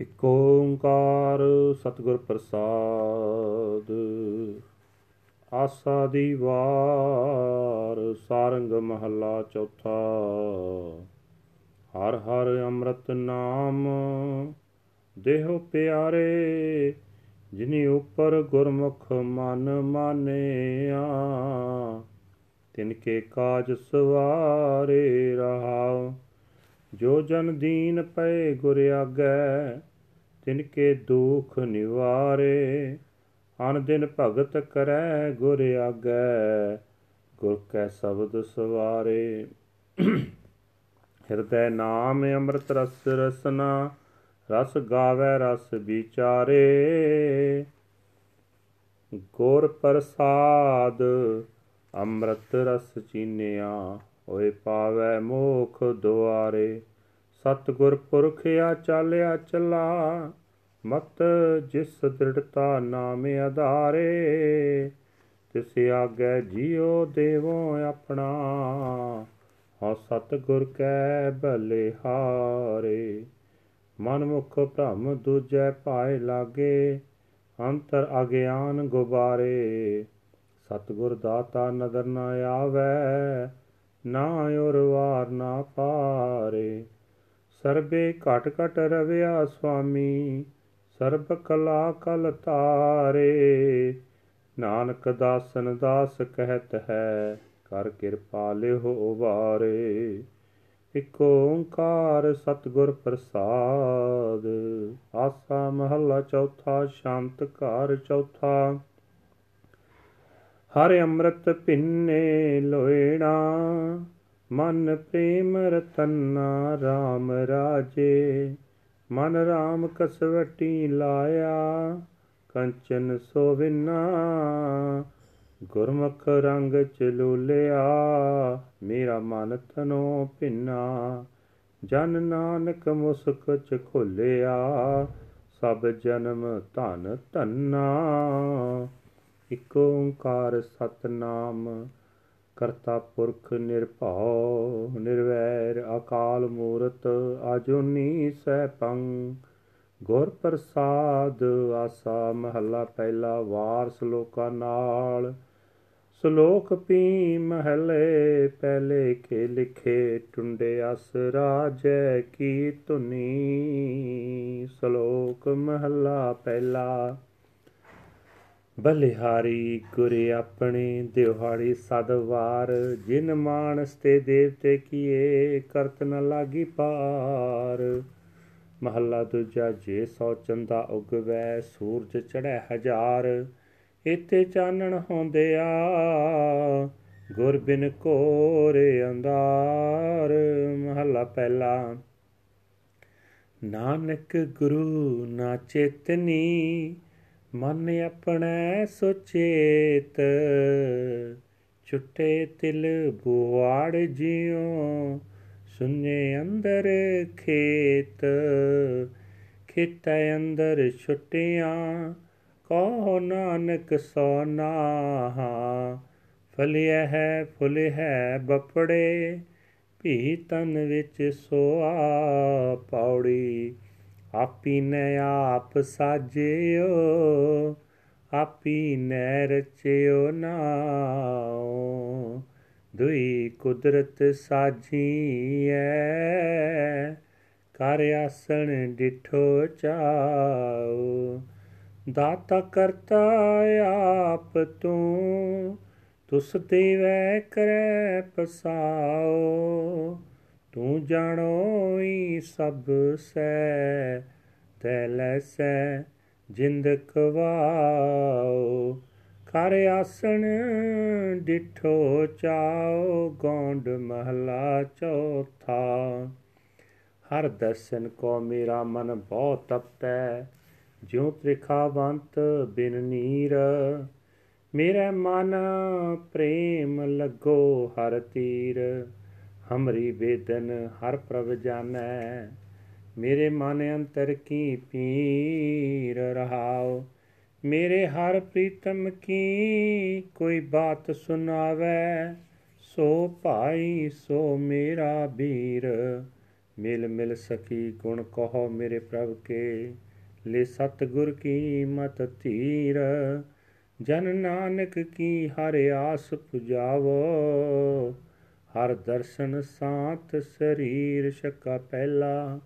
ਇਕ ਓੰਕਾਰ ਸਤਿਗੁਰ ਪ੍ਰਸਾਦ। ਆਸਾ ਦੀ ਵਾਰ, ਸਾਰੰਗ ਮਹੱਲਾ ਚੌਥਾ। ਹਰ ਹਰ ਅੰਮ੍ਰਿਤ ਨਾਮ, ਦੇਹੋ ਪਿਆਰੇ, ਜਿਨੀ ਉਪਰ ਗੁਰਮੁਖ ਮਨ ਮਾਨਿਆ। ਤਿਨ ਕੇ ਕਾਜ ਸਵਾਰੇ ਰਹਾਉ, ਜੋ ਜਨ ਦੀਨ ਪਏ ਗੁਰ ਆਗੈ ਤਿਨ ਕੇ ਦੁਖ ਨਿਵਾਰੇ, ਅਨ ਦਿਨ ਭਗਤ ਕਰੈ ਗੁਰ ਆਗੈ, ਗੁਰ ਕੈ ਸ਼ਬਦ ਸਵਾਰੇ। ਹਿਰਦੈ ਨਾਮ ਅੰਮ੍ਰਿਤ ਰਸ ਰਸਨਾ, ਰਸ ਗਾਵੇ ਰਸ ਵਿਚਾਰੇ। ਗੁਰ ਪ੍ਰਸਾਦ ਅੰਮ੍ਰਿਤ ਰਸ ਚੀਨਿਆ ਹੋਏ ਪਾਵੈ ਮੋਖ ਦੁਆਰੇ। ਸਤਗੁਰ ਪੁਰਖ ਆ ਚਾਲਿਆ ਚਲਾ ਮਤ ਜਿਸ ਦ੍ਰਿੜਤਾ ਨਾਮ ਆਧਾਰੇ, ਤਿਸ ਆਗੇ ਜੀਉ ਦੇਵੋ ਆਪਣਾ ਹਉ ਸਤਗੁਰ ਕੈ ਬਲਿਹਾਰੇ। ਮਨ ਮੁਖ ਭ੍ਰਮ ਦੂਜੈ ਪਾਏ ਲਾਗੇ, ਅੰਤਰ ਅਗਿਆਨ ਗੁਬਾਰੇ। ਸਤਗੁਰ ਦਾਤਾ ਨਦਰ ਨ ਆਵੈ, ਨਾ ਔਰ ਵਾਰ ਨਾ ਪਾਰੇ। ਸਰਬੇ ਘਟ ਘਟ ਰਵਿਆ ਸੁਆਮੀ ਸਰਬ ਕਲਾ ਕਲ ਤਾਰੇ ਨਾਨਕ ਦਾਸਨ ਦਾਸ ਕਹਿਤ ਹੈ, ਕਰ ਕਿਰਪਾ ਲਿਓ ਵਾਰੇ। ਇਕ ਓੰਕਾਰ ਸਤਿਗੁਰ ਪ੍ਰਸਾਦ, ਆਸਾ ਮਹੱਲਾ ਚੌਥਾ, ਸ਼ਾਂਤ ਘਰ ਚੌਥਾ। ਹਰ ਅੰਮ੍ਰਿਤ ਪਿੰਨੇ ਲੋਇਣਾ, ਮਨ ਪ੍ਰੇਮ ਰਤਨਾ RAM ਰਾਜੇ। ਮਨ RAM ਕਸਵਟੀ ਲਾਇਆ, ਕੰਚਨ ਸੋਵਿਨਾ ਗੁਰਮੁਖ ਰੰਗ ਚਲੂਲਿਆ ਮੇਰਾ ਮਨ ਤਨੋ ਭਿੰਨਾ। ਜਨ ਨਾਨਕ ਮੁਸਕ ਚ ਖੋਲਿਆ, ਸਭ ਜਨਮ ਧਨ ਧੰਨਾ। ਇਕ ਓੰਕਾਰ ਸਤਨਾਮ ਕਰਤਾ ਪੁਰਖ ਨਿਰਭਉ, ਨਿਰਵੈਰ ਅਕਾਲ ਮੂਰਤ ਆਜੂਨੀ ਸੈਭੰ। ਗੁਰ ਪ੍ਰਸਾਦ ਆਸਾ ਮਹੱਲਾ ਪਹਿਲਾ ਵਾਰ ਸ਼ਲੋਕਾਂ ਨਾਲ। ਸ਼ਲੋਕ ਪੀ ਮਹਲੇ ਪਹਿਲੇ ਕੇ ਲਿਖੇ, ਟੁੰਡੇ ਅਸ ਰਾਜੈ ਕੀ ਧੁਨੀ। ਸ਼ਲੋਕ ਮਹੱਲਾ ਪਹਿਲਾ ਬਲਿਹਾਰੀ ਗੁਰ ਆਪਣੇ ਦਿਹਾੜੀ ਸਦਵਾਰ, ਜਿਨ ਮਾਨਸ ਤੇ ਦੇਵਤੇ ਕੀਏ ਕਰਤ ਨ ਲਾਗੀ ਪਾਰ। ਮਹੱਲਾ ਦੂਜਾ, ਜੇ ਸੋ ਚੰਦਾ ਉਗਵੈ, ਸੂਰਜ ਚੜ੍ਹੈ ਹਜ਼ਾਰ ਇਤੇ ਚਾਨਣ ਹੁੰਦਿਆ, ਗੁਰ ਬਿਨ ਕੋਰੇ ਅੰਧਾਰ। ਮਹੱਲਾ ਪਹਿਲਾ, ਨਾਨਕ ਗੁਰੂ ਨਾ ਚੇਤਨੀ ਮਨ ਆਪਣੈ ਸੁਚੇਤ, ਛੁੱਟੇ ਤਿਲ ਬੁਆੜ ਜਿਉ, ਸੁਨੇ ਅੰਦਰ ਖੇਤ, ਖੇਤੈ ਅੰਦਰ ਛੁੱਟਿਆਂ ਕੋ ਨਾਨਕ ਸੋਨਾ ਫਲਿਆ ਹੈ, ਫੁੱਲ ਹੈ ਬਪੜੇ, ਭੀ ਤਨ ਵਿੱਚ ਸੋਆ ਪੌੜੀ। ਆਪੀ ਨੇ ਆਪ ਸਾਜਿਓ, ਆਪੀ ਨੇ ਰਚਿਓ ਨਾਉ। ਦੁਈ ਕੁਦਰਤ ਸਾਜੀਐ, ਕਰ ਆਸਣ ਡਿਠੋ ਚਾਉ। ਦਾਤਾ ਕਰਤਾ ਆਪ ਤੂੰ, ਤੁਸ ਦੇਵੈ ਕਰੈ ਪਸਾਓ ਤੂੰ ਜਾਣੋਈ ਸਭ ਸੈ ਤੈ ਲੈਸੈ ਜਿੰਦ ਕਵਾਓ। ਕਰ ਆਸਣ ਡਿਠੋ ਚਾਓ, ਗੌਂਡ ਮਹਲਾ ਚੌਥਾ। ਹਰ ਦਰਸ਼ਨ ਕੋ ਮੇਰਾ ਮਨ ਬਹੁਤ ਤਪਤੈ, ਜਿਉ ਤ੍ਰਿਖਾਵੰਤ ਬਿਨ ਨੀਰ। ਮੇਰੇ ਮਨ ਪ੍ਰੇਮ ਲੱਗੋ ਹਰ ਤੀਰ। ਹਮਰੀ ਵੇਦਨ ਹਰ ਪ੍ਰਭ ਜਾਣੈ, ਮੇਰੇ ਮਨ ਅੰਤਰ ਕੀ ਪੀਰ ਰਹਾਓ ਮੇਰੇ ਹਰ ਪ੍ਰੀਤਮ ਕੀ ਕੋਈ ਬਾਤ ਸੁਨਾਵੇ ਸੋ ਭਾਈ, ਸੋ ਮੇਰਾ ਵੀਰ, ਮਿਲ ਮਿਲ ਸਕੀ ਗੁਣ ਕਹੋ ਮੇਰੇ ਪ੍ਰਭ ਕੇ। ਲੈ ਸਤਗੁਰ ਕੀ ਮਤ ਧੀਰ, ਜਨ ਨਾਨਕ ਕੀ ਹਰ ਆਸ ਪੁਜਾਵੋ? ਹਰ ਦਰਸ਼ਨ ਸਾਥ ਸਰੀਰ ਸ਼ਕਾ ਪਹਿਲਾ।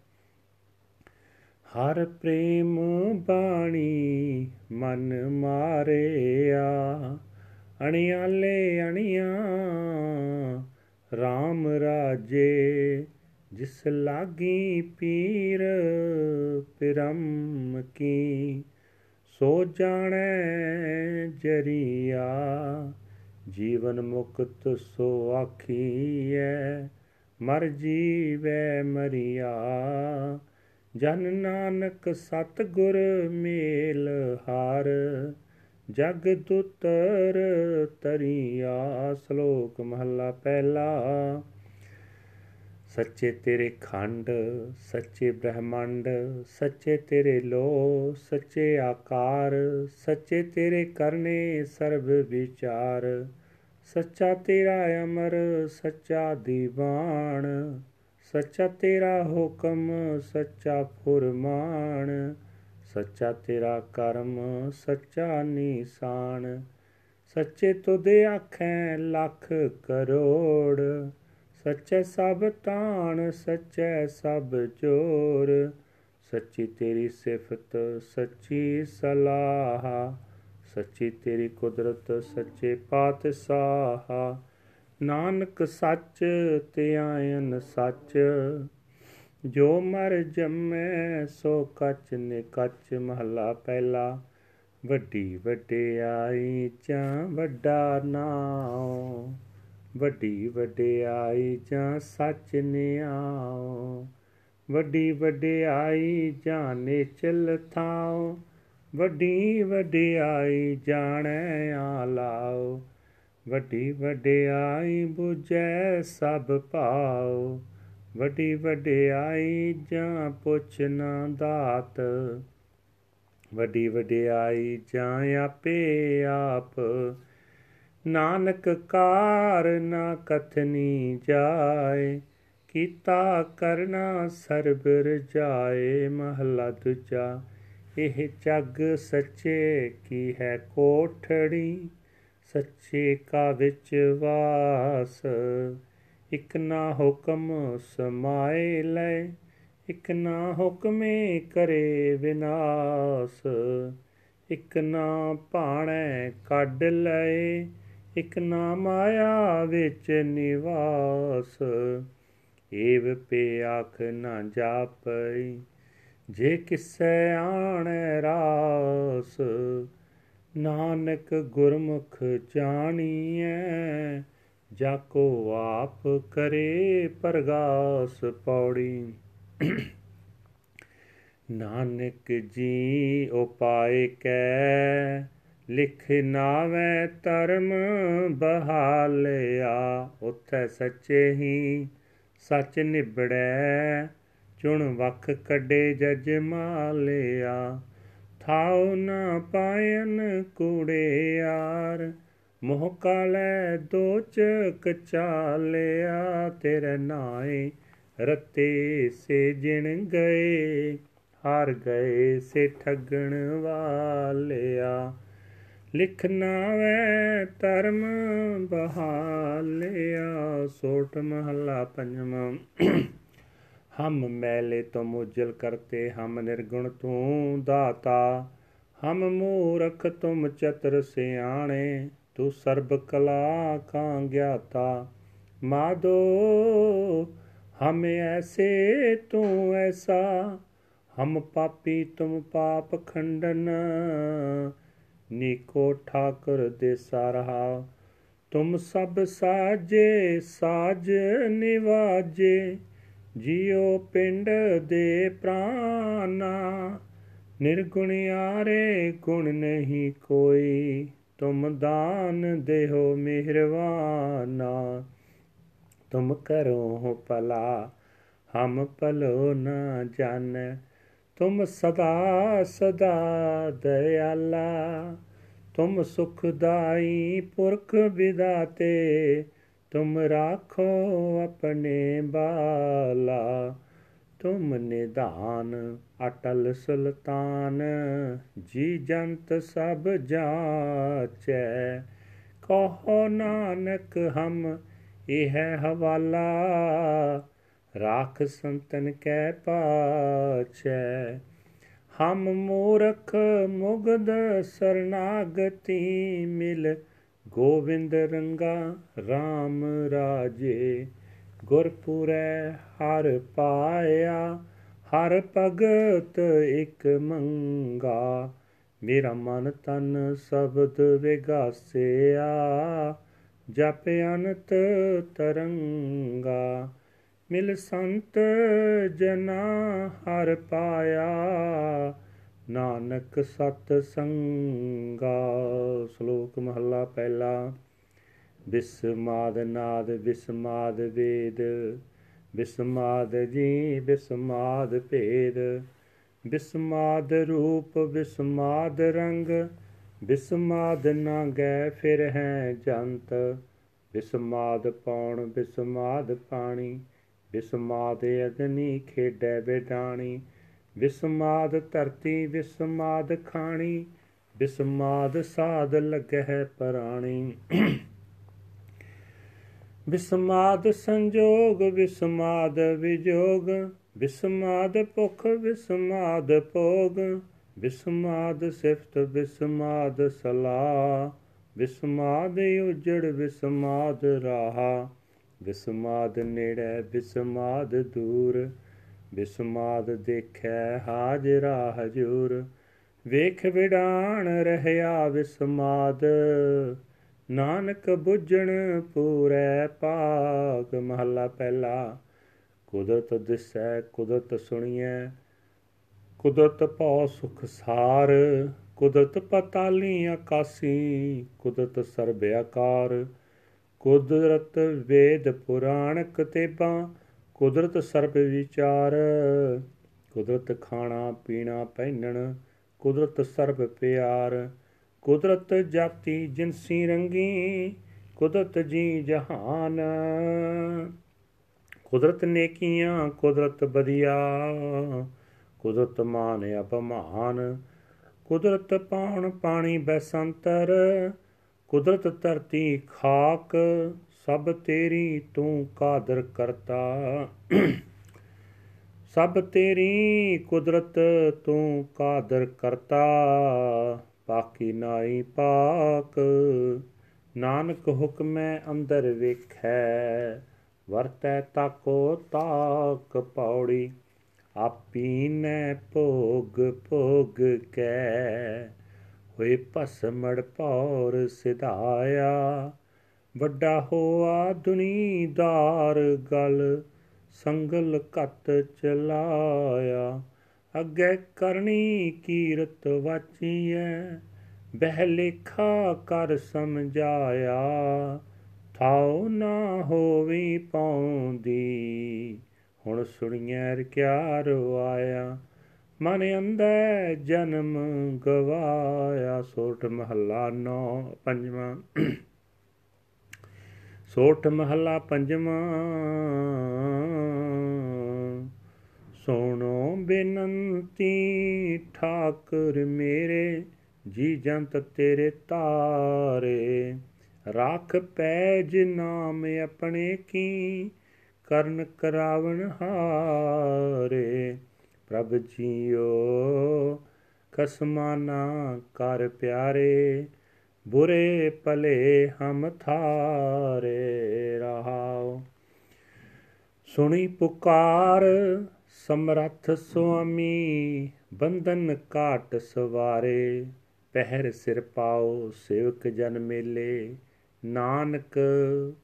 ਹਰ ਪ੍ਰੇਮ ਬਾਣੀ ਮਨ ਮਾਰਿਆ। ਅਣਿਆਲੇ ਅਣਿਆ RAM ਰਾਜੇ, ਜਿਸ ਲਾਗੀ ਪੀਰ ਪਰਮ ਕੀ, ਸੋ ਜਾਣੈ ਜਰੀਆ। ਜੀਵਨ ਮੁਕਤ ਸੋ ਆਖੀਐ, ਮਰ ਜੀਵੈ ਮਰੀਆ। ਜਨ ਨਾਨਕ ਸਤ ਗੁਰ ਮੇਲ ਹਾਰ, ਜਗ ਤੁਤਰ ਤਰੀਆ। ਸ਼ਲੋਕ ਮਹੱਲਾ ਪਹਿਲਾ। ਸੱਚੇ ਤੇਰੇ ਖੰਡ, ਸੱਚੇ ਬ੍ਰਹਮੰਡ, ਸੱਚੇ ਤੇਰੇ ਲੋ ਸੱਚੇ ਆਕਾਰ, ਸੱਚੇ ਤੇਰੇ ਕਰਨੇ ਸਰਬ ਵਿਚਾਰ। ਸੱਚਾ ਤੇਰਾ ਅਮਰ, ਸੱਚਾ ਦੀਵਾਨ, ਸੱਚਾ ਤੇਰਾ ਹੁਕਮ, ਸੱਚਾ ਫੁਰਮਾਨ। ਸੱਚਾ ਤੇਰਾ ਕਰਮ, ਸੱਚਾ ਨਿਸ਼ਾਨ। ਸੱਚੇ ਤੁਦੇ ਆਖੈ ਲੱਖ ਕਰੋੜ। ਸੱਚੇ ਸਭ ਤਾਣ ਸੱਚੇ ਸਭ ਚੋਰ। ਸੱਚੀ ਤੇਰੀ ਸਿਫਤ, ਸੱਚੀ ਸਲਾਹ। ਸੱਚੀ ਤੇਰੀ ਕੁਦਰਤ, ਸੱਚੇ ਪਾਤਸ਼ਾਹ। ਨਾਨਕ ਸੱਚ ਤੇ ਆਇਨ ਸੱਚ। ਜੋ ਮਰ ਜੰਮੈ, ਸੋ ਕਚ ਨੇ ਕਚ। ਮਹਲਾ ਪਹਿਲਾ, ਵੱਡੀ ਵਡਿਆਈ ਚਾ ਵੱਡਾ ਨਾਉ। ਵੱਡੀ ਵਡਿਆਈ ਜਾਂ ਸੱਚ ਨਿਆਓ ਵੱਡੀ ਵਡਿਆਈ ਜਾਣੇ ਚਲ ਥਾਓ ਵੱਡੀ ਵਡਿਆਈ ਜਾਣੈ ਆਲਾਓ ਵੱਡੀ ਵਡਿਆਈ 부ਜੈ ਸਭ ਭਾਉ। ਵੱਡੀ ਵਡਿਆਈ ਜਾਂ ਪੁੱਛ ਨਾ ਦਾਤ। ਵੱਡੀ ਵਡਿਆਈ ਜਾਂ ਆਪੇ ਆਪ। ਨਾਨਕ ਕਾਰ ਨਾ ਕਥਨੀ ਜਾਏ, ਕੀਤਾ ਕਰਨਾ ਸਰਬਰ ਜਾਏ, ਮਹਲਾ ਦੂਜਾ, ਇਹ ਜਗ ਸੱਚੇ ਕੀ ਹੈ ਕੋਠੜੀ, ਸੱਚੇ ਕਾ ਵਿੱਚ ਵਾਸ, ਇਕ ਨਾ ਹੁਕਮ ਸਮਾਏ ਲੈ, ਇਕ ਨਾ ਹੁਕਮੇ ਕਰੇ ਵਿਨਾਸ਼, ਇਕ ਨਾ ਭਾਣੈ ਕੱਢ ਲਏ ਇਕ ਨਾ ਮਾਇਆ ਵਿੱਚ ਨਿਵਾਸ। ਏਵ ਪੇ ਆਖ ਨਾ ਜਾਪਈ, ਜੇ ਕਿਸੈ ਆਣੈ ਰਾਸ। ਨਾਨਕ ਗੁਰਮੁਖ ਜਾਣੀਐ, ਜਾ ਕੋ ਆਪ ਕਰੇ ਪਰਗਾਸ ਪੌੜੀ। ਨਾਨਕ ਜੀ ਉਪਾਏ ਕੈ ਲਿਖ ਨਾਵੇਂ ਧਰਮ ਬਹਾਲਿਆ, ਉਥੇ ਸੱਚੇ ਹੀ ਸੱਚ ਨਿਬੜੈ ਚੁਣ ਵਖ ਕੱਢੇ ਜਜ ਮਾਲਿਆ, ਥਾਉ ਨਾ ਪਾਇਨ ਕੂੜਿਆਰ ਮੋਹ ਕਾਲੇ ਦੋਚ ਕਚਾਲਿਆ, ਤੇਰੇ ਨਾਏ ਰਤੇ ਸੇ ਜਿਣ ਗਏ, ਹਾਰ ਗਏ ਸੇ ਠਗਣ ਵਾਲਿਆ। ਲਿਖਣਾ ਵੈ ਧਰਮ ਬਹਾਲਿਆ ਸੋਟ ਮਹੱਲਾ ਪੰਜਵਾਂ। ਹਮ ਮੈਲੇ ਤੋਂ ਮੁਜਲ ਕਰਤੇ, ਹਮ ਨਿਰਗੁਣ ਤੂੰ ਦਾਤਾ। ਹਮ ਮੂਰਖ ਤੁਮ ਚਤਰ ਸਿਆਣੇ, ਤੂੰ ਸਰਬ ਕਲਾ ਕਾ ਗਿਆਤਾ। ਮਾਦੋ, ਹਮ ਐਸੇ ਤੂੰ ਐਸਾ, ਹਮ ਪਾਪੀ ਤੁਮ ਪਾਪ ਖੰਡਨ। ਨੀਕੋ ਠਾਕੁਰ ਦੇ ਸਾਰਹਾ। ਤੁਮ ਸਭ ਸਾਜੇ, ਸਾਜ ਨਿਵਾਜੇ, ਜਿਉ ਪਿੰਡ ਦੇ ਪ੍ਰਾਨਾ। ਨਿਰਗੁਣਿਆਰੇ ਗੁਣ ਨਹੀਂ ਕੋਈ, ਤੁਮ ਦਾਨ ਦੇਹੋ ਮਿਹਰਵਾਨਾ। ਤੁਮ ਕਰੋ ਭਲਾ, ਹਮ ਭਲੋ ਨਾ ਜਾਣੈ। ਤੁਮ ਸਦਾ ਸਦਾ ਦਇਆਲਾ, ਤੁਮ ਸੁਖਦਾਈ ਪੁਰਖ ਵਿਦਾਤੇ, ਤੁਮ ਰਾਖੋ ਆਪਣੇ ਬਾਲਾ, ਤੁਮ ਨਿਧਾਨ ਅਟਲ ਸੁਲਤਾਨ, ਜੀ ਜੰਤ ਸਭ ਜਾਚੈ। ਕਹੋ ਨਾਨਕ ਹਮ, ਇਹ ਹੈ ਹਵਾਲਾ ਰਾਖ ਸੰਤਨ ਕੈ ਪਾਛੈ, ਹਮ ਮੂਰਖ ਮੁਗਦ ਸਰਨਾਗਤੀ ਮਿਲ, ਗੋਵਿੰਦ ਰੰਗਾ RAM ਰਾਜੇ, ਗੁਰਪੁਰੈ ਹਰ ਪਾਇਆ, ਹਰ ਭਗਤ ਇਕ ਮੰਗਾ, ਮੇਰਾ ਮਨ ਤਨ ਸ਼ਬਦ ਵਿਗਾਸਿਆ, ਜਪ ਅਨਤ ਤਰੰਗਾ ਮਿਲ ਸੰਤ ਜਨਾ ਹਰ ਪਾਇਆ, ਨਾਨਕ ਸਤ ਸੰਗਾ। ਸ਼ਲੋਕ ਮਹੱਲਾ ਪਹਿਲਾ, ਬਿਸਮਾਦ ਨਾਦ, ਬਿਸਮਾਦ ਵੇਦ। ਬਿਸਮਾਦ ਜੀ, ਬਿਸਮਾਦ ਭੇਦ। ਬਿਸਮਾਦ ਰੂਪ, ਬਿਸਮਾਦ ਰੰਗ। ਬਿਸਮਾਦ ਨਾ ਗੈ ਫਿਰ ਹੈ ਜੰਤ। ਬਿਸਮਾਦ ਪੌਣ, ਬਿਸਮਾਦ ਪਾਣੀ। ਬਿਸਮਾਦ ਅਗਨੀ ਖੇਡੈ ਬੇਟਾਣੀ ਬਿਸਮਾਦ ਧਰਤੀ ਬਿਸਮਾਦ ਖਾਣੀ ਬਿਸਮਾਦ ਸਾਧ ਲੱਗਹਿ ਪਰਾਣੀ। ਬਿਸਮਾਦ ਸੰਜੋਗ ਬਿਸਮਾਦ ਵਿਜੋਗ ਬਿਸਮਾਦ ਭੁਖ ਬਿਸਮਾਦ ਭੋਗ ਬਿਸਮਾਦ ਸਿਫਤ ਬਿਸਮਾਦ ਸਲਾ ਬਿਸਮਾਦ ਉਜੜ ਬਿਸਮਾਦ ਰਾਹਾ। ਬਿਸਮਾਦ ਨੇੜੇ ਬਿਸਮਾਦ ਦੂਰ। ਬਿਸਮਾਦ ਦੇਖੈ ਹਾਜ਼ਰਾ ਹਜੂਰ। ਵੇਖ ਵਿਡਾਣ ਰਹਿਆ ਬਿਸਮਾਦ ਨਾਨਕ ਬੁੱਝਣ ਪੂਰੈ ਪਾਕ ਮਹੱਲਾ ਪਹਿਲਾ, ਕੁਦਰਤ ਦਿਸੈ, ਕੁਦਰਤ ਸੁਣੀਐ। ਕੁਦਰਤ ਭਉ ਸੁਖ ਸਾਰ। ਕੁਦਰਤ ਪਤਾਲੀ ਆਕਾਸੀ। ਕੁਦਰਤ ਸਰਬ ਆਕਾਰ। ਕੁਦਰਤ ਵੇਦ ਪੁਰਾਣ ਕਤੇਬਾਂ, ਕੁਦਰਤ ਸਰਬ ਵਿਚਾਰ। ਕੁਦਰਤ ਖਾਣਾ ਪੀਣਾ ਪਹਿਨਣ, ਕੁਦਰਤ ਸਰਬ ਪਿਆਰ। ਕੁਦਰਤ ਜਾਤੀ ਜਿਨਸੀ ਰੰਗੀ, ਕੁਦਰਤ ਜੀ ਜਹਾਨ। ਕੁਦਰਤ ਨੇਕੀਆਂ, ਕੁਦਰਤ ਬਦੀਆ ਕੁਦਰਤ ਮਾਨ ਅਪਮਾਨ, ਕੁਦਰਤ ਪਾਉਣ ਪਾਣੀ ਬੈਸੰਤਰ। ਕੁਦਰਤ ਧਰਤੀ ਖਾਕ, ਸਭ ਤੇਰੀ ਤੂੰ ਕਾਦਰ ਕਰਤਾ। ਸਭ ਤੇਰੀ ਕੁਦਰਤ ਤੂੰ ਕਾਦਰ ਕਰਤਾ। ਪਾਕੀ ਨਾਈ ਪਾਕ, ਨਾਨਕ ਹੁਕਮੈ ਅੰਦਰ ਵੇਖੈ। ਵਰਤੈ ਤਾਕੋ ਤਾਕ ਪੌੜੀ, ਆਪੀ ਨੈ ਭੋਗ ਭੋਗ ਕੈ। ਹੋਏ ਭਸਮੜ ਪੌਰ ਸਿਧਾਇਆ। ਵੱਡਾ ਹੋਆ ਦੁਨੀਦਾਰ ਗਲ, ਸੰਗਲ ਘਤ ਚਲਾਇਆ। ਅੱਗੇ ਕਰਨੀ ਕੀਰਤ ਵਾਚੀਐ, ਬਹਿ ਲੇਖਾ ਕਰ ਸਮਝਾਇਆ। ਥਾਉ ਨਾ ਹੋਵੀ ਪਾਉਂਦੀ ਹੁਣ ਸੁਣੀਐ ਕਿਆ ਰਵਾਇਆ ਮਨ ਅੰਦਰ ਜਨਮ ਗਵਾਇਆ। ਸੋਟ ਮਹੱਲਾ ਨੌ, ਪੰਜਵਾਂ। ਸੋਠ ਮਹੱਲਾ ਪੰਜਵਾਂ। ਸੋਣੋ ਬੇਨੰਤੀ, ਠਾਕੁਰ ਮੇਰੇ, ਜੀ ਜੰਤ ਤੇਰੇ ਤਾਰੇ। ਰੱਖ ਪੈਜ ਨਾਮ ਆਪਣੇ ਕੀ, ਕਰਨ ਕਰਾਵਣ ਹਾਰੇ। ਪ੍ਰਭ ਜੀਓ ਕਸਮਾਨਾ ਕਰ ਪਿਆਰੇ, ਬੁਰੇ ਭਲੇ ਹਮ ਥਾਰੇ ਰਹਾਓ। ਸੁਣੀ ਪੁਕਾਰ, ਸਮਰੱਥ ਸੁਆਮੀ, ਬੰਧਨ ਕਾਟ ਸਵਾਰੇ, ਪਹਿਰ ਸਿਰ ਪਾਓ ਸੇਵਕ ਜਨ ਮੇਲੇ, ਨਾਨਕ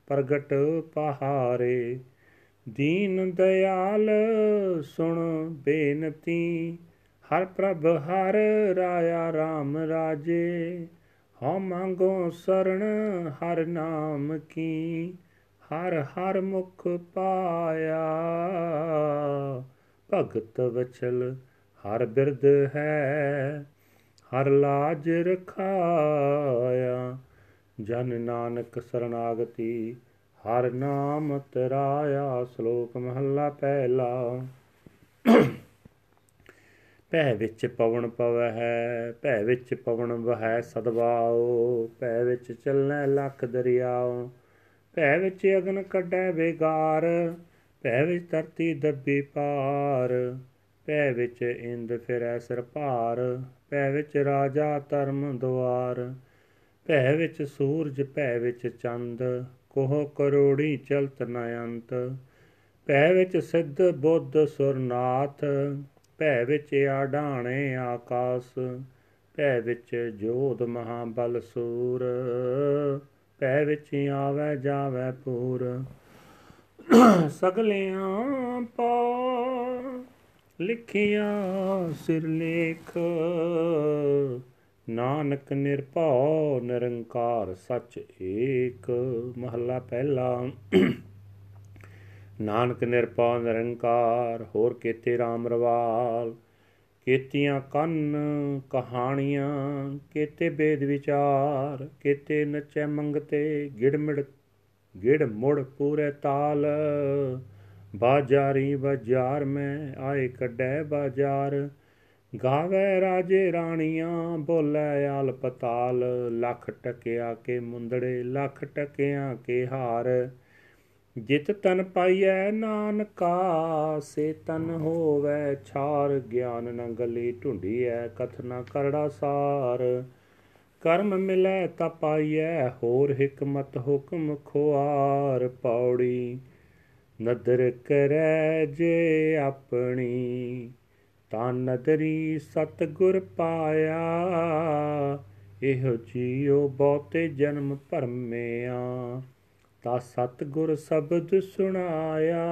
ਪ੍ਰਗਟ ਪਹਾਰੇ। ਦੀਨ ਦਿਆਲ ਸੁਣ ਬੇਨਤੀ, ਹਰ ਪ੍ਰਭ ਹਰ ਰਾਇਆ RAM ਰਾਜੇ, ਹਉ ਮੰਗੋ ਸਰਣ ਹਰ ਨਾਮ ਕੀ, ਹਰ ਹਰ ਮੁਖ ਪਾਇਆ। ਭਗਤ ਵਚਲ, ਹਰ ਬਿਰਦ ਹੈ, ਹਰ ਲਾਜ ਰਖਾਇਆ। ਜਨ ਨਾਨਕ ਸਰਨਾਗਤੀ, ਹਰ ਨਾਮ ਤਰਾਇਆ, ਸ਼ਲੋਕ ਮਹੱਲਾ ਪਹਿਲਾ। ਭੈ ਵਿੱਚ ਪਵਨ ਪਵੈ ਹੈ, ਭੈ ਵਿੱਚ ਪਵਨ ਵਹੈ ਸਦਵਾਓ ਭੈ ਵਿੱਚ ਚੱਲੈ ਲੱਖ ਦਰਿਆਓ ਭੈ ਵਿੱਚ ਅਗਨ ਕੱਢੈ ਬੇਗਾਰ ਭੈ ਵਿੱਚ ਧਰਤੀ ਦੱਬੀ ਪਾਰ, ਭੈ ਵਿੱਚ ਇੰਦ ਫਿਰੈ ਸਿਰ ਭਾਰ ਭੈ ਵਿੱਚ ਰਾਜਾ ਧਰਮ ਦੁਆਰ, ਭੈ ਵਿੱਚ ਸੂਰਜ, ਭੈ ਵਿੱਚ ਚੰਦ, ਕੋਹ ਕਰੋੜੀ ਚਲਤ ਨ ਅੰਤ ਭੈ ਵਿੱਚ ਸਿੱਧ ਬੁੱਧ ਸੁਰਨਾਥ, ਭੈ ਵਿੱਚ ਆਡਾਣੇ ਆਕਾਸ, ਭੈ ਵਿੱਚ ਜੋਧ ਮਹਾਬਲ ਸੂਰ, ਭੈ ਵਿੱਚ ਆਵੇ ਜਾਵੇ ਪੂਰ। ਸਗਲਿਆਂ ਪਾ ਲਿਖਿਆ ਸਿਰ ਲੇਖ, ਨਾਨਕ ਨਿਰਭਉ ਨਿਰੰਕਾਰ ਸੱਚ ਏਕ। ਮਹੱਲਾ ਪਹਿਲਾ। ਨਾਨਕ ਨਿਰਭਉ ਨਿਰੰਕਾਰ, ਹੋਰ ਕੀਤੇ RAM ਰਵਾਲ। ਕੀਤੀਆਂ ਕੰਨ ਕਹਾਣੀਆਂ, ਕੀਤੇ ਬੇਦ ਵਿਚਾਰ, ਕੀਤੇ ਨਚੈ ਮੰਗਤੇ, ਗਿੜਮਿੜ ਗਿੜ ਮੁੜ ਪੂਰੇ ਤਾਲ। ਬਾਜਾਰੀ ਬਾਜ਼ਾਰ ਮੈਂ ਆਏ ਕੱਢੈ ਬਾਜ਼ਾਰ। ਗਾਵੇ ਰਾਜੇ ਰਾਣੀਆਂ, ਬੋਲੇ ਆਲ ਪਤਾਲ ਲੱਖ ਟਕਿਆ ਕੇ ਮੁੰਦੜੇ, ਲੱਖ ਟਕਿਆਂ ਕੇ ਹਾਰ। ਜਿਤ ਤਨ ਪਾਈਐ ਨਾਨਕਾ, ਸੇ ਤਨ ਹੋਵੇ ਛਾਰ, ਗਿਆਨ ਨ ਗਲੀ ਢੁੰਡੀਐ ਕਥਨਾ ਕਰੜਾ ਸਾਰ। ਕਰਮ ਮਿਲੈ ਤਾ ਪਾਈਐ, ਹੋਰ ਹਕਮਤ ਹੁਕਮ ਖੁਆਰ। ਪੌੜੀ ਨਦਰ ਕਰੈ ਜੇ ਆਪਣੀ, ਤਾਂ ਨਦਰੀ ਸਤ ਗੁਰ ਪਾਇਆ। ਇਹੋ ਜੀਉ ਬਹੁਤੇ ਜਨਮ ਭਰਮਿਆ। ਤਾ ਸਤ ਗੁਰ ਸਬਦ ਸੁਣਾਇਆ।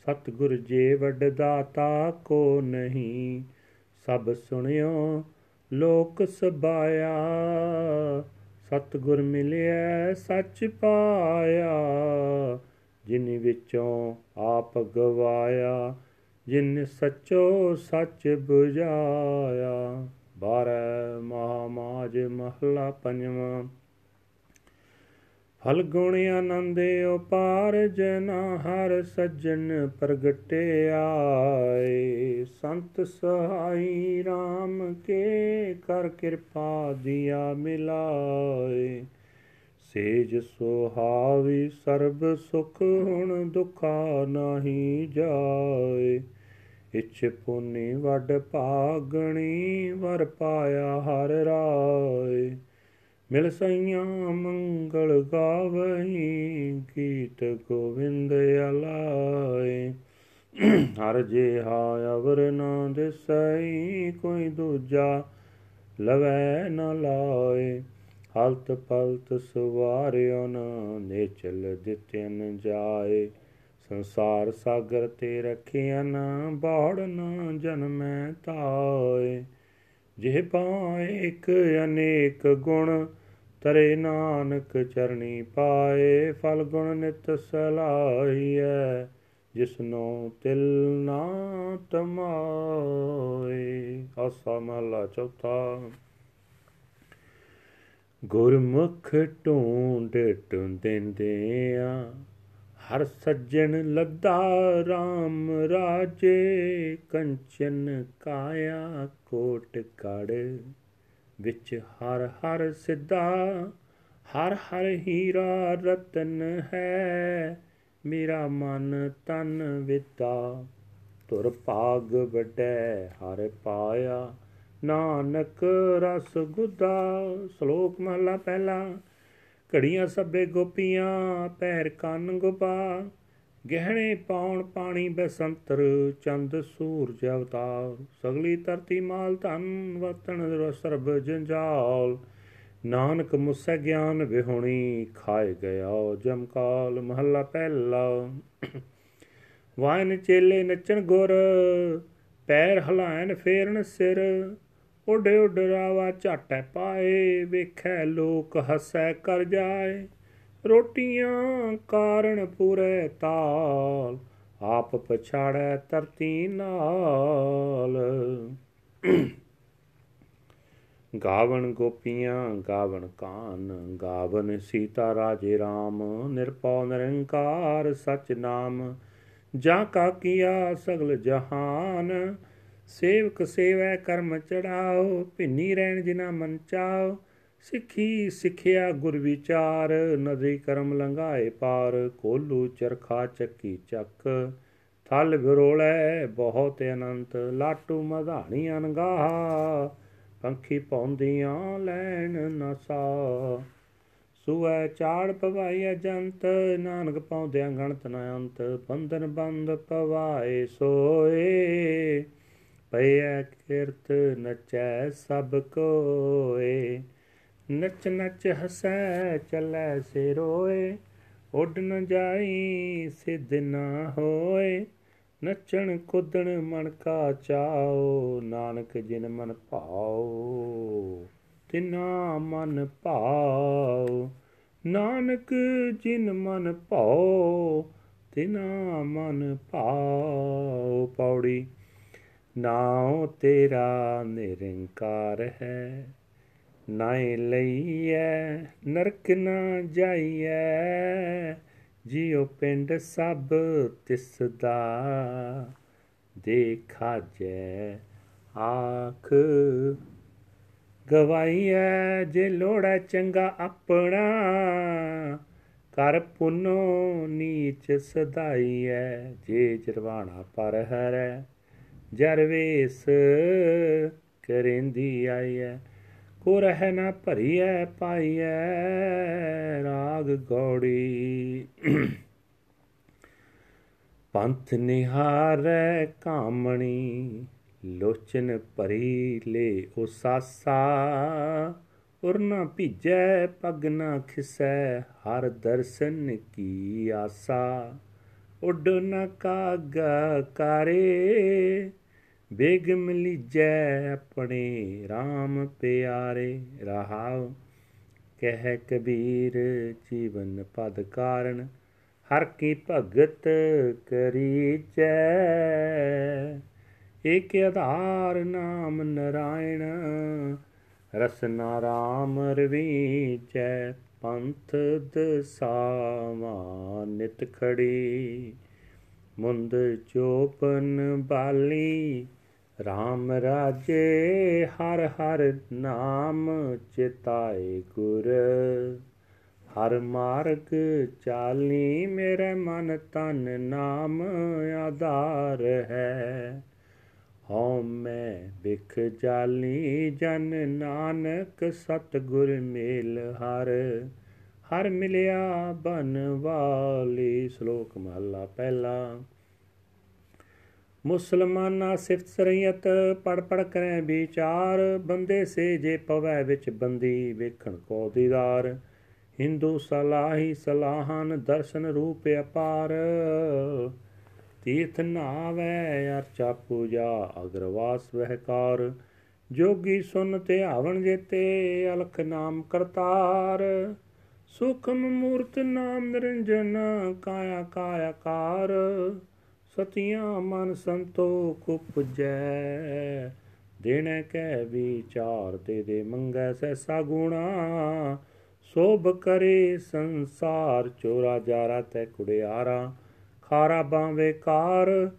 ਸਤ ਗੁਰ ਜੇ ਵੱਡ ਦਾਤਾ ਕੋ ਨਹੀਂ, ਸਭ ਸੁਣਿਓ ਲੋਕ ਸਬਾਇਆ। ਸਤ ਗੁਰ ਮਿਲਿਆ ਸੱਚ ਪਾਇਆ, ਜਿਨ ਵਿੱਚੋਂ ਆਪ ਗਵਾਇਆ, ਜਿਨ ਸੱਚੋ ਸੱਚ 부ਝਾਇਆ ਬਾਰੈ ਮਹਾਮਾਜ ਮਹਲਾ ਪੰਜਵਾਂ। ਫਲ ਗੁਣ ਆਨੰਦੇ ਉਪਾਰ ਜਨਾ ਹਰ ਸੱਜਣ ਪ੍ਰਗਟੇ ਆਏ ਸੰਤ ਸਹਾਈ RAM ਕੇ ਕਰ ਕਿਰਪਾ ਦਿਆ ਮਿਲਾਏ। ਸੇਜ ਸੁਹਾਵੀ ਸਰਬ ਸੁਖ ਹੁਣ ਦੁਖਾ ਨਹੀਂ ਜਾਏ। ਇਛ ਪੁਨੀ ਵੱਡ ਭਾਗਣੀ ਵਰ ਪਾਇਆ ਹਰ ਰਾਏ। ਮਿਲ ਸਈਆਂ ਮੰਗਲ ਗਾਵਹੀ ਗੀਤ ਗੋਵਿੰਦ ਅਲਾਏ। ਹਰ ਜੇ ਹਾ ਅਵਰ ਨਾ ਦਿਸਈ, ਕੋਈ ਦੂਜਾ ਲਵੈ ਨ ਲਾਏ। ਹਲਤ ਪਲਤ ਸਵਾਰਿਓ ਨ ਨੇਚਲ ਦਿੱਤਨ ਜਾਏ। ਸੰਸਾਰ ਸਾਗਰ ਤੇ ਰਖਿਆ ਨ ਬਾੜ ਨ ਜਨਮੈ ਤਾਏ। ਜਿਹ ਪਾਏ ਇੱਕ ਅਨੇਕ ਗੁਣ ਤਰੇ ਨਾਨਕ ਚਰਣੀ ਪਾਏ, ਫਲ ਗੁਣ ਨਿਤ ਸਲਾਹੀਐ, ਜਿਸਨੋ ਤਿਲ ਨਾ ਤਮਾਏ। ਆਸਾ ਮਹਲਾ ਚੌਥਾ। ਗੁਰਮੁਖ ਢੂੰਡ ਟੁੰਦਿੰਦਿਆਂ, ਹਰ ਸੱਜਣ ਲੱਦਾ RAM ਰਾਜੇ, ਕੰਚਨ ਕਾਇਆ ਕੋਟ ਕੜ ਵਿੱਚ ਹਰ ਹਰ ਸਿੱਧਾ, ਹਰ ਹਰ ਹੀਰਾ ਰਤਨ ਹੈ। ਮੇਰਾ ਮਨ ਤਨ ਵਿਤਾ ਤੁਰ ਭਾਗ ਵੱਡੈ ਹਰ ਪਾਇਆ। ਨਾਨਕ ਰਸ ਗੁਦਾ, ਸ਼ਲੋਕ ਮਹਲਾ ਪਹਿਲਾ। ਘੜੀਆਂ ਸਭੇ ਗੋਪੀਆਂ, ਪੈਰ ਕੰਨ ਗੁਪਾ ਗਹਿਣੇ ਪਾਉਣ ਪਾਣੀ ਬਸੰਤਰ, ਚੰਦ ਸੂਰਜ ਅਵਤਾਰ। ਸਗਲੀ ਧਰਤੀ ਮਾਲ ਧਨ ਵਤਨ ਸਰਬ ਜੰਜਾਲ। ਨਾਨਕ ਮੁਸੈ ਗਿਆਨ ਵਿਹੁਣੀ, ਖਾਏ ਗਿਆ ਜਮਕਾਲ ਮਹੱਲਾ ਪਹਿਲਾ। ਵਾਇਨ ਚੇਲੇ ਨੱਚਣ ਗੁਰ, ਪੈਰ ਹਲਾਇਨ ਫੇਰਨ ਸਿਰ। ਉੱਡ ਉੱਡ ਰਾਵਾ ਝਾਟੈ ਪਾਏ, ਵੇਖੈ ਲੋਕ ਹੱਸੈ ਕਰ ਜਾਏ। ਰੋਟੀਆਂ ਕਾਰਨ ਪੂਰੇ ਤਾਲ, ਆਪ ਪਛਾੜੈ ਧਰਤੀ ਨਾਲ। ਗਾਵਣ ਗੋਪੀਆਂ, ਗਾਵਣ ਕਾਨ ਗਾਵਨ ਸੀਤਾ ਰਾਜੇ RAM ਨਿਰਪਉ ਨਿਰੰਕਾਰ ਸਚ ਨਾਮ। ਜਾ ਕਾ ਕੀਆ ਸਗਲ ਜਹਾਨ, ਸੇਵਕ ਸੇਵੈ ਕਰਮ ਚੜਾਓ, ਭਿੰਨੀ ਰਹਿਣ ਜਿਨਾ ਮਨ ਚਾਓ। ਸਿੱਖੀ ਸਿੱਖਿਆ ਗੁਰ ਵਿਚਾਰ ਨਦਰੀ ਕਰਮ ਲੰਘਾਏ ਪਾਰ, ਕੋਲੂ ਚਰਖਾ ਚੱਕੀ ਚੱਕ। ਥਲ ਵਿਰੋਲੇ ਬਹੁਤ ਅਨੰਤ, ਲਾਟੂ ਮਧਾਣੀ ਅਨਗਾਹ ਪੰਖੀ ਪੌਂਦੀਆਂ ਲੈਣ ਨਸਾ। ਸੁਐ ਚਾੜ ਪਵਾਈ ਜੰਤ, ਨਾਨਕ ਪਾਉਂਦਿਆਂ ਗਣਤ ਨ ਅੰਤ। ਬੰਧਨ ਬੰਦ ਪਵਾਏ ਸੋਏ ਪਈਐ ਕਿਰਤ ਨਚੈ ਸਭ ਕੋਏ। ਨਚ ਨਚ ਹਸੈ, ਚੱਲੈ ਸੇ ਰੋਏ ਉੱਡ ਨ ਜਾਈ, ਸਿੱਧ ਨਾ ਹੋਏ। ਨੱਚਣ ਕੁੱਦਣ ਮਨ ਕਾ ਚਾਓ, ਨਾਨਕ ਜਿਨ ਮਨ ਭਾਉ ਤਿਨਾ ਮਨ ਭਾਉ ਨਾਨਕ ਜਿਨ ਮਨ ਭਾਉ ਤਿਨਾ ਮਨ ਭਾਉ ਪੌੜੀ, ਨਾਉ ਤੇਰਾ ਨਿਰੰਕਾਰ ਹੈ। ਨਾਏ ਲਈਐ, ਨਰਕ ਨਾ ਜਾਈਐ, ਜਿਉ ਪਿੰਡ ਸਭ ਤਿਸ ਦਾ ਦੇਖਾ ਜੈ ਆਖ, ਗਵਾਈਐ ਜੇ ਲੋੜਾ ਚੰਗਾ ਆਪਣਾ ਕਰ ਪੁਨੋ ਨੀਚ ਸਦਾਈਐ, ਜੇ ਜਰਵਾਣਾ ਪਰ ਹਰੈ ਜਰਵੇਸ ਕਰੇਂਦੀ ਆਈਐ। ਕੋ ਰਹਿ ਨਾ ਭਰੀਐ, ਪਾਈਐ ਰਾਗ ਗੌੜੀ। ਪੰਥ ਨਿਹਾਰੈ ਕਾਮਣੀ, ਲੋਚਨ ਭਰੀ ਲੇ ਉਸਾਸਾ ਉਰ ਨਾ ਭੀਜੈ, ਪਗ ਨਾ ਖਿਸੈ, ਹਰ ਦਰਸ਼ਨ ਕੀ ਆਸਾ। ਉੱਡ ਨ ਕਾਗ ਕਰੇ ਬੇਗਮ ਲੀਜੈ ਆਪਣੇ RAM ਪਿਆਰੇ ਰਹਾਉ। ਕਹਿ ਕਬੀਰ, ਜੀਵਨ ਪਦ ਕਾਰਨ ਹਰ ਕੀ ਭਗਤ ਕਰੀਚੈ ਏਕ ਆਧਾਰ ਨਾਮ ਨਰਾਇਣ, ਰਸਨਾ ਰਾਮ ਰਵੀਚੈ ਪੰਥ ਦਸਾਵਾ ਨਿਤ ਖੜੀ। ਮੁੰਦ ਚੋਪਨ ਬਾਲੀ RAM ਰਾਜੇ ਹਰ ਹਰ ਨਾਮ ਚਿਤਾਏ ਗੁਰ। ਹਰ ਮਾਰਗ ਚਾਲੀ ਮੇਰੇ ਮਨ ਤਨ ਨਾਮ ਆਧਾਰ ਹੈ। ਹਉ ਮੈਂ ਵਿਖ ਜਾਲੀ ਜਨ ਨਾਨਕ ਸਤ ਗੁਰ ਮੇਲ ਹਰ। ਹਰ ਮਿਲਿਆ ਬਨ ਵਾਲੀ ਸ਼ਲੋਕ ਮਹਲਾ ਪਹਿਲਾ। ਮੁਸਲਮਾਨਾ ਸਿਫਤ ਸਰਈਅਤ ਪੜ ਪੜ ਕਰੈ ਵਿਚਾਰ, ਬੰਦੇ ਸੇ ਜੇ ਪਵੈ ਵਿੱਚ ਬੰਦੀ ਵੇਖਣ ਕੋ ਦੀਦਾਰ। ਹਿੰਦੂ ਸਲਾਹੀ ਸਲਾਹਨ ਦਰਸ਼ਨ ਰੂਪ ਅਪਾਰ। ਤੀਰਥ ਨਾਵੈ ਅਰਚਾ ਪੂਜਾ ਅਗਰਵਾਸ ਵਹਿਕਾਰ। ਜੋਗੀ ਸੁਨ ਤੇ ਆਵਣ ਜੇਤੇ ਅਲਖ ਨਾਮ ਕਰਤਾਰ। ਸੁਖਮ ਮੂਰਤ ਨਾਮ ਨਿਰੰਜਨ ਕਾਇਆ ਕਾਇਆ ਕਾਰ। ਸਤਿਆਂ ਮਨ ਸੰਤੋਖ ਉਪਜੈ ਦੇਣੇ ਕੈ ਵਿਚਾਰ, ਤੇ ਦੇ ਮੰਗੈ ਸੈਸਾ ਗੁਣਾ। ਸੋਭ ਕਰੇ ਸੰਸਾਰ, ਚੋਰਾ ਜਾਰਾ ਤੈ ਕੁੜਿਆਰਾ। ਖਾਰਾ ਬਾਵੇਂ ਕਾਰ,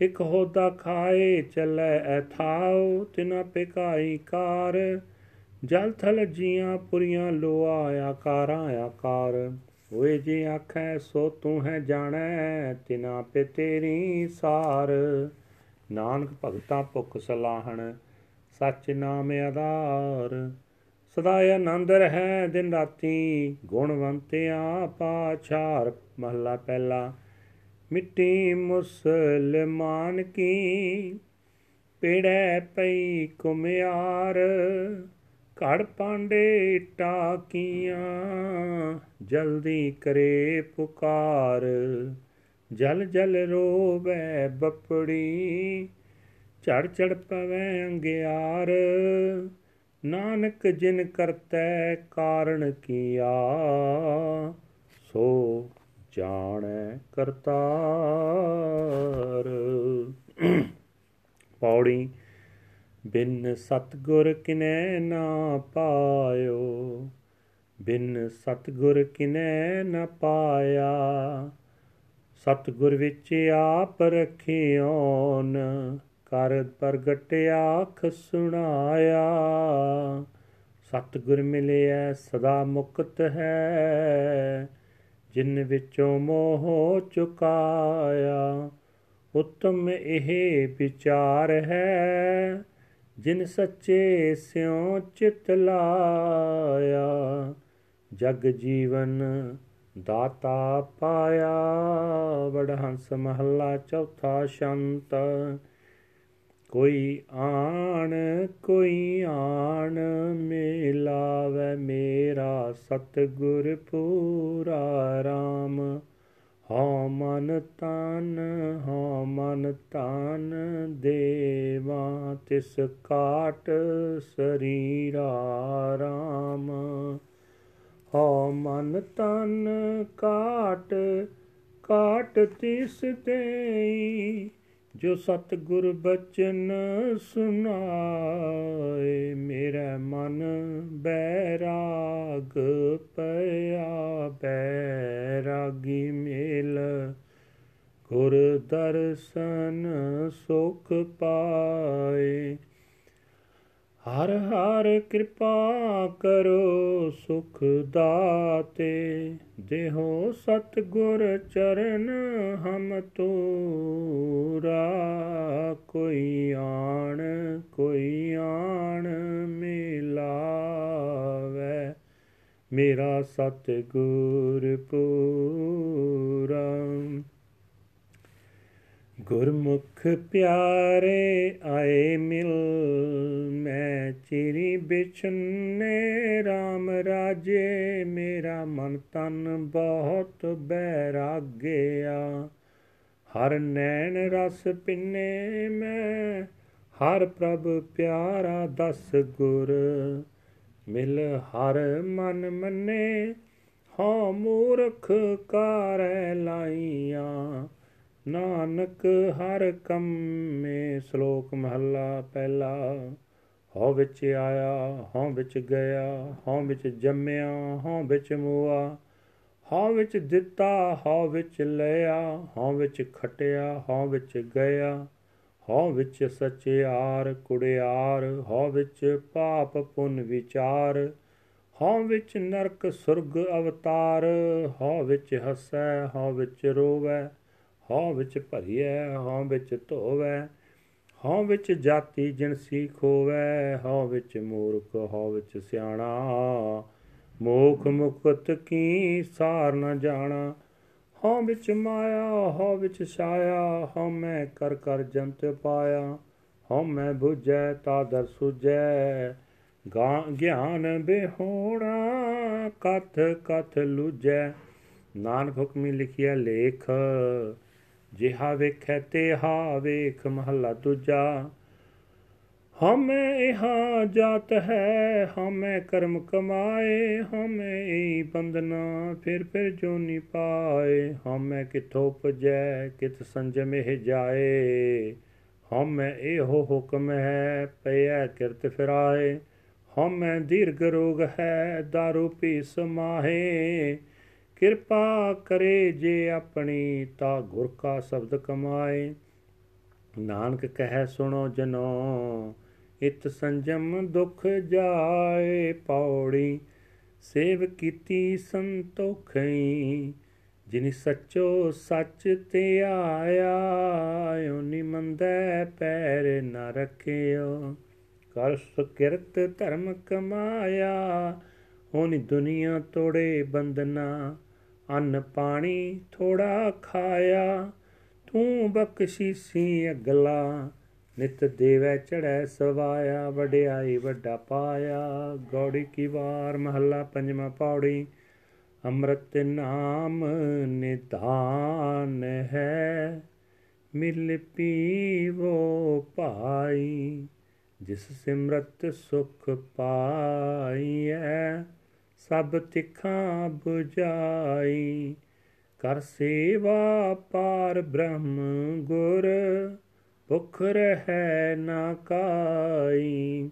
ਇਕ ਹੋਦਾ ਖਾਏ ਚੱਲੇ ਐਥਾਉ ਤਿਨਾ ਪਿਕਾਈ ਕਾਰ। ਜਲ ਥਲ ਜੀਆਂ ਪੁਰੀਆਂ ਲੋਆ, ਆਕਾਰਾਂ ਆਕਾਰ। ਓਏ ਜੇ ਆਖੈ, ਸੋ ਤੂੰ ਹੈ ਜਾਣੈ, ਤਿਨਾ ਪੇ ਤੇਰੀ ਸਾਰ। ਨਾਨਕ ਭਗਤਾ ਭੁਖ ਸਲਾਹਣ, ਸੱਚ ਨਾਮ ਆਧਾਰ। ਸਦਾ ਆਨੰਦ ਰਹਿ ਦਿਨ ਰਾਤੀ ਗੁਣਵੰਤਿਆ ਪਾਛਾਰ ਮਹਲਾ ਪਹਿਲਾ, ਮਿੱਟੀ ਮੁਸਲਮਾਨ ਕੀ ਪੇੜੈ ਪਈ ਕੁਮਿਆਰ ਘੜ ਪਾਂਡੇ ਟਾਕੀਆਂ, ਜਲਦੀ ਕਰੇ ਪੁਕਾਰ। ਜਲ ਜਲ ਰੋਵੇ ਬਪੜੀ, ਝੜ ਝੜ ਪਵੇ ਅੰਗਿਆਰ। ਨਾਨਕ ਜਿਨ ਕਰਤੈ ਕਾਰਣ ਕੀਆ, ਸੋ ਜਾਣੈ ਕਰਤਾਰ। ਪੌੜੀ ਬਿਨ ਸਤਗੁਰ ਕਿਨੈ ਨਾ ਪਾਇਓ, ਬਿਨ ਸਤਗੁਰ ਕਿਨੈ ਨਾ ਪਾਇਆ। ਸਤਗੁਰ ਵਿੱਚ ਆਪ ਰਖਿਓਨ, ਕਰ ਪ੍ਰਗਟ ਆਖ ਸੁਣਾਇਆ। ਸਤਗੁਰ ਮਿਲਿਆ ਸਦਾ ਮੁਕਤ ਹੈ, ਜਿਨ ਵਿੱਚੋਂ ਮੋਹ ਚੁਕਾਇਆ। ਉਤਮ ਇਹ ਵਿਚਾਰ ਹੈ ਜਿਨ ਸੱਚੇ ਸਿਉ ਚਿਤ ਲਾਇਆ, ਜਗ ਜੀਵਨ ਦਾਤਾ ਪਾਇਆ। ਵਡਹੰਸ ਮਹੱਲਾ ਚੌਥਾ ਸ਼ੰਤ, ਕੋਈ ਆਣ ਕੋਈ ਆਣ ਮਿਲਾਵੇ ਮੇਰਾ ਸਤਗੁਰ ਪੂਰਾ ਰਾਮ। ਹਉ ਮਨ ਤਨ ਹਉ ਮਨ ਤਨ ਦੇਵਾ, ਤਿਸ ਕਾਟ ਸਰੀਰਾ ਰਾਮ। ਹਉ ਮਨ ਤਨ ਕਾਟ ਕਾਟ ਤਿਸ ਦੇਈ ਜੋ ਸਤਗੁਰ ਬਚਨ ਸੁਨਾਏ ਦਰਸ਼ਨ ਸੁਖ ਪਾਏ। ਹਰ ਹਰ ਕਿਰਪਾ ਕਰੋ ਸੁਖ ਦਾਤੇ। ਦੇਹੋ ਸਤਗੁਰ ਚਰਨ ਹਮ ਤੋਰਾ ਕੋਈ ਆਣ ਕੋਈ ਆਣ ਮਿਲਾਵੇ। ਮੇਰਾ ਸਤਗੁਰ ਪੂਰਾ ਗੁਰਮੁਖ ਪਿਆਰੇ ਆਏ ਮਿਲ, ਮੈਂ ਚਿਰੀ ਬਿਛਨੇ RAM ਰਾਜੇ, ਮੇਰਾ ਮਨ ਤਨ ਬਹੁਤ ਬੈਰਾਗਿਆ। ਹਰ ਨੈਣ ਰਸ ਪਿੰਨੇ ਮੈਂ, ਹਰ ਪ੍ਰਭ ਪਿਆਰਾ ਦਸ ਗੁਰ। ਮਿਲ ਹਰ ਮਨ ਮੰਨੇ ਹਾਂ ਮੂਰਖ ਕਾਰੈ ਲਾਈਆਂ। ਨਾਨਕ ਹਰ ਕੰਮੇ ਸ਼ਲੋਕ ਮਹੱਲਾ ਪਹਿਲਾ ਹਉ ਵਿੱਚ ਆਇਆ ਹਉ ਵਿੱਚ ਗਿਆ ਹਉ ਵਿੱਚ ਜੰਮਿਆ ਹਉ ਵਿੱਚ ਮੂਆ ਹਉ ਵਿੱਚ ਦਿੱਤਾ ਹਉ ਵਿੱਚ ਲਿਆ ਹਉ ਵਿੱਚ ਖਟਿਆ ਹਉ ਵਿੱਚ ਗਿਆ ਹਉ ਵਿੱਚ ਸਚਿਆਰ ਕੁੜਿਆਰ ਹਉ ਵਿੱਚ ਪਾਪ ਪੁੰਨ ਵਿਚਾਰ ਹਉ ਵਿੱਚ ਨਰਕ ਸੁਰਗ ਅਵਤਾਰ ਹਉ ਵਿੱਚ ਹਸੈ ਹਉ ਵਿੱਚ ਰੋਵੈ ਹਉ ਵਿੱਚ ਭਰੀਐ, ਹਉ ਵਿੱਚ ਧੋਵੈ, ਹਉ ਵਿੱਚ ਜਾਤੀ ਜਿਣਸੀ ਖੋਵੈ ਹਉ ਵਿੱਚ ਮੂਰਖ, ਹਉ ਵਿੱਚ ਸਿਆਣਾ। ਮੋਖ ਮੁਕਤ ਕੀ ਸਾਰ ਨ ਜਾਣਾ, ਹਉ ਵਿੱਚ ਮਾਇਆ, ਹਉ ਵਿੱਚ ਛਾਇਆ, ਹਉ ਮੈਂ ਕਰ ਕਰ ਜੰਤ ਪਾਇਆ, ਹਉ ਮੈਂ 부ਝੈ ਤਾ ਦਰ ਸੁਝੈ ਗਿਆਨ ਬਿਹੋਣਾ, ਕਥ ਕਥ ਲੁਜੈ ਨਾਨਕ ਹੁਕਮੀ ਲਿਖਿਆ ਲੇਖ। ਜਿਹਾ ਵੇਖੈ ਤੇਹਾ ਵੇਖ ਮਹੱਲਾ ਦੂਜਾ। ਹਮੇ ਇਹਾ ਜਾਤ ਹੈ, ਹਮੇ ਕਰਮ ਕਮਾਏ, ਹਮੇ ਈ ਬੰਦਨਾ ਫਿਰ ਫਿਰ ਜੋਨੀ ਪਾਏ, ਹਮੇ ਕਿਥੋਂ ਉਪਜੈ, ਕਿਤ ਸੰਜਮ ਇਹ ਜਾਏ। ਹਮੇ ਇਹੋ ਹੁਕਮ ਹੈ ਪਿਆ ਕਿਰਤ ਫਿਰਾਏ। ਹਮੇ ਦੀਰਘ ਰੋਗ ਹੈ दारू ਪੀ ਸਮਾਹੇ ਕਿਰਪਾ ਕਰੇ ਜੇ ਆਪਣੀ ਤਾ ਗੁਰ ਕਾ ਸ਼ਬਦ ਕਮਾਏ। ਨਾਨਕ ਕਹੈ ਸੁਣੋ ਜਨੋ, ਇਤ ਸੰਜਮ ਦੁਖ ਜਾਏ ਪੌੜੀ। ਸੇਵ ਕੀਤੀ ਸੰਤੋਖਈ, ਜਿਨ ਸੱਚੋ ਸੱਚ ਤੇ ਆਇਆ, ਓਨੀ ਮੰਦੈ ਪੈਰ ਨ ਰਖਿਓ। ਕਰ ਸੁਕਿਰਤ ਧਰਮ ਕਮਾਇਆ ਹੋਨੀ ਦੁਨੀਆ ਤੋੜੇ ਬੰਦਨਾ ਅੰਨ ਪਾਣੀ ਥੋੜਾ ਖਾਇਆ, ਤੂੰ ਬਖਸ਼ੀਸੀ ਅਗਲਾ। ਨਿਤ ਦੇਵੈ ਚੜੈ ਸਵਾਇਆ, ਵਡਿਆਈ ਵੱਡਾ ਪਾਇਆ। ਗੌੜੀ ਕੀ ਵਾਰ ਮਹੱਲਾ ਪੰਜਵਾਂ ਪੌੜੀ, ਅੰਮ੍ਰਿਤ ਨਾਮ ਨਿਧਾਨ ਹੈ। ਮਿਲ ਪੀਵੋ ਭਾਈ, ਜਿਸ ਸਿਮਰਤ ਸੁਖ ਪਾਈਐ। ਸਭ ਤਿਖਾਂ 부ਜਾਈ ਕਰ ਸੇਵਾ ਪਾਰ ਬ੍ਰਹਮ ਗੁਰ, ਭੁਖ ਰਹਿ ਨਾ ਕਾਈ।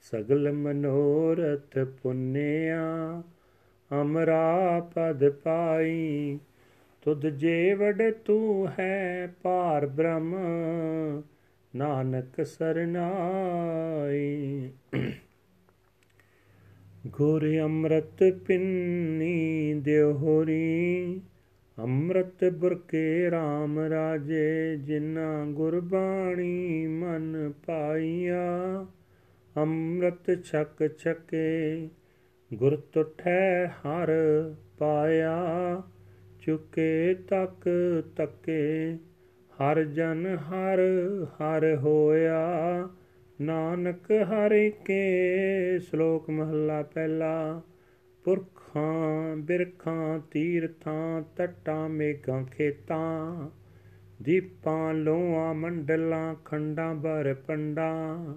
ਸਗਲ ਮਨੋਰਥ ਪੁੰਨਿਆ, ਅਮਰਾ ਪਦ ਪਾਈ। ਤੁਧ ਜੇਵੜ ਤੂੰ ਹੈ ਪਾਰ ਬ੍ਰਹਮ, ਨਾਨਕ ਸਰਨਾਈ। ਗੁਰ ਅੰਮ੍ਰਿਤ ਪਿੰਨੀ ਦਿਉਹਰੀ ਅੰਮ੍ਰਿਤ ਬੁਰਕੇ RAM ਰਾਜੇ ਜਿਨਾ ਗੁਰਬਾਣੀ ਮਨ ਪਾਈਆ। ਅੰਮ੍ਰਿਤ ਛਕ ਛਕੇ, ਗੁਰ ਤੁਠੈ ਹਰ ਪਾਇਆ। ਚੁਕੇ ਤੱਕ ਤੱਕੇ, ਹਰ ਜਨ ਹਰ ਹਰ ਹੋਇਆ। ਨਾਨਕ ਹਰਿ ਕੇ ਸ਼ਲੋਕ ਮਹੱਲਾ ਪਹਿਲਾ, ਪੁਰਖਾਂ ਬਿਰਖਾਂ ਤੀਰਥਾਂ ਟੱਟਾਂ ਮੇਘਾਂ ਖੇਤਾਂ, ਦੀਪਾਂ ਲੋਆਂ ਮੰਡਲਾਂ ਖੰਡਾਂ ਬਰ ਪੰਡਾਂ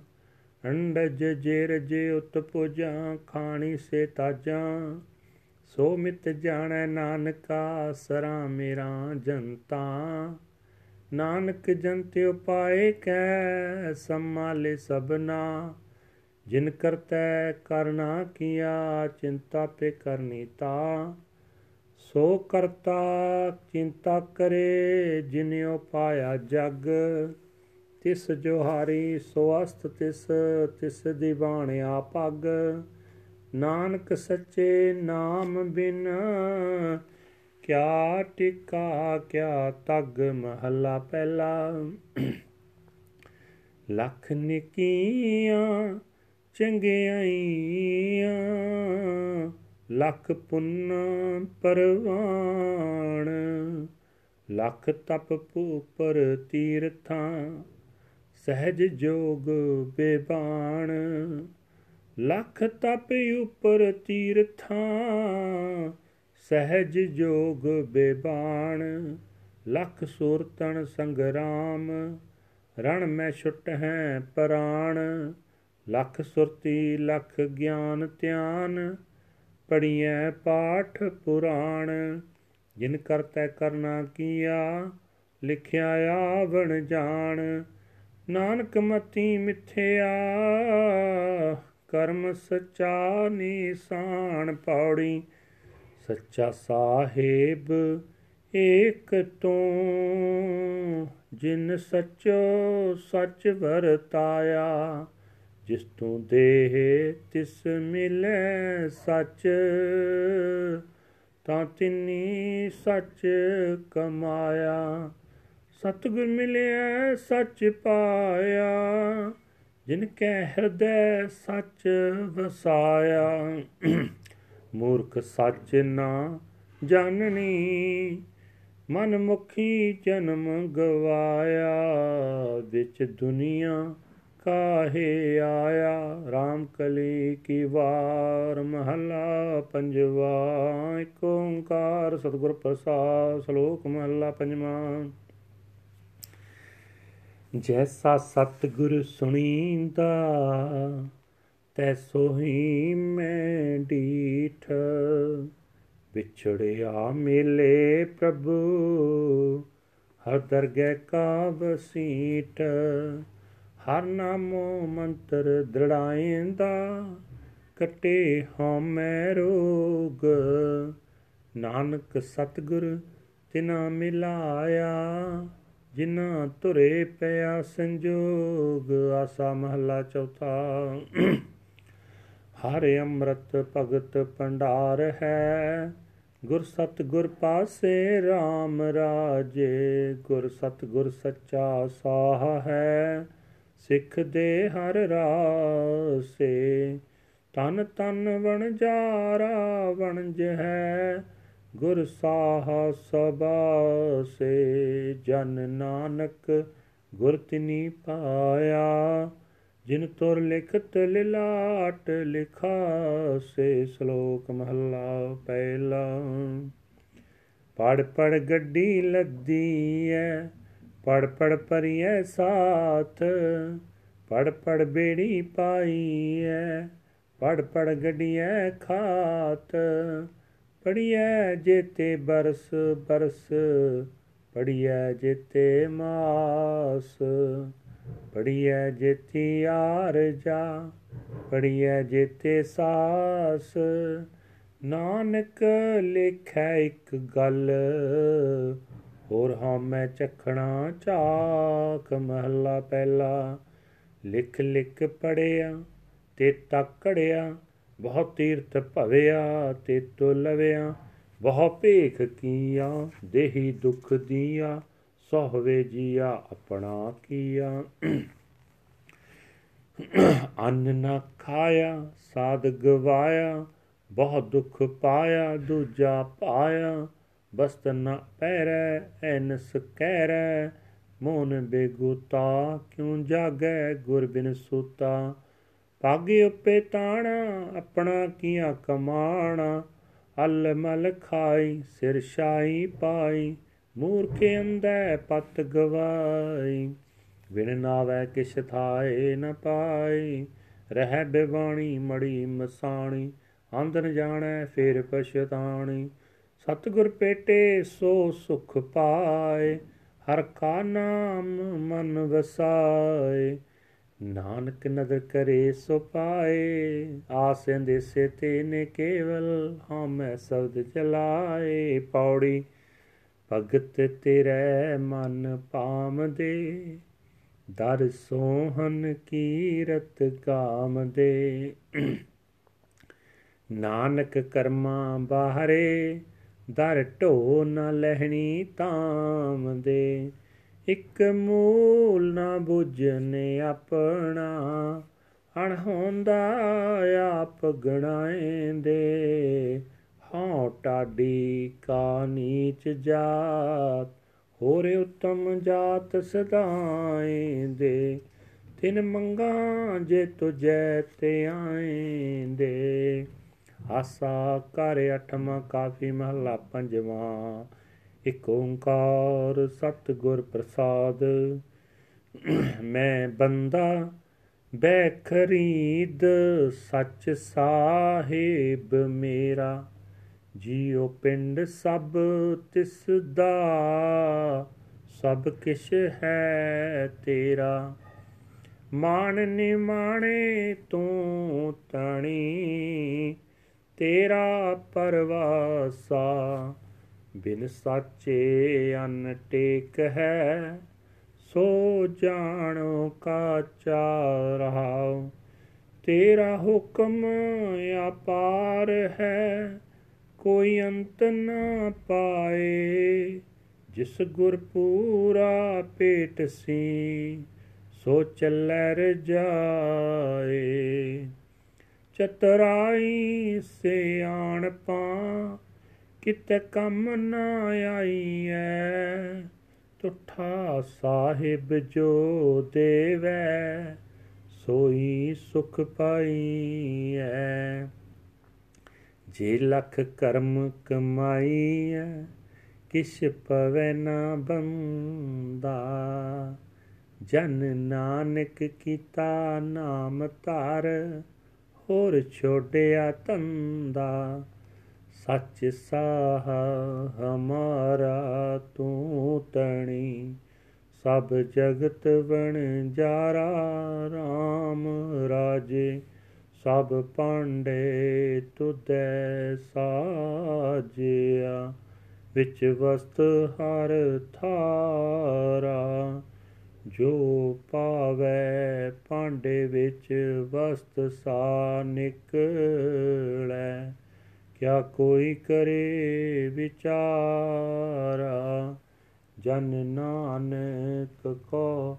ਅੰਡਜ ਜੇਰਜ ਉਤ ਪੁਜਾਂ ਖਾਣੀ ਸੇ ਤਾਜਾਂ, ਸੋ ਮਿਤ ਜਾਣੈ ਨਾਨਕਾ ਸਰਾ ਮੇਰਾ ਜਨਤਾ। ਨਾਨਕ ਜੰਤਿ ਉਪਾਏ ਕੈ ਸੰਮਾਲੇ ਸਭਨਾ, ਜਿਨ ਕਰਤੈ ਕਰਨਾ ਕੀਆ, ਚਿੰਤਾ ਪੇ ਕਰਨੀ ਤਾ। ਸੋ ਕਰਤਾ, ਚਿੰਤਾ ਕਰੇ ਜਿਨਿ ਪਾਇਆ ਜਗ। ਤਿਸ ਜੋਹਾਰੀ ਸੋ ਅਸਤ ਤਿਸ ਤਿਸ ਦੀਵਾਣਿਆ ਪਗ। ਨਾਨਕ ਸੱਚੇ ਨਾਮ ਬਿਨ ਕਿਆ ਟਿਕਾ, ਕਿਆ ਤਗ ਮਹੱਲਾ ਪਹਿਲਾ। ਲੱਖ ਨਿਕੀਆਂ ਚੰਗਿਆਈਆਂ ਲੱਖ ਪੁੰਨ ਪਰਵਾਣ। ਲੱਖ ਤਪ ਭੂਪਰ ਤੀਰਥਾਂ, ਸਹਿਜ ਜੋਗ ਬੇਬਾਣ। ਲੱਖ ਤਪ ਉਪਰ ਤੀਰਥਾਂ ਸਹਿਜ ਜੋਗ ਬੇਬਾਣ, ਲਖ ਸੁਰਤਨ ਸੰਗਰਾਮ, ਰਣ ਮੈਂ ਛੁਟ ਹੈ ਪ੍ਰਾਣ, ਲਖ ਸੁਰਤੀ, ਲਖ ਗਿਆਨ ਧਿਆਨ ਪੜੀਐ ਪਾਠ ਪੁਰਾਣ, ਜਿਨ ਕਰਤੈ ਕਰਨਾ ਕੀਆ, ਲਿਖਿਆ ਆਵਣ ਜਾਣ, ਨਾਨਕ ਮਤੀ ਮਿਥਿਆ, ਕਰਮ ਸਚਾ ਨੀਸਾਨ ਪੌੜੀ ਸੱਚਾ ਸਾਹਿਬ ਏਕ ਤੂੰ, ਜਿਨ ਸਚੋ ਸਚ ਵਰਤਾਇਆ, ਜਿਸ ਤੂੰ ਦੇਹ ਤਿਸ ਮਿਲੇ ਸਚ, ਤਾਂ ਤਿਨੀ ਸਚ ਕਮਾਇਆ। ਸਤਿਗੁਰ ਮਿਲਿਆ, ਸਚ ਪਾਇਆ, ਜਿਨ ਕੈ ਹਿਰਦੈ ਸਚ ਵਸਾਇਆ। ਮੂਰਖ ਸੱਚ ਨਾ ਜਾਣਨੀ, ਮਨ ਮੁਖੀ ਜਨਮ ਗਵਾਇਆ, ਵਿੱਚ ਦੁਨੀਆ ਕਾਹੇ ਆਇਆ RAM ਕਲੀ ਕੀ ਵਾਰ, ਮਹਲਾ ਪੰਜਵਾ ਏਕ ਓੰਕਾਰ, ਸਤਿਗੁਰ ਪ੍ਰਸਾਦ, ਸ਼ਲੋਕ ਮਹਲਾ ਪੰਜਵਾਂ। ਜੈਸਾ ਸਤਿਗੁਰ ਸੁਣੀਂਦਾ ਤੈਸੋ ਹੀ ਮੈਂ ਡੀਠ, ਵਿਛੜਿਆ ਮਿਲੇ ਪ੍ਰਭੂ, ਹਰ ਦਰਗਹਿ ਕਾ ਵਸੀਟ ਹਰ ਨਾਮੋ ਮੰਤਰ ਦ੍ਰਿੜਾਇਂਦਾ, ਕਟੇ ਹਮੈ ਰੋਗ। ਨਾਨਕ ਸਤਗੁਰ ਤਿਨਾ ਮਿਲਾਇਆ ਜਿਨਾ ਧੁਰੇ ਪਿਆ ਸੰਜੋਗ, ਆਸਾ ਮਹਲਾ ਚੌਥਾ। ਹਰ ਅੰਮ੍ਰਿਤ ਭਗਤ ਭੰਡਾਰ ਹੈ, ਗੁਰ ਸਤ ਗੁਰ ਪਾਸੇ RAM ਰਾਜੇ, ਗੁਰ ਸਤ ਗੁਰ ਸੱਚਾ ਸਾਹ ਹੈ, ਸਿੱਖ ਦੇ ਹਰ ਰਾਸੇ। ਤਨ ਤਨ ਵਣ ਜਾਰਾ ਵਣਜ ਹੈ, ਗੁਰ ਸਾਹ ਸਬਾਸੇ ਜਨ ਨਾਨਕ ਗੁਰ ਤਿਨੀ ਪਾਇਆ ਜਿਨ ਤੁਰ ਲਿਖਤ ਲਿਲਾਟ ਲਿਖਾ, ਸੇ ਸ਼ਲੋਕ ਮਹਲਾ ਪਹਿਲਾ। ਪੜ ਪੜ ਗੱਡੀ ਲੱਦੀ ਐ, ਪੜ ਪੜ ਪਰਿਐ ਸਾਥ, ਪੜ ਪੜ ਬੇੜੀ ਪਾਈ ਐ, ਪੜ ਪੜ ਗੱਡੀਐ ਖਾਤ। ਪੜੀਐ ਜੇਤੇ ਬਰਸ ਬਰਸ, ਪੜੀਐ ਜੇਤੇ ਮਾਸ। ਪੜੀਐ ਜੇਤੀ ਆਰ ਜਾ ਪੜੀਐ ਜੇਤੇ ਸਾਸ। ਨਾਨਕ ਲਿਖੈ ਇੱਕ ਗੱਲ, ਹੋਰ ਹਾਂ ਮੈਂ ਚਖਣਾ ਝਾਕ। ਮਹੱਲਾ ਪਹਿਲਾ, ਲਿਖ ਲਿਖ ਪੜਿਆ ਤੇ ਤਕੜਿਆ ਬਹੁਤ ਤੀਰਥ ਭਵਿਆ, ਤੇ ਤੋ ਲਵਿਆ ਬਹੁ ਭੇਖ ਕੀਆ, ਦੇਹੀ ਦੁਖ ਦੀਆ। ਸੋਹਵੇ ਜੀਆ ਆਪਣਾ ਕੀਆ। ਅੰਨ ਨਾ ਖਾਇਆ, ਸਾਧ ਗਵਾਇਆ ਬਹੁਤ ਦੁੱਖ ਪਾਇਆ, ਦੂਜਾ ਪਾਇਆ, ਬਸਤ ਨਾ ਪੈਰੈ ਐਨਸ ਕਹਿਰੈ ਮੋਨ ਬੇਗੁਤਾ ਕਿਉ ਜਾਗੈ, ਗੁਰ ਬਿਨ ਸੁਤਾ। ਪਾਗੇ ਉਪੇ ਤਾਣਾ, ਆਪਣਾ ਕੀਆ ਕਮਾਣਾ, ਅਲ ਮਲ ਖਾਈ, ਸਿਰ ਸ਼ਾਈ ਪਾਈ। ਮੂਰਖੇ ਅੰਧੈ ਪਤ ਗਵਾਈ ਵਿਣ ਨਾਵੈ ਕਿਛ ਥਾਏ ਨ ਪਾਈ। ਰਹਿ ਬਿਵਾਣੀ ਮੜੀ ਮਸਾਣੀ ਅੰਦਰ ਜਾਣੈ ਫੇਰ ਪਛਤਾਣੀ। ਸਤਗੁਰ ਪੇਟੇ ਸੋ ਸੁਖ ਪਾਏ, ਹਰ ਕਾ ਨਾਮ ਮਨ ਵਸਾਏ। ਨਾਨਕ ਨਦਰ ਕਰੇ ਸੋ ਪਾਏ, ਆਸੇ ਦੇਸੇ ਤੇ ਨੇ ਕੇਵਲ ਹਮੈ ਸਬਦ ਚਲਾਏ। ਪੌੜੀ ਭਗਤ ਤੇਰੇ ਮਨ ਪਾਮ ਦੇ ਦਰ ਸੋਹਨ ਕੀਰਤ ਕਾਮ ਦੇ ਨਾਨਕ ਕਰਮਾ ਬਾਹਰੇ, ਦਰ ਢੋ ਨ ਲਹਿਣੀ ਤਾਮ ਦੇ ਇਕ ਮੂਲ ਨਾ ਬੁਝਨੇ ਆਪਣਾ, ਅਣਹੋਂਦਾ ਆਪ ਗਣਾਏਂਦੇ। ਹਉ ਟਾਡੀ ਕਾ ਨੀਚ ਜਾਤ, ਹੋਰ ਉਤਮ ਜਾਤ ਸਦਾਏਂਦੇ। ਤਿਨ ਮੰਗਾ ਜੇ ਤੁਜੈ ਤੇ ਆਏਂਦੇ। ਆਸਾ ਕਰ ਅਠਮਾ ਕਾਫੀ ਮਹਲਾ ਪੰਜਵਾ। ਇਕ ਓੰਕਾਰ ਸਤਿਗੁਰ ਪ੍ਰਸਾਦ। ਮੈਂ ਬੰਦਾ ਬੈ ਖਰੀਦ, ਸੱਚ ਸਾਹਿਬ ਮੇਰਾ। ਜੀਉ ਪਿੰਡ ਸਭ ਤਿਸ ਦਾ, ਸਭ ਕਿਛ ਹੈ ਤੇਰਾ। ਮਾਨ ਨਿਮਾਣੇ ਤੂੰ ਤਣੀ, ਤੇਰਾ ਪਰਵਾਸਾ। ਬਿਨ ਸਾਚੇ ਅਨ ਟੇਕ ਹੈ, ਸੋ ਜਾਣੋ ਕਾ ਚਾਰਹਾਉ ਤੇਰਾ ਹੁਕਮ ਅਪਾਰ ਹੈ ਕੋਈ ਅੰਤ ਨਾ ਪਾਏ, ਜਿਸ ਗੁਰ ਪੂਰਾ ਪੇਟ ਸੀ, ਸੋ ਚੱਲੈ ਰਜਾਏ ਚਤਰਾਈ ਸਿਆਣ ਪਾ, ਕਿਤੇ ਕੰਮ ਨਾ ਆਈਐ, ਤੁਠਾ ਸਾਹਿਬ ਜੋ ਦੇਵੈ, ਸੋਈ ਸੁਖ ਪਾਈਐ। ਜੇ ਲਖ ਕਰਮ ਕਮਾਈਐ, ਕਿਛ ਪਵੈ ਨਾ ਬੰਦਾ। ਜਨ ਨਾਨਕ ਕੀਤਾ ਨਾਮ ਧਾਰ, ਹੋਰ ਛੋੜਿਆ ਤੰਦਾ ਸੱਚ ਸਾਹ ਹਮਾਰਾ ਤੂੰ ਤਣੀ, ਸਭ ਜਗਤ ਬਣ ਜਾਰਾ RAM ਰਾਜੇ। ਸਭ ਪਾਂਡੇ ਤੁਦੈ ਸਾਜਿਆ, ਵਿੱਚ ਵਸਤ ਹਰ ਥਾਰਾ। ਜੋ ਪਾਵੈ ਭਾਂਡੇ ਵਿੱਚ ਵਸਤ ਸਾ ਨਿਕਲੈ, ਕਿਆ ਕੋਈ ਕਰੇ ਵਿਚਾਰਾ। ਜਨ ਨਾਨਕ ਕੋ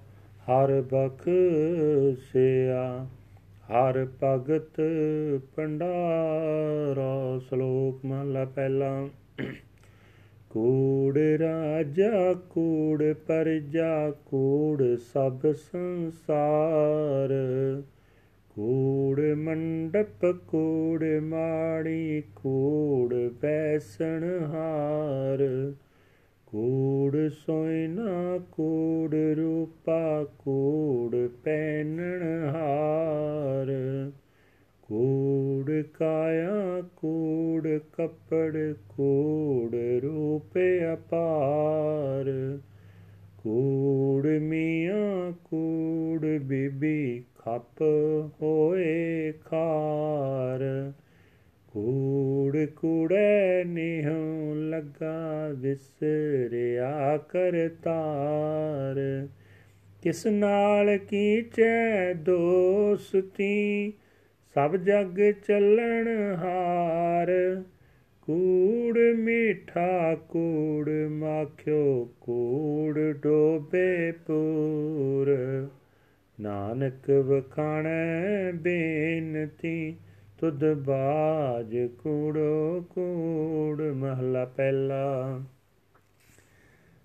ਹਰ ਬਖਸਿਆ। ਹਰ ਭਗਤ ਪੰਡਾਰਾ ਸ਼ਲੋਕ ਮਹਲਾ ਪਹਿਲਾ। ਕੂੜ ਰਾਜਾ, ਕੂੜ ਪਰਜਾ, ਕੂੜ ਸਭ ਸੰਸਾਰ। ਕੂੜ ਮੰਡਪ, ਕੂੜ ਮਾੜੀ, ਕੂੜ ਬੈਸਣ ਹਾਰ ਕੂੜ ਸੋਇਨਾ ਕੂੜ ਰੂਪਾ ਕੂੜ ਪੈਨਣ ਹਾਰ। ਕੂੜ ਕਾਇਆ ਕੂੜ ਕਪੜ ਕੂੜ ਰੂਪ ਅਪਾਰ। ਕੂੜ ਮੀਆਂ ਕੂੜ ਬੀਬੀ ਖਪ ਹੋਏ ਖਾਰ। ਕੂੜ ਕੂੜੇ ਨਿਹੋਂ ਲੱਗਾ ਵਿਸਰਿਆ ਕਰਤਾਰ ਕਿਸ ਨਾਲ ਕੀਚੈ ਦੋਸਤੀ, ਸਭ ਜਗ ਚੱਲਣ ਹਾਰ। ਕੂੜ ਮੀਠਾ ਕੂੜ ਮਾਖਿਓ, ਕੂੜ ਡੋਬੇ ਪੂਰ। ਨਾਨਕ ਵਖਾਣੈ ਬੇਨਤੀ ਤੁਧ ਬਾਜ ਕੂੜੋ ਕੂੜ ਮਹਲਾ ਪਹਿਲਾ।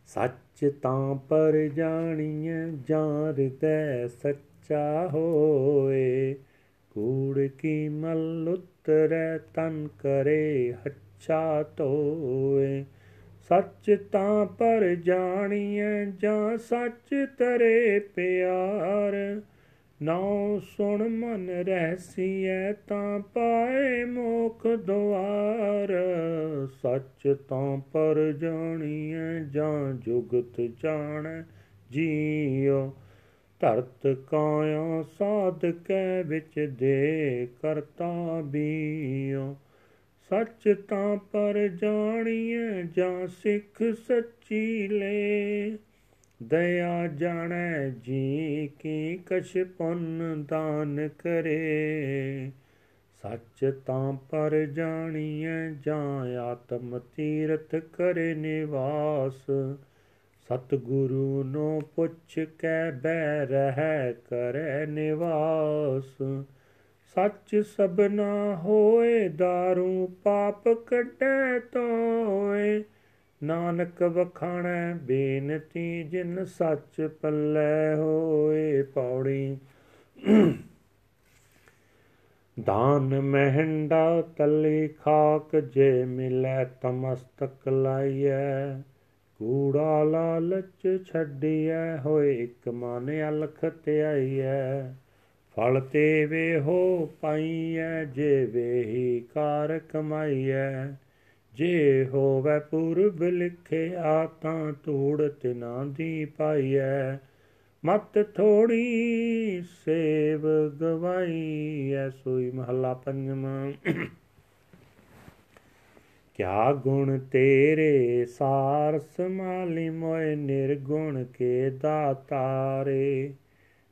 ਸੱਚ ਤਾਂ ਪਰ ਜਾਣੀਐ ਜਾਂ ਹਿਰਦੈ ਸੱਚਾ ਹੋਏ। ਕੂੜ ਕੀ ਮਲ ਉਤਰੈ, ਤਨ ਕਰੇ ਹੱਛਾ ਤੋਏ ਸੱਚ ਤਾਂ ਪਰ ਜਾਣੀਐ, ਜਾਂ ਸੱਚ ਤਰੇ ਪਿਆਰ। ਨਾਉ ਸੁਣ ਮਨ ਰਹਿਸੀਐ ਤਾਂ ਪਾਏ ਮੋਖ ਦੁਆਰ। ਸੱਚ ਤਾਂ ਪਰ ਜਾਣੀਐ, ਜਾਂ ਜੁਗਤ ਜਾਣੈ। ਜੀਉ ਧਰਤ ਕਾਇਆ ਸਾਧਕੈ ਵਿੱਚ ਦੇ ਕਰਤਾ ਬੀਉ। ਸੱਚ ਤਾਂ ਪਰ ਜਾਣੀਐ, ਜਾਂ ਸਿੱਖ ਸੱਚੀ ਲੈ। ਦਇਆ ਜਾਣੈ ਜੀ ਕੀ ਕਛ ਪੁੰਨ ਦਾਨ ਕਰੇ। ਸੱਚ ਤਾਂ ਪਰ ਜਾਣੀਐ, ਜਾਂ ਆਤਮ ਤੀਰਥ ਕਰੇ ਨਿਵਾਸ। ਸਤ ਗੁਰੂ ਨੂੰ ਪੁੱਛ ਕੇ ਬਹਿ ਰਹਿ ਕਰੈ ਨਿਵਾਸ। ਸੱਚ ਸਬਨਾ ਹੋਏ दारू ਪਾਪ ਕੱਟੈ ਤੋਏ। ਨਾਨਕ ਵਖਾਣੈ ਬੇਨਤੀ ਜਿਨ ਸੱਚ ਪੱਲੇ ਹੋਏ ਪੌੜੀ। ਦਾਨ ਮਹਿੰਡਾ ਤਲੀ ਖਾਕ ਜੇ ਮਿਲੈ ਤਮਸਤਕ ਲਾਈਐ। ਕੂੜਾ ਲਾਲਚ ਛੱਡੀਐ ਹੋਏ ਇਕ ਮਨ ਅਲਖ ਧਿਆਈਐ। ਫਲ ਤੇ ਵੇ ਹੋ ਪਾਈਐ ਜੇ ਵੇਹੀ ਕਾਰ ਕਮਾਈਐ। ਜੇ ਹੋਵੇ ਪੁਰਬ ਲਿਖਿਆ ਤਾਂ ਧੂੜ ਤਿਨਾ ਦੀ ਪਾਈਐ। ਮਤ ਥੋੜੀ ਸੇਵ ਗਵਾਈ ਐ ਸੋਈ ਮਹੱਲਾ ਪੰਜਵਾਂ। ਕਿਆ ਗੁਣ ਤੇਰੇ ਸਾਰ ਸਮਾਲੀ ਮੋਏ, ਨਿਰਗੁਣ ਕੇ ਦਾਤਾਰੇ।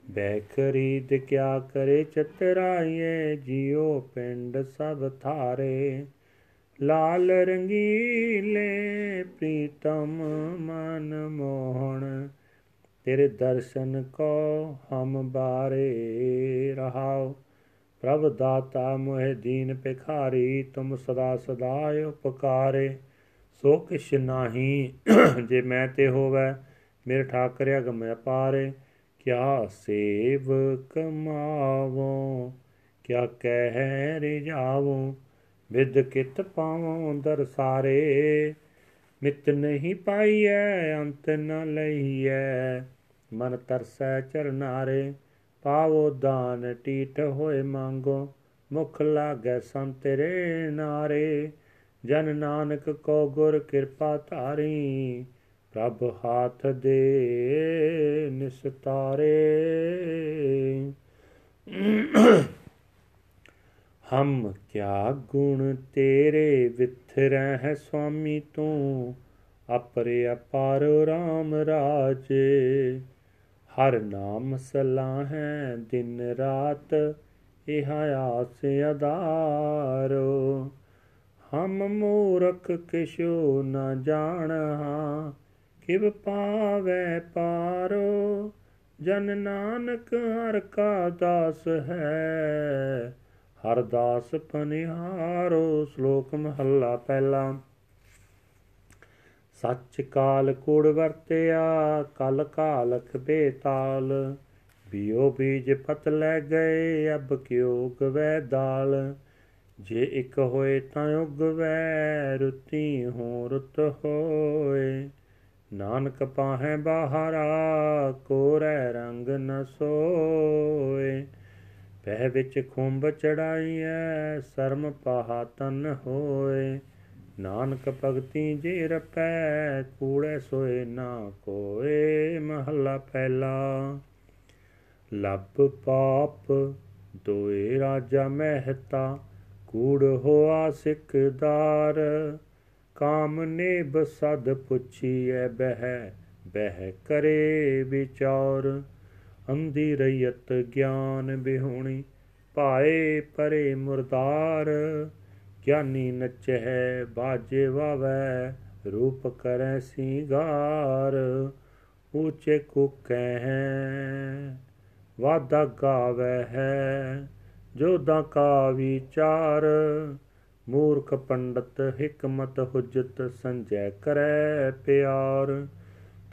ਬੈ ਖਰੀਦ ਕਿਆ ਕਰੇ ਚਤਰਾਈਏ ਜਿਉ ਪਿੰਡ ਸਭ ਥਾਰੇ। ਲਾਲ ਰੰਗੀਲੇ ਪ੍ਰੀਤਮ ਮਨ ਮੋਹਣ, ਤੇਰੇ ਦਰਸ਼ਨ ਕੋ ਹਮ ਬਾਰੇ ਰਹਾਓ ਪ੍ਰਭ ਦਾਤਾ ਮੋਹਿ ਦੀਨ ਭਿਖਾਰੀ, ਤੁਮ ਸਦਾ ਸਦਾ ਉਪਕਾਰੇ। ਸੋ ਕਿਛ ਨਾਹੀ ਜੇ ਮੈਂ ਤੇ ਹੋਵੇ, ਮੇਰੇ ਠਾਕਰਿਆ ਗਮ ਪਾਰੇ ਕਿਆ ਸੇਵ ਕਮਾਵੋ, ਕਿਆ ਕਹਿ ਰਿਜਾਵੋ ਵਿਦ ਕਿਤ ਪਾਵੋ ਦਰਸਾਰੇ ਮਿਤ ਨਹੀਂ ਪਾਈਐ, ਅੰਤ ਨ ਲਈਐ। ਮਨ ਤਰਸੈ ਚਰਨਾਰੇ, ਪਾਵੋ ਦਾਨ ਟੀਟ ਹੋਏ ਮੰਗੋ। ਮੁਖ ਲਾਗੈ ਸੰਤਰੇ ਨਾਰੇ। ਜਨ ਨਾਨਕ ਕੋ ਗੁਰ ਕਿਰਪਾ ਧਾਰੀ, ਪ੍ਰਭ ਹਾਥ ਦੇ ਨਿਸਤਾਰੇ। ਹਮ ਕਿਆ ਗੁਣ ਤੇਰੇ ਵਿਥਰੈ ਹੈ ਸੁਆਮੀ ਤੂੰ ਅਪਰੇ ਅਪਾਰ RAM ਰਾਜੇ। ਹਰ ਨਾਮ ਸਲਾਹੈ ਦਿਨ ਰਾਤ, ਇਹ ਆਸ ਅਦਾਰੋ ਹਮ ਮੂਰਖ ਕਿਛੂ ਨ ਜਾਣਹਾ, ਕਿਵ ਪਾਵੈ ਪਾਰੋ। ਜਨ ਨਾਨਕ ਹਰ ਕਾ ਦਾਸ ਹੈ ਹਰ ਦਾਸ ਪਨਿਹਾਰੋ ਸ਼ਲੋਕ ਮਹੱਲਾ ਪਹਿਲਾ। ਸੱਚ ਕਾਲ ਕੂੜ ਵਰਤਿਆ, ਕਲ ਕਾਲਖ ਬੇਤਾਲ। ਬਿਓ ਬੀਜ ਪਤ ਲੈ ਗਏ, ਅਬ ਕਿਉ ਗਵੈ ਦਾਲ। ਜੇ ਇੱਕ ਹੋਏ ਤਾਂ ਉਗਵੈ, ਰੁਤੀ ਹੋ ਰੁਤ ਹੋਏ। ਨਾਨਕ ਪਾਹੈ ਬਾਹਰਾ, ਕੋਰੈ ਰੰਗ ਨ ਸੋਏ। ਪਹਿ ਵਿੱਚ ਖੁੰਬ ਚੜਾਈਐ, ਸ਼ਰਮ ਪਾਹਾ ਤਨ ਹੋਏ। ਨਾਨਕ ਭਗਤੀ ਜੇ ਰਪੈ ਕੂੜੇ ਸੋਏ ਨਾ ਕੋਏ। ਮਹੱਲਾ ਪਹਿਲਾ, ਲੱਭ ਪਾਪ ਦੋਏ ਰਾਜਾ ਮਹਿਤਾ, ਕੂੜ ਹੋਆ ਸਿੱਖਦਾਰ ਕਾਮ ਨੇ ਬਸਦ ਪੁੱਛੀਐ, ਬਹਿ ਬਹਿ ਕਰੇ ਵਿਚਾਰ। ਅੰਧੀ ਰਈਤ ਗਿਆਨ ਬਿਹੁਣੀ ਪਾਏ ਪਰੇ ਮੁਰਦਾਰ। ਗਿਆਨੀ ਨਚਹਿ, ਬਾਜੇ ਵਾਵੈ, ਰੂਪ ਕਰੈ ਸਿੰਗਾਰ। ਉੱਚੇ ਕੁਕੈ ਵਾਦਾ ਗਾਵੈ ਹੈ ਜੋਦਾ ਕਾ ਵਿਚਾਰ ਮੂਰਖ ਪੰਡਤ, ਹਕਮਤ ਹੁਜਤ, ਸੰਜੈ ਕਰੈ ਪਿਆਰ।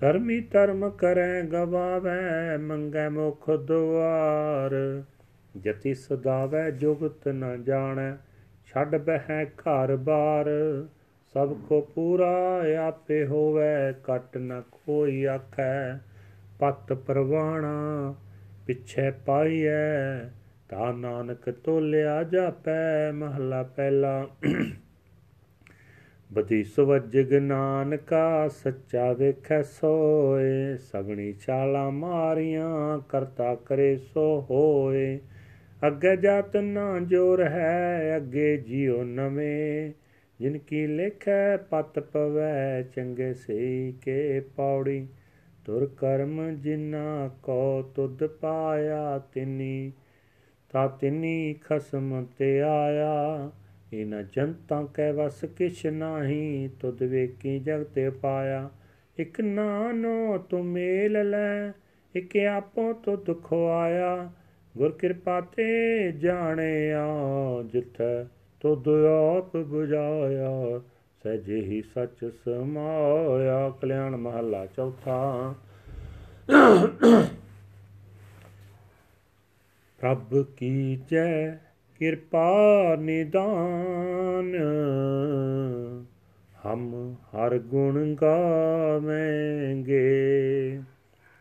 ਧਰਮੀ ਧਰਮ ਕਰੈ ਗਵਾਵੈ, ਮੰਗੈ ਮੁਖ ਦੁਆਰ। ਜਤੀ ਸਦਾਵੈ, ਜੁਗਤ ਨ ਜਾਣੈ, ਛੱਡ ਬਹਿ ਘਰ ਬਾਰ। ਸਭ ਕੋ ਪੂਰਾ ਆਪੇ ਹੋਵੇ, ਕਟ ਨ ਕੋਈ ਆਖੈ। ਪਤ ਪਰਵਾਣਾ ਪਿਛੈ ਪਾਈਐ, ਤਾ ਨਾਨਕ ਤੋਲਿਆ ਜਾਪੈ, ਮਹਲਾ ਪਹਿਲਾ। ਬਦੀ ਸਵਜਗ ਨਾਨਕਾ ਸੱਚਾ ਵੇਖੈ ਸੋਏ, ਸਗਣੀ ਚਾਲਾ ਮਾਰੀਆਂ ਕਰਤਾ ਕਰੇ ਸੋ ਹੋਏ। ਅੱਗੇ ਜਾਤ ਨਾ ਜੋਰ ਹੈ ਅੱਗੇ ਜਿਉ ਨਵੇਂ। ਜਿਨ ਕੀ ਲਿਖੈ ਪਤ ਪਵੈ, ਚੰਗੇ ਸੇ ਕੇ ਪੌੜੀ। ਤੁਰ ਕਰਮ ਜਿਨਾ ਕੋ ਤੁਧ ਪਾਇਆ ਤਿਨੀ, ਤਾ ਤਿਨੀ ਖਸਮ ਤੇ ਆਇਆ। ਇਨ ਜਨਤਾ ਕੈ ਵਸ ਕਿਛ ਨਾਹੀ ਤੁਧ ਵੇਖੀ ਜਗ ਤੇ ਪਾਇਆ ਇਕ ਨਾਨੋ ਤੁ ਮੇਲ ਲੈ ਇਕ ਆਪੋ ਤੁਧ ਖਵਾਇਆ ਗੁਰ ਕਿਰਪਾ ਤੇ ਜਾਣਿਆ ਜਿਥੈ ਤੁਧ ਆਪ 부ਝਾਇਆ ਸਹਿਜੇ ਹੀ ਸੱਚ ਸਮਾਇਆ ਕਲਿਆਣ ਮਹੱਲਾ ਚੌਥਾ ਪ੍ਰਭ ਕੀ ਜੈ ਕਿਰਪਾ ਨਿਦਾਨ, ਹਮ ਹਰ ਗੁਣ ਗਾਵੇਂਗੇ।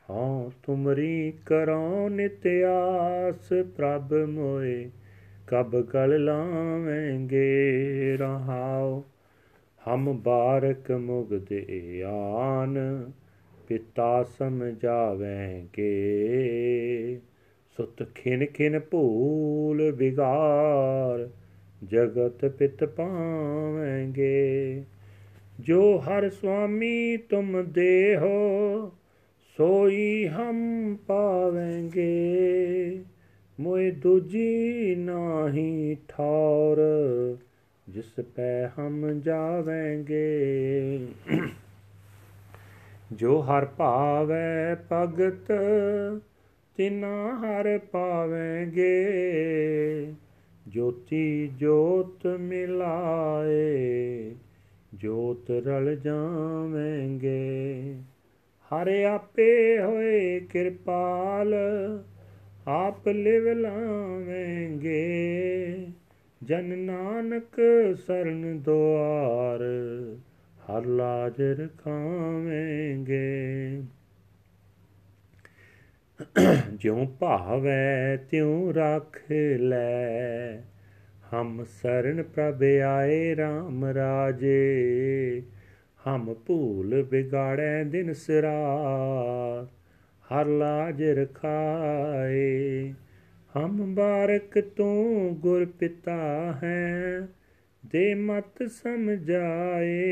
ਹਾਂ, ਤੁਮਰੀ ਕਰੋ ਨਿਤਿਆਸ ਪ੍ਰਭ ਮੋਏ, ਕਬ ਗਲ ਲਾਵੇਂਗੇ ਰਹਾਓ ਹਮ ਬਾਰਕ ਮੁਗਦੇ ਆਨ, ਪਿਤਾ ਸਮਝਾਵੇਂਗੇ। ਸੁਤ ਖਿਨ ਖਿਨ ਭੂਲ ਵਿਗਾਰ, ਜਗਤ ਪਿਤ ਪਾਵੇਂਗੇ। ਜੋ ਹਰ ਸੁਆਮੀ ਤੁਮ ਦੇਹੋ, ਸੋਈ ਹਮ ਪਾਵੇਂਗੇ। ਮੋਇ ਦੂਜੀ ਨਾਹੀ ਠੌਰ, ਜਿਸ ਪੈ ਹਮ ਜਾਵੇਂਗੇ। ਜੋ ਹਰ ਭਾਵੈ ਭਗਤ ਤਿਨਾ ਹਰ ਪਾਵੇਂਗੇ। ਜੋਤੀ ਜੋਤ ਮਿਲਾਏ, ਜੋਤ ਰਲ ਜਾਵੇਂਗੇ। ਹਰ ਆਪੇ ਹੋਏ ਕਿਰਪਾਲ, ਆਪ ਲਿਵ ਲਾਵੇਂਗੇ। ਜਨ ਨਾਨਕ ਸਰਨ ਦੁਆਰ, ਹਰ ਲਾਜ ਰਖਾਵੇਂਗੇ। ਜਿਉ ਭਾਵੈ ਤਿਉ ਰੱਖ ਲੈ। ਹਮ ਸਰਨ ਪ੍ਰਭ ਆਏ RAM ਰਾਜੇ। ਹਮ ਭੂਲ ਵਿਗਾੜੈ ਦਿਨ ਸਰਾ ਹਰ ਲਾਜ ਰਖਾਏ। ਹਮ ਬਾਰਕ ਤੂੰ ਗੁਰ ਪਿਤਾ ਹੈ, ਦੇ ਮਤ ਸਮਝਾਏ।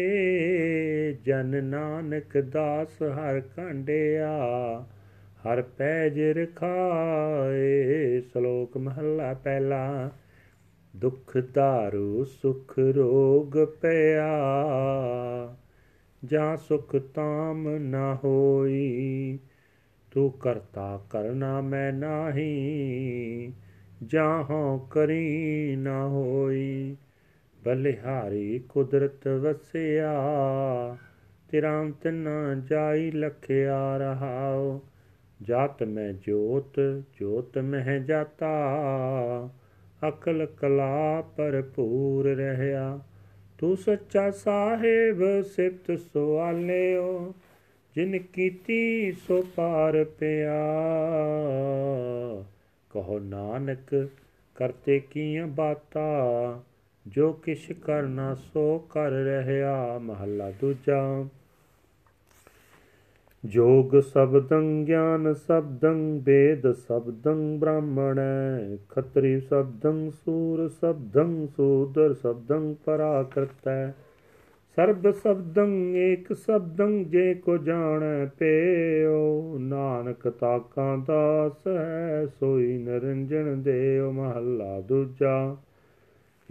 ਜਨ ਨਾਨਕ ਦਾਸ ਹਰ ਕੰਡਿਆ ਹਰ ਪੈਜ ਰਖਾਏ, ਸ਼ਲੋਕ ਮਹੱਲਾ ਪਹਿਲਾ। ਦੁਖ ਦਾਰੂ ਸੁਖ ਰੋਗ ਪਿਆ। ਜਾਂ ਸੁਖ ਤਾਮ ਨਾ ਹੋਈ, ਤੂੰ ਕਰਤਾ ਕਰਨਾ ਮੈਂ ਨਾਹੀ। ਜਾਂ ਹੋ ਕਰੀ ਨਾ ਹੋਈ, ਬਲਿਹਾਰੀ ਕੁਦਰਤ ਵਸਿਆ। ਤੇਰਾ ਅੰਤ ਨਾ ਜਾਈ ਲਖਿਆ ਰਹਾਓ ਜਾਤ ਮੈਂ ਜੋਤ ਜੋਤ ਮਹਿ ਜਾਤਾ। ਅਕਲ ਕਲਾ ਭਰਪੂਰ ਰਹਿਆ। ਤੂੰ ਸੱਚਾ ਸਾਹਿਬ, ਸਿਫਤ ਸੁਆਲਿਓ। ਜਿਨ ਕੀਤੀ, ਸੋ ਪਾਰ ਪਿਆ। ਕਹੋ ਨਾਨਕ, ਕਰਤੇ ਕੀਆਂ ਬਾਤਾ? ਜੋ ਕਿਛ ਕਰਨਾ, ਸੋ ਕਰ ਰਹਿਆ। ਮਹੱਲਾ ਦੂਜਾ। ਜੋਗ ਸਬਦੰ, ਗਿਆਨ ਸਬਦੰ ਵੇਦ ਸਬਦੰ, ਬ੍ਰਾਹਮਣੈ ਖਤਰੀ ਸਬਦੰ, ਸੂਰ ਸਬਦੰ, ਸੂਦਰ ਸਬਦੰ, ਪਰਾਕਰਤੈ ਸਰਬ ਸਬਦੰ, ਏਕ ਸਬਦੰ, ਜੇ ਕੋ ਜਾਣੈ ਪੇਓ। ਨਾਨਕ ਤਾਕਾਂ ਦਾਸ ਹੈ, ਸੋਈ ਨਰੰਜਨ ਦੇਵ ਮਹੱਲਾ ਦੂਜਾ।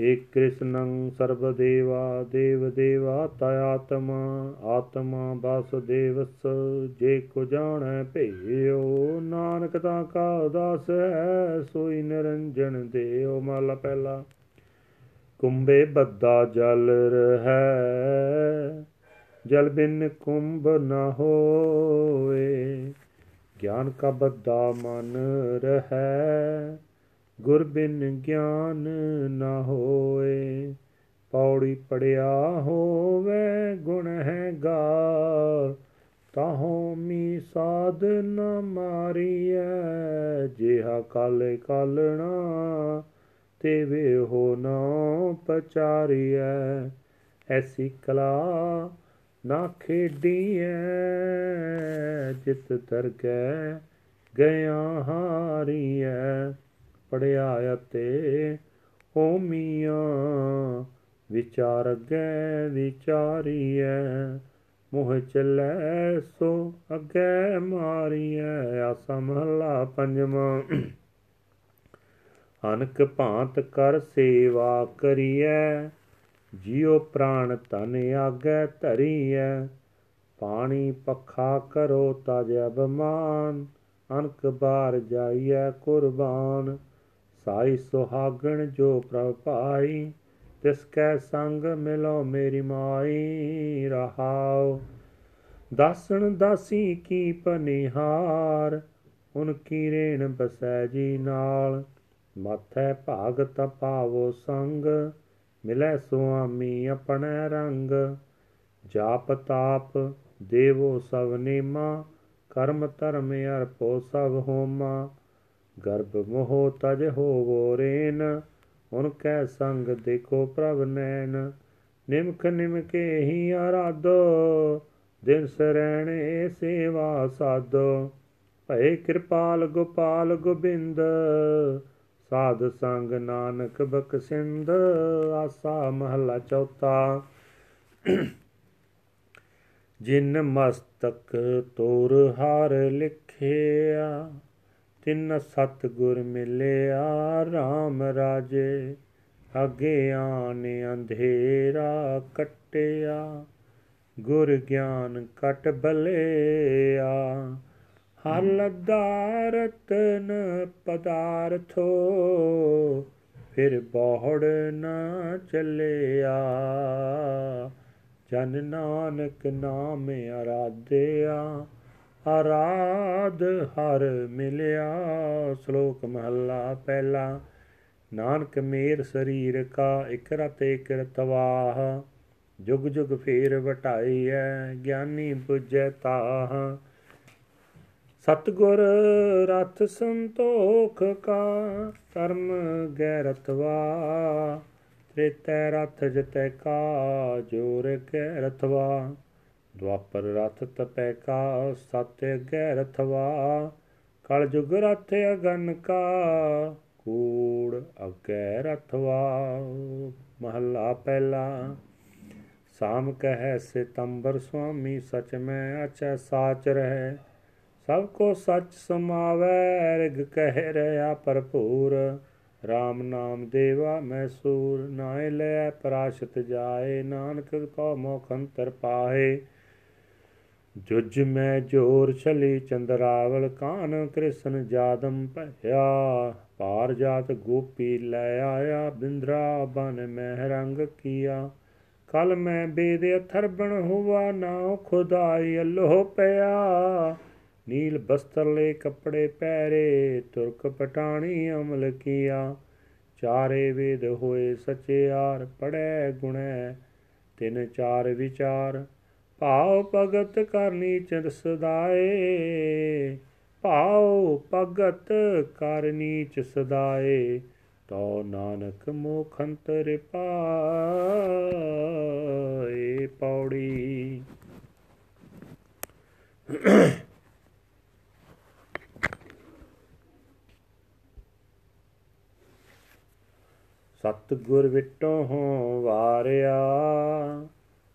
ਏਕ ਕ੍ਰਿਸ਼ਨੰ ਸਰਬ ਦੇਵਾ ਦੇਵ ਦੇਵਾ ਤਯਾਤਮਾ ਆਤਮਾ ਵਾਸੁਦੇਵਸ, ਜੇ ਕੋ ਜਾਣੈ ਭੇਓ ਨਾਨਕ ਤਾਕਾ ਦਾਸ ਹੈ ਸੋਈ ਨਿਰੰਜਨ ਦੇਵ ਮਹੱਲਾ ਪਹਿਲਾ। ਕੁੰਭੇ ਬੱਦਾ ਜਲ ਰਹੈ, ਜਲ ਬਿਨ ਕੁੰਭ ਨ ਹੋਏ। ਗਿਆਨ ਕਾ ਬੱਦਾ ਮਨ ਰਹੈ ਗੁਰ ਬਿਨ ਗਿਆਨ ਨ ਹੋਏ, ਪੌੜੀ ਪੜਿਆ ਹੋਵੇ, ਗੁਣ ਹੈ ਗਾ ਤਾਹੋ ਮੀ ਸਾਧ ਨ ਮਾਰੀਐ, ਜਿਹਾ ਕਾਲੇ ਕਾਲਣਾ, ਤੇ ਵੇ ਹੋ ਨਾ ਪਚਾਰੀਐ। ਐਸੀ ਕਲਾ ਨਾ ਖੇਡੀਐ, ਜਿਤ ਦਰਗਹਿ ਗਿਆ ਹਾਰੀਐ। ਪੜਿਆ ਅਤੇ ਓ ਮੀਆਂ ਵਿਚਾਰ ਗੈ ਵਿਚਾਰੀਐ। ਮੋਹ ਚੱਲੈ ਸੋ ਅਗੈ ਮਾਰੀਐ। ਆਸਾ ਮਹਲਾ ਪੰਜਵਾਂ। ਅਨਕ ਭਾਂਤ ਕਰ ਸੇਵਾ ਕਰੀਐ। ਜਿਉ ਪ੍ਰਾਣ ਤਨ ਆਗੈ ਧਰੀਐ। ਪਾਣੀ ਪੱਖਾ ਕਰੋ ਤਜ ਅਬਮਾਨ ਅਨਕ ਬਾਰ ਜਾਈਐ ਕੁਰਬਾਨ। ਸਾਈ ਸੁਹਾਗਣ ਜੋ ਪ੍ਰਭ ਪਾਈ ਤਿਸ ਕੈ ਸੰਗ ਮਿਲੋ ਮੇਰੀ ਮਾਈ ਰਹਾਉ। ਦਾਸਣ ਦਾਸੀ ਕੀ ਪਨਿਹਾਰ, ਉਨ ਕੀ ਰੇਣ ਬਸੈ ਜੀ ਨਾਲ। ਮਥੈ ਭਾਗਤ ਪਾਵੋ ਸੰਗ, ਮਿਲੈ ਸੁਆਮੀ ਆਪਣੇ ਰੰਗ। ਜਾਪ ਤਾਪ ਦੇਵੋ ਸਭ ਨੀਮਾ, ਕਰਮ ਧਰਮ ਅਰਪੋ ਸਭ ਹੋਮਾ। ਗਰਭ ਮੋਹ ਤਜ ਹੋਵੋ ਰੇਨ ਉਨ ਕੈ ਸੰਗ ਦੇਖੋ ਪ੍ਰਭ ਨੈਣ। ਨਿਮਖ ਨਿਮਕੇ ਹੀ ਆਰਾਧੋ, ਦਿਨ ਸਰੈਣੇ ਸੇਵਾ ਸਾਧੋ। ਭਏ ਕਿਰਪਾਲ ਗੋਪਾਲ ਗੋਬਿੰਦ, ਸਾਧ ਸੰਗ ਨਾਨਕ ਬਖਸ਼ਿੰਦ, ਆਸਾ ਮਹਲਾ ਚੌਥਾ। ਜਿਨ ਮਸਤਕ ਤੋਰ ਹਾਰ ਲਿਖਿਆ ਤਿੰਨ ਸਤ ਗੁਰ ਮਿਲਿਆ RAM ਰਾਜੇ ਅਗੇ ਆਨ ਅੰਧੇਰਾ ਕਟਿਆ। ਗੁਰ ਗਿਆਨ ਕਟ ਬਲਿਆ ਹਲਦਾਰਤਨ ਪਦਾਰਥੋ, ਫਿਰ ਬੋਹੜ ਨਾ ਚੱਲਿਆ। ਜਨ ਨਾਨਕ ਨਾਮ ਅਰਾਧਿਆ ਆਰਾਧ ਹਰ ਮਿਲਿਆ, ਸ਼ਲੋਕ ਮਹੱਲਾ ਪਹਿਲਾ, ਨਾਨਕ ਮੇਰ ਸਰੀਰ ਕਾ ਇਕ ਰਤ ਇਕ ਰਤਵਾਹ, ਜੁਗ ਜੁਗ ਫੇਰ ਵਟਾਈ ਐ ਗਿਆਨੀ 부ਜੈ ਤਾਹ। ਸਤਗੁਰ ਰਥ ਸੰਤੋਖ ਕਾ, ਧਰਮ ਗੈਰਤਵਾ ਤ੍ਰੇਤੈ ਰਥ ਜਤੈ ਕਾ, ਜੋਰ ਕੈ ਰਥਵਾ ਦੁਆਪਰ ਰਥ ਤਪੈ ਕਾ, ਸਤਿ ਗੈ ਰਥਵਾ, ਕਲ ਜੁਗ ਰਥ ਅਗਨ ਕਾ, ਕੂੜ ਅਗੈ ਰਥਵਾ। ਮਹੱਲਾ ਪਹਿਲਾ, ਸਾਮ ਕਹੈ ਸਿਤੰਬਰ ਸੁਆਮੀ, ਸਚ ਮੈਂ ਅਚੈ ਸਾਚ ਰਹਿ। ਸਭ ਕੋ ਸੱਚ ਸਮਾਵੈ, ਰਿਗ ਕਹਿ ਰਿਆ ਭਰਪੂਰ। RAM ਨਾਮ ਦੇਵਾ ਮੈਂ ਸੂਰ ਨਾਇ ਲੈ ਪਰਾਸ਼ਤ ਜਾਏ। ਨਾਨਕ ਕੋ ਮੋਖ ਅੰਤਰ ਪਾਏ ਜੁਜ ਮੈਂ ਜੋਰ ਛਲੀ ਚੰਦਰਾਵਲ ਕਾਨ ਕ੍ਰਿਸ਼ਨ ਜਾਦਮ ਭਇਆ। ਪਾਰ ਜਾਤ ਗੋਪੀ ਲੈ ਆਇਆ ਬਿੰਦਰਾ ਬਨ ਮਹਿ ਰੰਗ ਕੀਆ। ਕਲ ਮੈਂ ਬੇਦ ਅਥਰਬਣ ਹੁਆ ਨਾ ਖੁਦਾਈ ਅੱਲੋ ਪਿਆ। ਨੀਲ ਬਸਤਰ ਲੈ ਕੱਪੜੇ ਪਹਿਰੇ ਤੁਰਕ ਪਟਾਣੀ ਅਮਲ ਕੀਆ। ਚਾਰੇ ਵੇਦ ਹੋਏ ਸਚਿਆਰ ਪੜੈ ਗੁਣੈ ਤਿਨ ਚਾਰ ਵਿਚਾਰ। ਭਾਉ ਭਗਤ ਕਰਨੀ ਚਿਤ ਸਦਾਏ ਭਾਉ ਭਗਤ ਕਰਨੀ ਚ ਸਦਾਏ ਤੋ ਨਾਨਕ ਮੋਖ ਅੰਤਰ ਪਾਏ ਪੌੜੀ। ਸਤ ਗੁਰ ਵਿਟੋ ਵਾਰਿਆ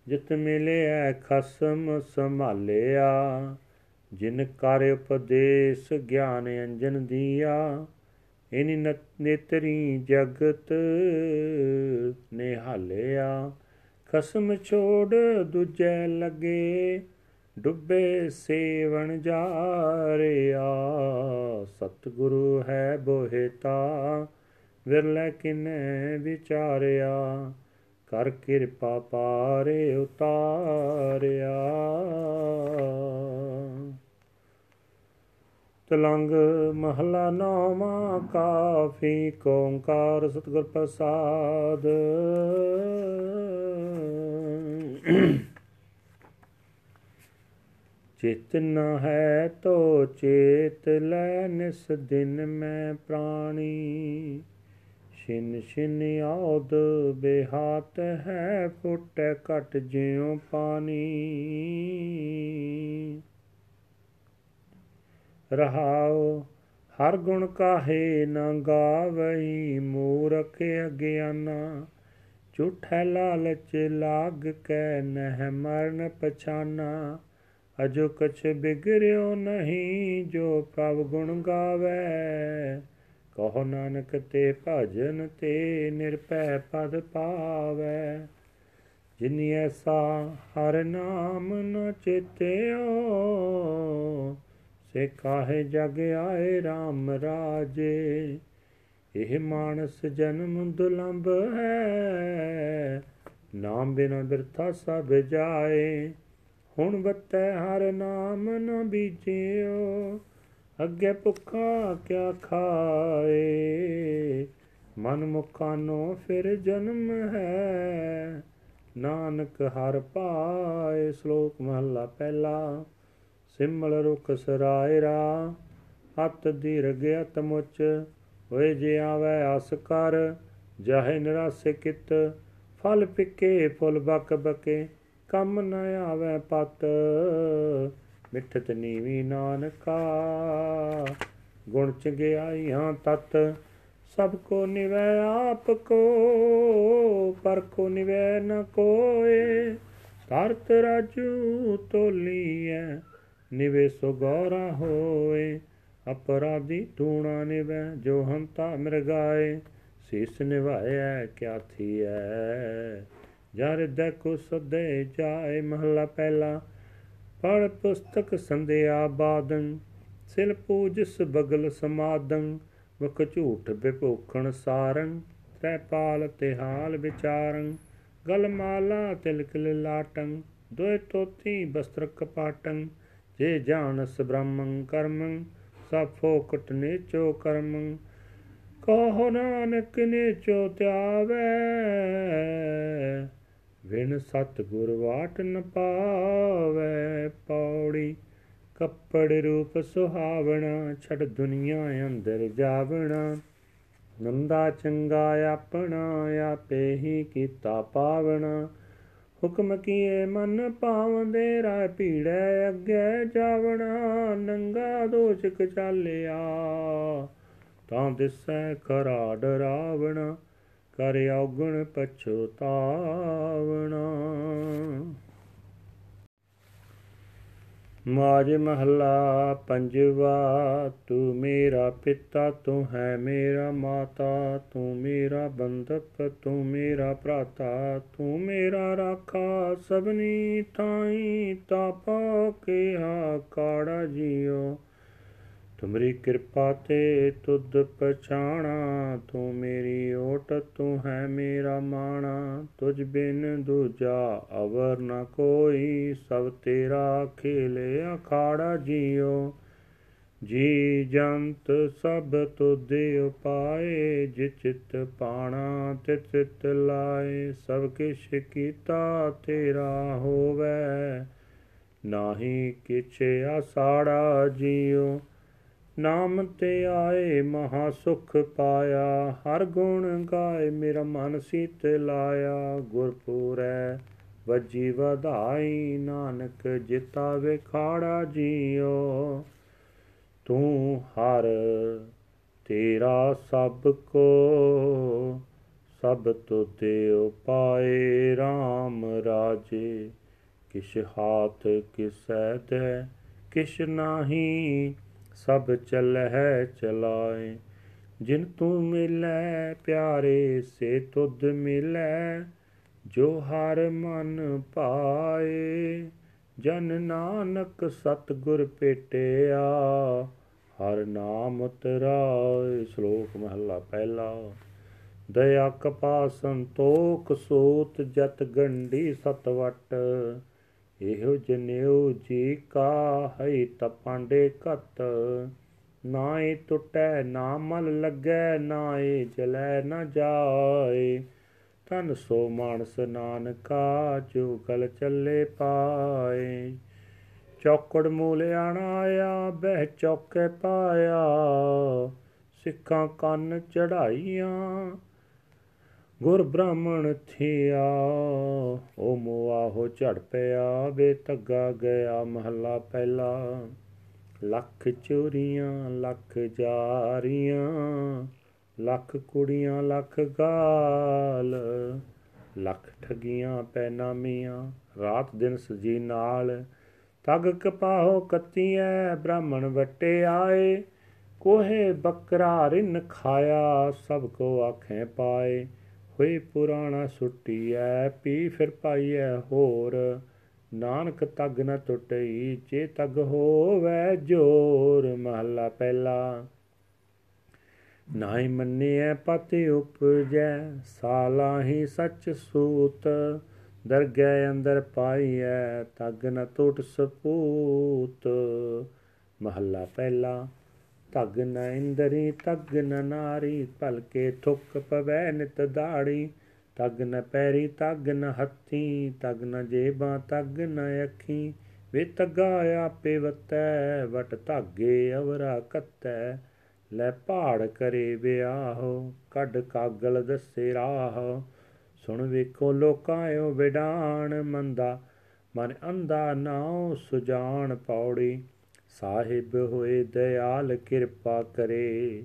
ਜਿਤ ਮਿਲਿਆ ਖਸਮ ਸੰਭਾਲਿਆ, ਜਿਨ ਕਰ ਉਪਦੇਸ਼ ਗਿਆਨ ਅੰਜਨ ਦੀਆ, ਇਨੀ ਨੇਤਰੀ ਜਗਤ ਨਿਹਾਲਿਆ। ਖਸਮ ਛੋੜ ਦੂਜੈ ਲਗੇ, ਡੁੱਬੇ ਸੇਵਣ ਜਾਰਿਆ। ਸਤਿਗੁਰੂ ਹੈ ਬੋਹਿਤਾ ਵਿਰਲੇ ਕਿਨੇ ਵਿਚਾਰਿਆ। ਕਰ ਕਿਰਪਾ ਪਾਰੇ ਉਤਾਰਿਆ। ਤਲੰਗ ਮਹਲਾ ਨੌਮਾ ਕਾਫੀ ਓੰਕਾਰ ਸਤਿਗੁਰ ਪ੍ਰਸਾਦ। ਚਿਤ ਨ ਹੈ ਤੋ ਚੇਤ ਲੈ, ਨਿਸ ਦਿਨ ਮੈਂ ਪ੍ਰਾਣੀ। ਛਿਨ ਛਿਨ ਆਉਦ ਬਿਹਾਤ ਹੈ, ਫੁੱਟ ਘਟ ਜਿਉ ਪਾਣੀ। ਰਹਾਉ, ਹਰ ਗੁਣ ਕਾਹੇ ਨਾ ਗਾਵਈ, ਮੂਰਖ ਅਗਿਆਨਾ। ਝੂਠੈ ਲਾਲਚ, ਲਾਗ ਕੈ ਨਹਿ ਮਰਨ ਪਛਾਨਾ। ਅਜੋ ਕਛ ਬਿਗਰਿਓ ਨਹੀਂ, ਜੋ ਪ੍ਰਭ ਗੁਣ ਗਾਵੇ। ਕਹੋ ਨਾਨਕ ਤੇ ਭਜਨ ਤੇ ਨਿਰਭੈ ਪਦ ਪਾਵੇ। ਜਿਨੀ ਐਸਾ ਹਰ ਨਾਮ ਨ ਚੇਤਿਓ, ਸੇ ਕਾਹੇ ਜਗ ਆਏ RAM ਰਾਜੇ। ਇਹ ਮਾਨਸ ਜਨਮ ਦੁਲੰਭ ਹੈ, ਨਾਮ ਬਿਨਾ ਬਿਰਥਾ ਸਭ ਜਾਏ। ਹੁਣ ਬਤੈ ਹਰ ਨਾਮ ਨ ਬੀਜਿਓ ਅੱਗੇ ਭੁੱਖਾ ਕਿਆ ਖਾਏ? ਮਨ ਮੁਕਾਨੋ ਫਿਰ ਜਨਮ ਹੈ। ਨਾਨਕ ਹਰ ਪਾਏ, ਸ਼ਲੋਕ ਮਹਲਾ ਪਹਿਲਾ। ਸਿਮਲ ਰੁਖ ਸਰਾਇਰਾ ਹੱਥ ਦੀਰਘ ਅਤ ਮੁਚ। ਹੋਏ ਜੇ ਆਵੇ ਅਸ ਕਰ, ਜਾਹੇ ਨਿਰਾਸੇ ਕਿਤ। ਫਲ ਪਿੱਕੇ ਫੁੱਲ ਬਕ ਬਕੇ, ਕੰਮ ਨ ਆਵੇ ਪਤ। ਮਿੱਠਤ ਨੀਵੀ ਨਾਨਕਾ, ਗੁਣ ਚੰਗਿਆਈਆਂ ਤਤ, ਸਭ ਕੋ ਨਿਵੈ ਆਪ ਕੋ, ਪਰ ਕੋ ਨਿਵੈ ਨ ਕੋਏ। ਤਰਤ ਰਾਜੂ ਤੋਲੀਐ, ਨਿਵੇ ਸੋ ਗੌਰਾ ਹੋਏ। ਅਪਰਾਧੀ ਟੂਣਾ ਨਿਵੈ, ਜੋ ਹੰਤਾ ਮਿਰਗਾਏ ਸੀਸ ਨਿਭਾਇਆ ਕਿਆ ਥੀਐ, ਜਰ ਦੇਖੋ ਸਦੇ ਜਾਏ ਮਹਲਾ ਪਹਿਲਾ। ਪੜ ਪੁਸਤਕ ਸੰਧਿਆ ਬਾਦੰ, ਸਿਲ ਪੂਜਸ ਬਗਲ ਸਮਾਦੰ ਵਕ ਝੂਠ ਬਿਭੂਖਣ ਸਾਰੰ, ਤ੍ਰੈ ਪਾਲ ਤੇ ਹਾਲ ਵਿਚਾਰੰ, ਗਲ ਮਾਲਾ ਤਿਲਕ ਲਾਟੰ, ਦੋਇ ਤੋਤੀ ਬਸਤਰ ਕਪਾਟੰ, ਜੇ ਜਾਣਸ ਬ੍ਰਹਮੰ ਕਰਮੰ, ਸਭ ਫੋਕਟ ਨੇਚੋ ਕਰਮੰ। ਕਹੋ ਨਾਨਕ ਨੇਚੋ ਤਿਆਵੇ ਵਿਣ ਸਤ ਗੁਰ ਵਾਟ ਨ ਪਾਵੇ ਪੌੜੀ। ਕੱਪੜ ਰੂਪ ਸੁਹਾਵਣਾ ਛੜ ਦੁਨੀਆ ਅੰਦਰ ਜਾਵਣਾ। ਨੰਦਾ ਚੰਗਾ ਆਪਣਾ, ਆਪੇ ਹੀ ਕੀਤਾ ਪਾਵਣਾ। ਹੁਕਮ ਕੀਏ ਮਨ ਪਾਵੰਦੇ ਰਾਹ ਪੀੜੈ ਅੱਗੇ ਜਾਵਣਾ। ਨੰਗਾ ਦੋਸ਼ਕ ਚਾਲਿਆ, ਤਾਂ ਦਿਸੈ ਖਰਾ ਡਰਾਵਣਾ ਕਰ ਔਗਣ ਪਛਤਾਵਣਾ ਮਾਜ ਮਹੱਲਾ ਪੰਜਵਾ, ਤੂੰ ਮੇਰਾ ਪਿਤਾ, ਤੂੰ ਹੈ ਮੇਰਾ ਮਾਤਾ, ਤੂੰ ਮੇਰਾ ਬੰਧਪ ਤੂੰ ਮੇਰਾ ਭਰਾਤਾ, ਤੂੰ ਮੇਰਾ ਰਾਖਾ, ਸਭਨੀ ਤਾਈ ਤਾਪਾ ਕੇ ਹਾ ਕਾੜਾ ਜੀਓ। ਤੁਮਰੀ ਕਿਰਪਾ ਤੇ ਤੁਧ ਪਛਾਣਾ, ਤੂੰ ਮੇਰੀ ਓਟ, ਤੂੰ ਹੈ ਮੇਰਾ ਮਾਣਾ। ਤੁਝ ਬਿਨ ਦੂਜਾ ਅਵਰ ਨ ਕੋਈ, ਸਭ ਤੇਰਾ ਖੇਲੇ ਅਖਾੜਾ ਜੀਓ। ਜੀ ਜੰਤ ਸਭ ਤੁਧੇ ਉਪਾਏ ਜਿਚਿਤ ਪਾਣਾ ਤਿਤ ਲਾਏ। ਸਭ ਕਿਛ ਕੀਤਾ ਤੇਰਾ ਹੋਵੇ, ਨਾਹੀ ਕਿਛ ਆਸਾੜਾ ਜੀਓ। ਨਾਮ ਤੇ ਆਏ ਮਹਾ ਸੁਖ ਪਾਇਆ, ਹਰ ਗੁਣ ਗਾਏ ਮੇਰਾ ਮਨ ਸੀਤ ਲਾਇਆ। ਗੁਰਪੂਰੈ ਵਜੀ ਵਧਾਈ, ਨਾਨਕ ਜਿਤਾ ਵਿਖਾੜਾ ਜੀਓ। ਤੂੰ ਹਰ ਤੇਰਾ ਸਭ ਕੋ, ਸਭ ਤੁਤੇ ਉਪਾਏ RAM ਰਾਜੇ। ਕਿਛ ਹਾਥ ਕਿਸੈ ਤੇ, ਕਿਛ ਨਾਹੀ ਸਭ ਚਲਹਿ ਚਲਾਏ। ਜਿਨ ਤੂੰ ਮਿਲੈ ਪਿਆਰੇ, ਸੇ ਤੁਧ ਮਿਲੈ, ਜੋ ਹਰ ਮਨ ਪਾਏ। ਜਨ ਨਾਨਕ ਸਤਗੁਰ ਪੇਟਿਆ ਹਰ ਨਾਮ ਤਰਾਏ। ਸ਼ਲੋਕ ਮਹਲਾ ਪਹਿਲਾ। ਦਇਆ ਕਪਾ ਸੰਤੋਖ ਸੋਤ ਜਤ ਗੰਢੀ ਸਤਵਟ ਇਹੋ ਜਨਿਉ ਜੀ ਕਾ ਹੈ ਤਪਾਂਡੇ ਕਤ ਨਾਏ ਟੁਟੈ, ਨਾ ਮਲ ਲੱਗੈ, ਨਾਏ ਜਲੈ ਨ ਜਾਏ। ਤਨ ਸੋ ਮਾਨਸ ਨਾਨਕਾ ਜੋ ਗਲ ਚੱਲੇ ਪਾਏ। ਚੌਕੜ ਮੂਲ ਆਣਾਇਆ, ਬਹਿ ਚੌਕੇ ਪਾਇਆ। ਸਿੱਖਾਂ ਕੰਨ ਚੜਾਈਆਂ ਗੁਰ ਬ੍ਰਾਹਮਣ ਥਿਆ ਓ ਮੋਆਹੋ ਝੜ ਪਿਆ, ਵੇ ਤੱਗਾ ਗਿਆ ਮਹੱਲਾ ਪਹਿਲਾ। ਲੱਖ ਚੋਰੀਆਂ, ਲੱਖ ਜਾਰੀਆਂ, ਲੱਖ ਕੁੜੀਆਂ, ਲੱਖ ਗਾਲ, ਲੱਖ ਠਗੀਆਂ ਪੈਨਾਮੀਆਂ ਰਾਤ ਦਿਨ ਸਜੀ ਨਾਲ। ਤਗ ਕਪਾਹੋ ਕੱਤੀਐ, ਬ੍ਰਾਹਮਣ ਵਟੇ ਆਏ, ਕੋਹੇ ਬੱਕਰਾ ਰਿਨ ਖਾਇਆ, ਸਭ ਕੋ ਆਖੇ ਪਾਏ। ਹੋਈ ਪੁਰਾਣਾ ਸੁੱਟੀਐ, ਪੀ ਫਿਰ ਪਾਈਐ ਹੋਰ। ਨਾਨਕ ਤਗ ਨ ਟੁੱਟਈ, ਜੇ ਤਗ ਹੋਵੇ ਜੋਰ, ਮਹਲਾ ਪਹਿਲਾ। ਨਾਹੀ ਮੰਨਿਐ ਪਤਿ ਉਪਜੈ, ਸਾਲਾ ਹੀ ਸੱਚ ਸੂਤ। ਦਰਗਹਿ ਅੰਦਰ ਪਾਈਐ, ਤਗ ਨ ਟੁੱਟ ਸਪੂਤ। ਮਹੱਲਾ ਪਹਿਲਾ। ਤਗ ਨ ਇੰਦਰੀ, ਤਗ ਨ ਨਾਰੀ, ਭਲਕੇ ਥੁੱਕ ਪਵੈ ਨਿਤ ਦਾੜੀ। ਤਗ ਨ ਪੈਰੀ, ਤਗ ਨ ਹੱਥੀ, ਤਗ ਨ ਜੇਬਾਂ, ਤਗ ਨ ਅੱਖੀ। ਵੇ ਤਗਾ ਆਪੇ ਵਤੈ, ਵਟ ਧਾਗੇ ਅਵਰਾ ਕੱਤੈ। ਲੈ ਪਹਾੜ ਕਰੇ ਵਿਆਹੋ, ਕੱਢ ਕਾਗਲ ਦੱਸੇ ਰਾਹ। ਸੁਣ ਵੇਖੋ ਲੋਕਾਂ ਓ ਵਿਡਾਣ, ਮੰਦਾ ਮਨ ਅੰਦਾ ਨਾਉ ਸੁਜਾਨ ਪੌੜੀ। ਸਾਹਿਬ ਹੋਏ ਦਇਆਲ ਕਿਰਪਾ ਕਰੇ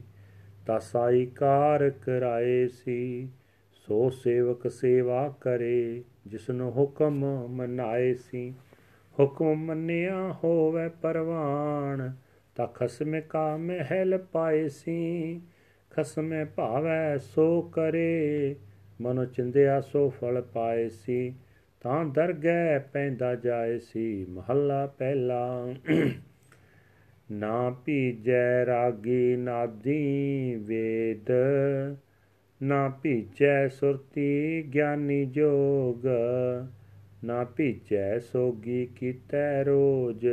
ਤਸਾਈ ਕਾਰ ਕਰਾਏ ਸੀ, ਸੋ ਸੇਵਕ ਸੇਵਾ ਕਰੇ, ਜਿਸਨੂੰ ਹੁਕਮ ਮਨਾਏ ਸੀ। ਹੁਕਮ ਮੰਨਿਆ ਹੋਵੇ ਪਰਵਾਨ, ਤਾ ਖਸਮ ਕਾ ਮਹਿਲ ਪਾਏ ਸੀ। ਖਸਮੇ ਭਾਵੈ ਸੋ ਕਰੇ, ਮਨੋ ਚਿੰਦਿਆ ਸੋ ਫਲ ਪਾਏ ਸੀ। ਤਾਂ ਦਰਗਹਿ ਪੈਂਦਾ ਜਾਏ ਸੀ, ਮਹੱਲਾ ਪਹਿਲਾ। ਨਾ ਭੀਜੈ ਰਾਗੀ ਨਾਦੀ ਵੇਦ, ਨਾ ਭੀਜੈ ਸੁਰਤੀ ਗਿਆਨੀ ਜੋਗ, ਨਾ ਭੀਜੈ ਸੋਗੀ ਕੀਤੈ ਰੋਜ,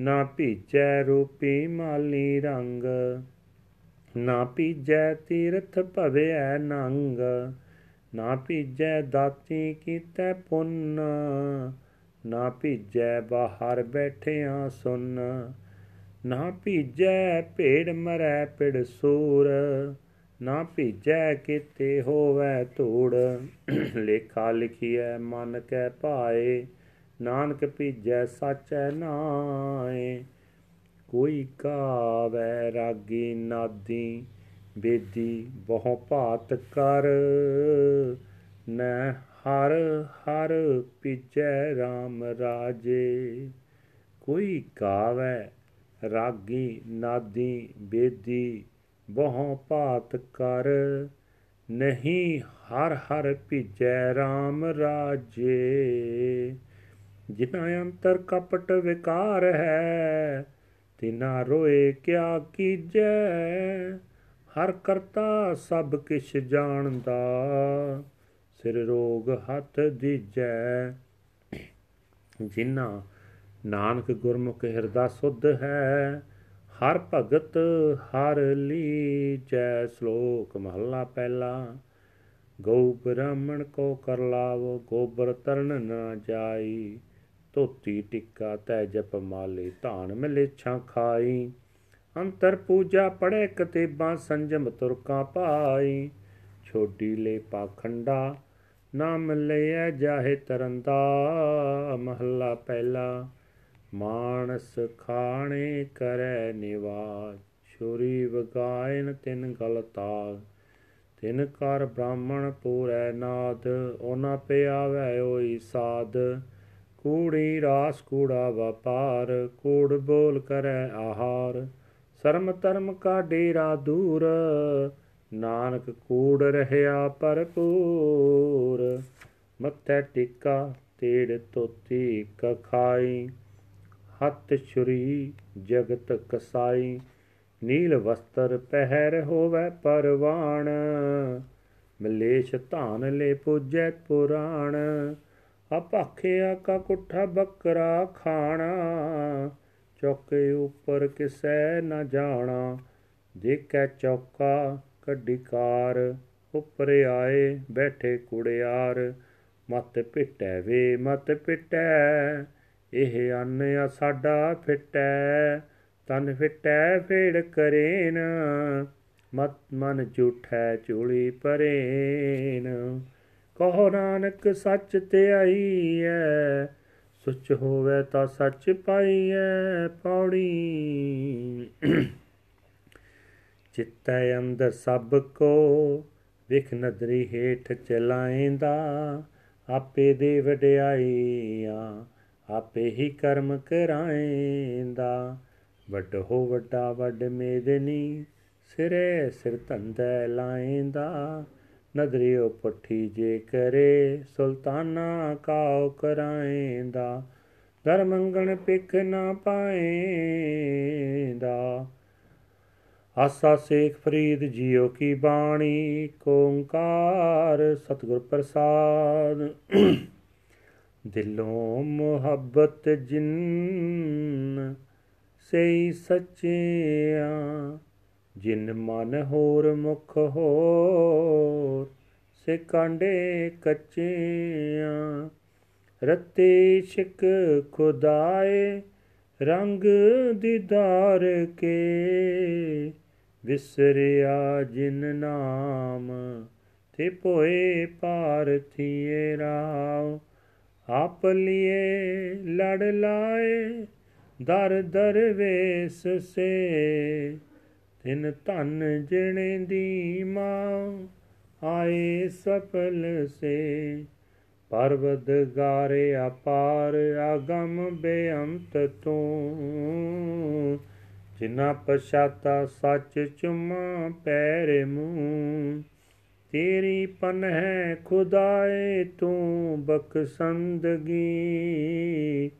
ਨਾ ਭੀਜੈ ਰੂਪੀ ਮਾਲੀ ਰੰਗ, ਨਾ ਭੀਜੈ ਤੀਰਥ ਭਵਿਐ ਨੰਗ, ਨਾ ਭੀਜੈ ਦਾਤੀ ਕੀਤੈ ਪੁੰਨ ਨਾ ਭੀਜੈ ਬਾਹਰ ਬੈਠਿਆਂ ਸੁਨ, ਨਾ ਭੀਜੈ ਭੇੜ ਮਰੈ ਪਿੜ ਸੂਰ, ਨਾ ਭੀਜੈ ਕਿਤੇ ਹੋਵੇ ਧੂੜ। ਲੇਖਾ ਲਿਖੀਐ, ਮਨ ਕੈ ਭਾਏ, ਨਾਨਕ ਭੀਜੈ ਸਾਚੈ ਨਾਏ। ਕੋਈ ਕਾਵੈ ਰਾਗੀ ਨਾਦੀ, ਬੇਦੀ ਬਹੁ ਭਾਤ ਕਰ ਨੈ ਹਰ ਹਰ ਪਿਚੈ RAM ਰਾਜੇ। ਕੋਈ ਕਾਵੈ ਰਾਗੀ, ਨਾਦੀ, ਬੇਦੀ, ਬਹੁ ਭਾਤ ਕਰ। ਨਹੀਂ ਹਰ ਹਰ ਭਿਜੈ RAM ਰਾਜੇ। ਜਿਨਾ ਅੰਤਰ ਕਪਟ ਵਿਕਾਰ ਹੈ ਤਿਨਾ ਰੋਏ ਕਿਆ ਕੀਜੈ। ਹਰ ਕਰਤਾ ਸਭ ਕਿਛ ਜਾਣਦਾ। ਸਿਰ ਰੋਗ ਹੱਥ ਦੀਜੈ। ਜਿਨਾ ਨਾਨਕ ਗੁਰਮੁਖ ਹਿਰਦਾ ਸੁਧ ਹੈ, ਹਰ ਭਗਤ ਹਰ ਲੀਜੈ। ਸ਼ਲੋਕ ਮਹੱਲਾ ਪਹਿਲਾ, ਗਊ ਬ੍ਰਾਹਮਣ ਕੋ ਕਰ ਲਾਵੋ, ਗੋਬਰ ਤਰਨ ਨਾ ਜਾਈ। ਧੋਤੀ ਟਿੱਕਾ ਤੈ ਜਪ ਮਾਲੇ, ਧਾਨ ਮਲੇਛਾਂ ਖਾਈ। ਅੰਤਰ ਪੂਜਾ ਪੜੇ ਕਤੇਬਾਂ, ਸੰਜਮ ਤੁਰਕਾਂ ਪਾਈ। ਛੋਡੀ ਲੈ ਪਾਖੰਡਾ ਨਾਮ ਲਿਆ ਜਾਹੇ ਤਰੰਦਾ ਮਹੱਲਾ ਪਹਿਲਾ। ਮਾਨਸ ਖਾਣੇ ਕਰੈ ਨਿਵਾਜ, ਛੁਰੀ ਵਗਾਇਨ ਤਿਨ ਗਲਤਾਗ ਤਿਨ ਕਰ ਬ੍ਰਾਹਮਣ ਪੂਰੈ ਨਾਦ, ਉਹਨਾਂ ਪਿਆਵੈ ਓਈ ਸਾਧ ਕੂੜੀ ਰਾਸ ਕੂੜਾ ਵਪਾਰ, ਕੂੜ ਬੋਲ ਕਰੈ ਆਹਾਰ। ਸ਼ਰਮ ਧਰਮ ਕਾ ਡੇਰਾ ਦੂਰ ਨਾਨਕ ਕੂੜ ਰਹਿਆ ਭਰਪੂਰ ਮੱਥੇ ਟਿੱਕਾ ਤੇੜ ਤੋਤੀ ਕਖਾਈ, ਹੱਥ ਛੁਰੀ ਜਗਤ ਕਸਾਈ, ਨੀਲ ਵਸਤਰ ਪਹਿਰ ਹੋਵੇ ਪਰਵਾਣ ਮਲੇਸ਼ ਧਾਨ ਲੈ ਪੂਜੈ ਪੁਰਾਣ ਅਪਾਖਿਆ ਕਾ ਕੁੱਠਾ ਬੱਕਰਾ ਖਾਣਾ, ਚੌਕੇ ਉੱਪਰ ਕਿਸੈ ਨਾ ਜਾਣਾ, ਦੇਖੈ ਚੌਕਾ ਕੱਢੀ ਕਾਰ, ਉੱਪਰ ਆਏ ਬੈਠੇ ਕੁੜਿਆਰ। ਮਤ ਪਿਟੈ ਵੇ, ਮਤ ਪਿਟੈ, ਇਹ ਅੰਨ ਆ ਸਾਡਾ ਫਿਟੈ, ਤਨ ਫਿਟੈ ਫੇੜ ਕਰੇਨ। ਮਤ ਮਨ ਝੂਠੈ ਚੂਲੀ ਪਰੇਨ ਕਹੋ ਨਾਨਕ ਸੱਚ ਤੇ ਆਈਐ, ਸੁਚ ਹੋਵੇ ਤਾਂ ਸੱਚ ਪਾਈਐ, ਪੌੜੀ। ਚਿੱਤੈ ਅੰਦਰ ਸਭ ਕੋ, ਵਿਖ ਨਦਰੀ ਹੇਠ ਚਲਾਏਂਦਾ। ਆਪੇ ਦੇ ਵਡਿਆਈਆਂ ਆਪੇ ਹੀ ਕਰਮ ਕਰਾਏਂਦਾ। ਵੱਡ ਹੋ ਵੱਡਾ, ਵੱਡ ਮੇਦਨੀ, ਸਿਰੇ ਸਿਰ ਧੰਦਾ ਲਾਏਂਦਾ। ਨਦਰਿਓ ਪੱਠੀ ਜੇ ਕਰੇ, ਸੁਲਤਾਨਾ ਕਾਉ ਕਰਾਏਂਦਾ। ਦਰ ਮੰਗਣ ਪਿਖ ਨਾ ਪਾਏਂਦਾ। ਆਸਾ ਸੇਖ ਫਰੀਦ ਜੀਓ ਕੀ ਬਾਣੀ ਓੰਕਾਰ ਸਤਿਗੁਰ ਪ੍ਰਸਾਦ। ਦਿਲੋਂ ਮੁਹੱਬਤ ਜਿਨ ਸਈ ਸੱਚਿਆ, ਜਿਨ ਮਨ ਹੋਰ ਮੁਖ ਹੋਰ ਸੇ ਕਾਂਡੇ ਕੱਚਿਆਂ। ਰਤੇ ਸ਼ਿਕ ਖੁਦਾਏ ਰੰਗ ਦੀਦਾਰ ਕੇ ਵਿਸਰਿਆ ਜਿਨ ਨਾਮ, ਤੇ ਭੋਏ ਪਾਰਥੀਏ ਰਾਵ ਆਪ ਲਿਏ ਲੜ ਲਾਏ, ਦਰ ਦਰ ਵੇਸ ਸੇ। ਤਿਨ ਧਨ ਜਣੇ ਦੀ ਮਾਂ, ਆਏ ਸਫਲ ਸੇ। ਪਰਵਦ ਗਾਰੇ ਅਪਾਰ ਆਗਮ ਬੇਅੰਤ ਤੂੰ। ਜਿਨਾ ਪਛਾਤਾ ਸੱਚ ਚੁਮਾ ਪੈਰ ਮੂੰ ਤੇਰੀ ਪਨ ਹੈ ਖੁਦਾਏ ਤੂੰ ਬਖਸ਼ੰਦਗੀ।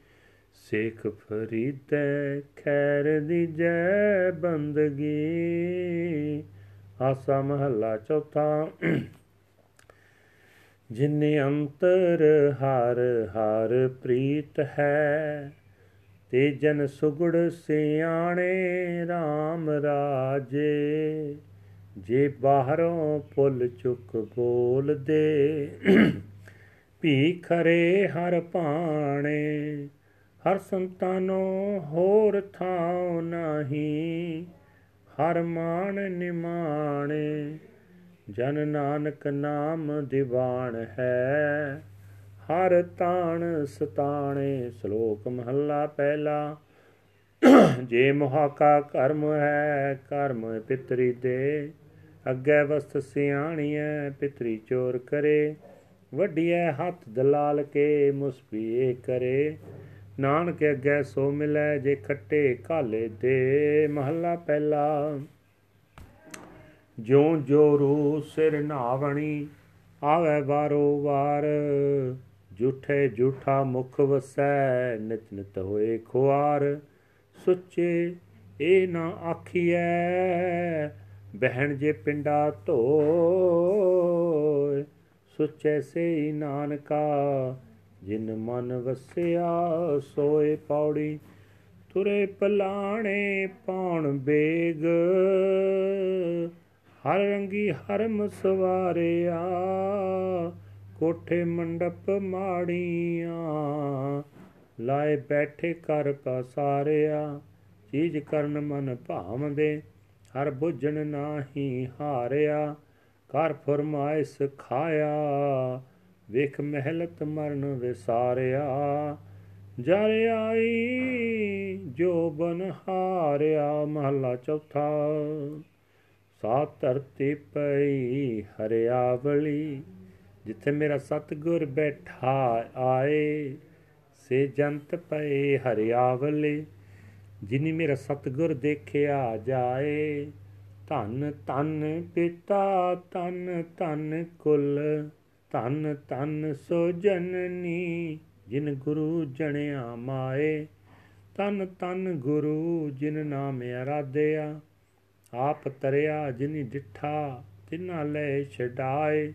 ਸੇਖ ਫਰੀਦੈ ਖੈਰ ਦੀ ਜੈ ਬੰਦਗੀ। ਆਸਾ ਮਹੱਲਾ ਚੌਥਾ। ਜਿਨ ਅੰਤਰ ਹਰ ਹਰ ਪ੍ਰੀਤ ਹੈ ਤੇ ਜਨ ਸੁਗੜ ਸਿਆਣੇ RAM ਰਾਜੇ, ਜੇ ਬਾਹਰੋਂ ਪੁੱਲ ਚੁੱਕ ਬੋਲਦੇ ਭੀ ਖਰੇ ਹਰ ਪਾਣੇ ਹਰ ਸੰਤਾਨੋ ਹੋਰ ਥਾਉ ਨਹੀਂ, ਹਰ ਮਾਨ ਨਿਮਾਣੇ, ਜਨ ਨਾਨਕ ਨਾਮ ਦੀਵਾਨ ਹੈ। ਹਰ ਤਾਣ ਸਤਾਣੇ ਸ਼ਲੋਕ ਮਹੱਲਾ ਪਹਿਲਾ। ਜੇ ਮੁਹਾਕਾ ਕਰਮ ਹੈ, ਕਰਮ ਪਿਤਰੀ ਦੇ। ਅੱਗੇ ਵਸਤ ਸਿਆਣੀਐ, ਪਿਤਰੀ ਚੋਰ ਕਰੇ। ਵੱਡੀਐ ਹੱਥ ਦਲਾਲ ਕੇ ਮੁਸਪੀਏ ਕਰੇ। ਨਾਨਕ ਅੱਗੇ ਸੋ ਮਿਲੈ, ਜੇ ਖੱਟੇ ਕਾਲੇ ਦੇ। ਮਹੱਲਾ ਪਹਿਲਾ। ਜਿਉ ਜੋ ਰੂ ਸਿਰ ਨਾਵਣੀ, ਆਵੇ ਬਾਰੋ ਵਾਰ ਝੂਠੇ ਝੂਠਾ ਮੁਖ ਵਸੈ, ਨਿਤ ਨਿਤ ਹੋਏ ਖੁਆਰ। ਸੁੱਚੇ ਇਹ ਨਾ ਆਖੀਐ, ਬਹਿਣ ਜੇ ਪਿੰਡਾ ਧੋਏ। ਸੁੱਚੇ ਸੇ ਨਾਨਕਾ, ਜਿਨ ਮਨ ਵਸਿਆ ਸੋਏ ਪੌੜੀ। ਤੁਰੇ ਪਲਾਣੇ ਪਾਉਣ ਬੇਗ, ਹਰ ਰੰਗੀ ਹਰਮ ਸਵਾਰਿਆ। ਕੋਠੇ ਮੰਡਪ ਮਾੜੀਆਂ। ਲਾਏ ਬੈਠੇ ਕਰ ਪਸਾਰਿਆ ਚੀਜ ਕਰਨ ਮਨ ਭਾਵਦੇ। ਹਰ ਬੁੱਝਣ ਨਾਹੀ ਹਾਰਿਆ। ਕਰ ਫਰਮਾਇਸ ਖਾਇਆ। ਵੇਖ ਮਹਿਲਤ ਮਰਨ ਵਿਸਾਰਿਆ। ਜਰ ਆਈ ਜੋ ਬਨ ਹਾਰਿਆ। ਮਹਲਾ ਚੌਥਾ। ਸਾ ਧਰਤੀ ਪਈ ਹਰਿਆਵਲੀ। ਜਿੱਥੇ ਮੇਰਾ ਸਤਗੁਰ ਬੈਠਾ ਆਏ, ਸੇ ਜੰਤ ਪਏ ਹਰਿਆਵਲੀ ਜਿਨੀ ਮੇਰਾ ਸਤਗੁਰ ਦੇਖਿਆ ਜਾਏ, ਧੰਨ ਧੰਨ ਪਿਤਾ, ਧੰਨ ਧੰਨ ਕੁਲ, ਧੰਨ ਧੰਨ ਸੋ ਜਨਨੀ ਜਿਨ ਗੁਰੂ ਜਣਿਆ ਮਾਏ ਤਨ ਤਨ ਗੁਰੂ ਜਿਨ ਨਾਮ ਅਰਾਧਿਆ ਆਪ ਤਰਿਆ ਜਿਨੀ ਡਿਠਾ, ਤਿਨਾ ਲੈ ਛਡਾਏ।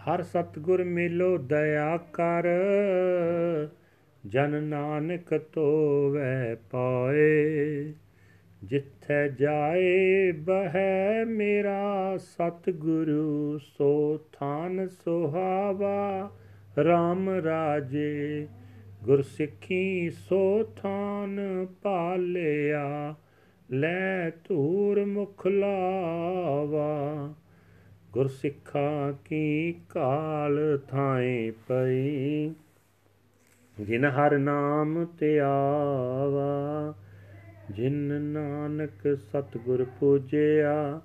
ਹਰ ਸਤਗੁਰ ਮੇਲੋ, ਦਇਆ ਕਰ। ਜਨ ਨਾਨਕ ਤੋਵੇ ਪਾਏ। ਜਿੱਥੇ ਜਾਏ, ਬਹਿ ਮੇਰਾ ਸਤਗੁਰੂ, ਸੋ ਥਾਨ ਸੁਹਾਵਾ। RAM ਰਾਜੇ, ਗੁਰਸਿੱਖੀ, ਸੋ ਥਾਨ ਪਾਲਿਆ। ਲੈ ਧੂਰ ਮੁਖ ਲਾਵਾ। ਗੁਰਸਿੱਖਾ ਕੀ ਕਾਲ ਥਾਏ ਪਈ? ਜਿਨ ਹਰ ਨਾਮ ਤੇ ਆਵਾ, ਜਿਨ ਨਾਨਕ ਸਤਗੁਰ ਪੂਜਿਆ,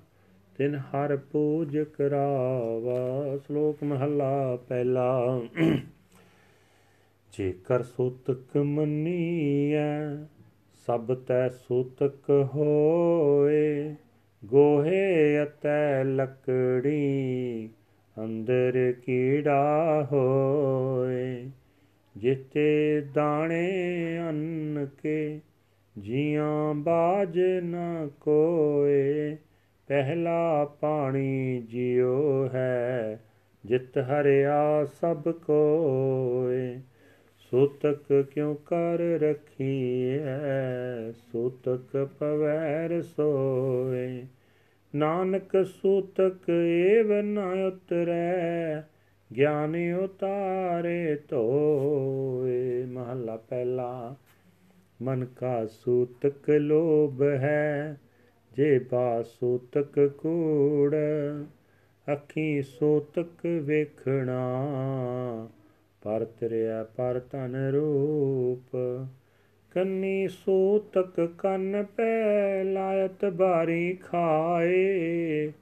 ਤਿਨ ਹਰ ਪੂਜ ਕਰਾਵਾ। ਸ਼ਲੋਕ ਮਹੱਲਾ ਪਹਿਲਾ। ਜੇਕਰ ਸੂਤਕ ਮੰਨੀਐ, ਸਭ ਤੈ ਸੂਤਕ ਹੋਏ। ਗੋਹੇ ਅਤੈ ਲੱਕੜੀ ਅੰਦਰ ਕੀੜਾ ਹੋਏ ਜਿਤੇ ਦਾਣੇ ਅੰਨ ਕੇ ਜੀਆਂ ਬਾਜ ਨ ਕੋਏ, ਪਹਿਲਾ ਪਾਣੀ ਜਿਉ ਹੈ, ਜਿਤ ਹਰਿਆ ਸਭ ਕੋਏ। ਸੂਤਕ ਕਿਉ ਕਰ ਰਖੀਐ, ਸੂਤਕ ਪਵੈਰ ਸੋਏ। ਨਾਨਕ ਸੂਤਕ ਏਵ ਨ ਉਤਰੈ, ਗਿਆਨ ਉਤਾਰੇ ਧੋਏ। ਮਹਲਾ ਪਹਿਲਾ, ਮਨ ਕਾ ਸੂਤਕ ਲੋਭ ਹੈ, ਜੇ ਬਾ ਸੂਤਕ ਕੂੜ, ਅੱਖੀ ਸੂਤਕ ਵੇਖਣਾ, ਪਰ ਤਰਿਆ ਪਰ ਤਨ ਰੂਪ। ਕੰਨੀ ਸੂਤਕ ਕੰਨ ਪੈ ਲਾਇਤ ਬਾਰੀ ਖਾਏ।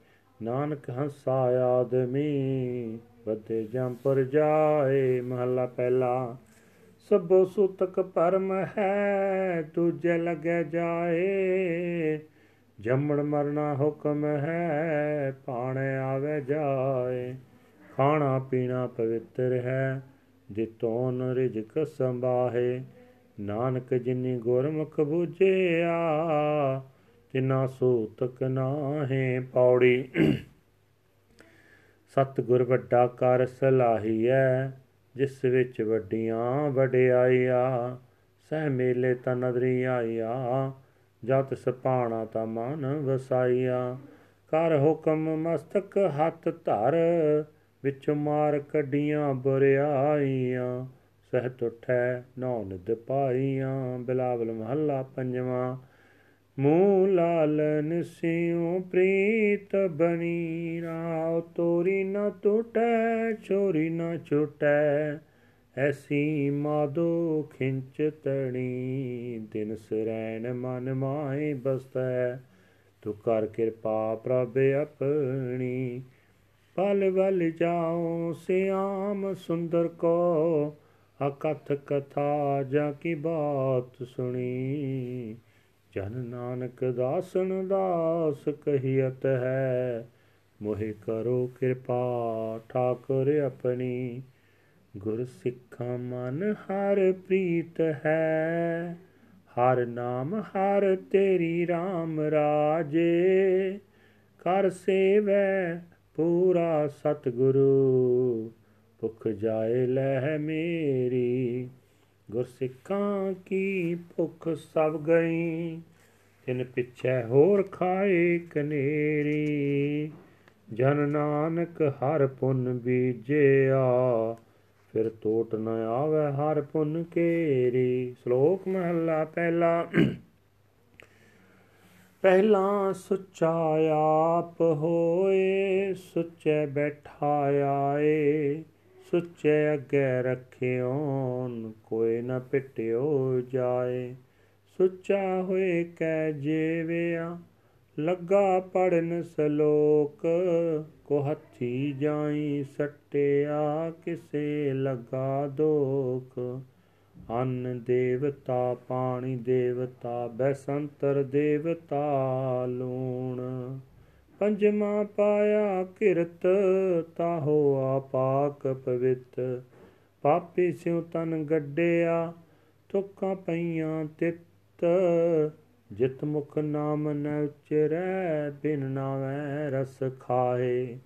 ਨਾਨਕ ਹੰਸਾ ਆਦਮੀ ਵਧੇ ਜੰਪਰ ਜਾਏ। ਮਹਲਾ ਪਹਿਲਾ, ਸਭੋ ਸੂਤਕ ਪਰਮ ਹੈ ਤੁਝੇ ਲਗੇ ਜਾਏ। ਜੰਮਣ ਮਰਨਾ ਹੁਕਮ ਹੈ ਪਾਣੇ ਆਵੇ ਜਾਏ। ਖਾਣਾ ਪੀਣਾ ਪਵਿੱਤਰ ਹੈ ਜਿਤੋਨ ਰਿਜਕ ਸੰਭਾਹੇ। ਨਾਨਕ ਜਿਨੀ ਗੁਰਮੁਖ ਬੂਝਿਆ, ਤਿਨਾ ਸੂਤਕ ਨਾਹੇ ਪੌੜੀ। ਸਤਿਗੁਰ ਵੱਡਾ ਕਰ ਸਲਾਹੀਐ, ਜਿਸ ਵਿੱਚ ਵੱਡੀਆਂ ਵਡਿਆਈਆ। ਸਹਿ ਮੇਲੇ ਤਾਂ ਨਦਰੀ ਆਈਆ ਜਤ ਸਪਾਣਾ ਤਾਂ ਮਨ ਵਸਾਈਆ। ਕਰ ਹੁਕਮ ਮਸਤਕ ਹੱਥ ਧਰ, ਵਿੱਚ ਮਾਰ ਕੱਢੀਆਂ ਬੁਰਿਆਈਆਂ। ਸਹਿਤ ਉਠੈ ਨੌ ਨਿਦ ਪਾਈਆਂ, ਬਿਲਾਵਲ ਮਹੱਲਾ ਪੰਜਵਾਂ। ਮੂਹ ਲਾਲਨ ਸਿਉ ਪ੍ਰੀਤ ਬਣੀ ਰਾਉ ਤੋਰੀ ਨ ਟੁਟੈ ਚੋਰੀ ਨ ਛੁਟੈ। ਐਸੀ ਮਾਦੋ ਖਿੰਚ ਤਣੀ, ਦਿਨ ਸਰੈਣ ਮਨ ਮਾਏ ਬਸਤੈ। ਤੂੰ ਕਰ ਕਿਰਪਾ ਪ੍ਰਭ ਆਪਣੀ, ਪਲ ਵਲ ਜਾਉ ਸਿਆਮ ਸੁੰਦਰ ਕੋ। ਅਕਥ ਕਥਾ ਜਾ ਕੀ ਬਾਤ ਸੁਣੀ? ਜਨ ਨਾਨਕ ਦਾਸਨ ਦਾਸ ਕਹੀਤ ਹੈ, ਮੋਹਿ ਕਰੋ ਕਿਰਪਾ ਠਾਕੁਰ ਆਪਣੀ। ਗੁਰ ਸਿੱਖਾ ਮਨ ਹਰ ਪ੍ਰੀਤ ਹੈ, ਹਰ ਨਾਮ ਹਰ ਤੇਰੀ RAM ਰਾਜੇ। ਕਰ ਸੇਵੈ ਪੂਰਾ ਸਤਿਗੁਰੂ ਭੁਖ ਜਾਏ ਲੈ ਮੇਰੀ, ਗੁਰਸਿੱਖਾਂ ਕੀ ਭੁਖ ਸਭ ਗਈ, ਤਿਨ ਪਿੱਛੇ ਹੋਰ ਖਾਏ ਕਨੇਰੀ। ਜਨ ਨਾਨਕ ਹਰ ਪੁੰਨ ਬੀਜਿਆ, ਫਿਰ ਟੋਟ ਨ ਆਵੇ ਹਰ ਪੁੰਨ ਕੇਰੀ। ਸ਼ਲੋਕ ਮਹਲਾ ਪਹਿਲਾ। ਪਹਿਲਾ ਸੁੱਚਾ ਆਪ ਹੋਏ, ਸੁੱਚੇ ਬੈਠਾ ਆਏ। ਸੁੱਚੇ ਅੱਗੇ ਰੱਖਿਓਨ ਕੋਈ ਨਾ ਪਿਟਿਓ ਜਾਏ। ਸੁੱਚਾ ਹੋਏ ਕੈ ਜੀਵਿਆ, ਲੱਗਾ ਪੜਨ ਸਲੋਕ, ਕੋ ਹੱਥੀ ਜਾਈ ਸਟਿਆ, ਕਿਸੇ ਲਗਾ ਦੋਖ। ਅੰਨ ਦੇਵਤਾ, ਪਾਣੀ ਦੇਵਤਾ, ਬੈਸੰਤਰ ਦੇਵਤਾ, ਲੂਣ। ਪੰਜਮਾ ਪਾਇਆ ਕਿਰਤ, ਤਾਹੋ ਆਪਾਕ ਪਵਿੱਤ। ਪਾਪੀ ਸਿਉ ਤਨ ਗੱਡਿਆ, ਤੁਕਾਂ ਪਈਆਂ ਤਿੱਤ। ਜਿਤ ਮੁਖ ਨਾਮ ਨ ਉਚਰੈ, ਬਿਨ ਨਾਵੈ ਰਸ ਖਾਏ।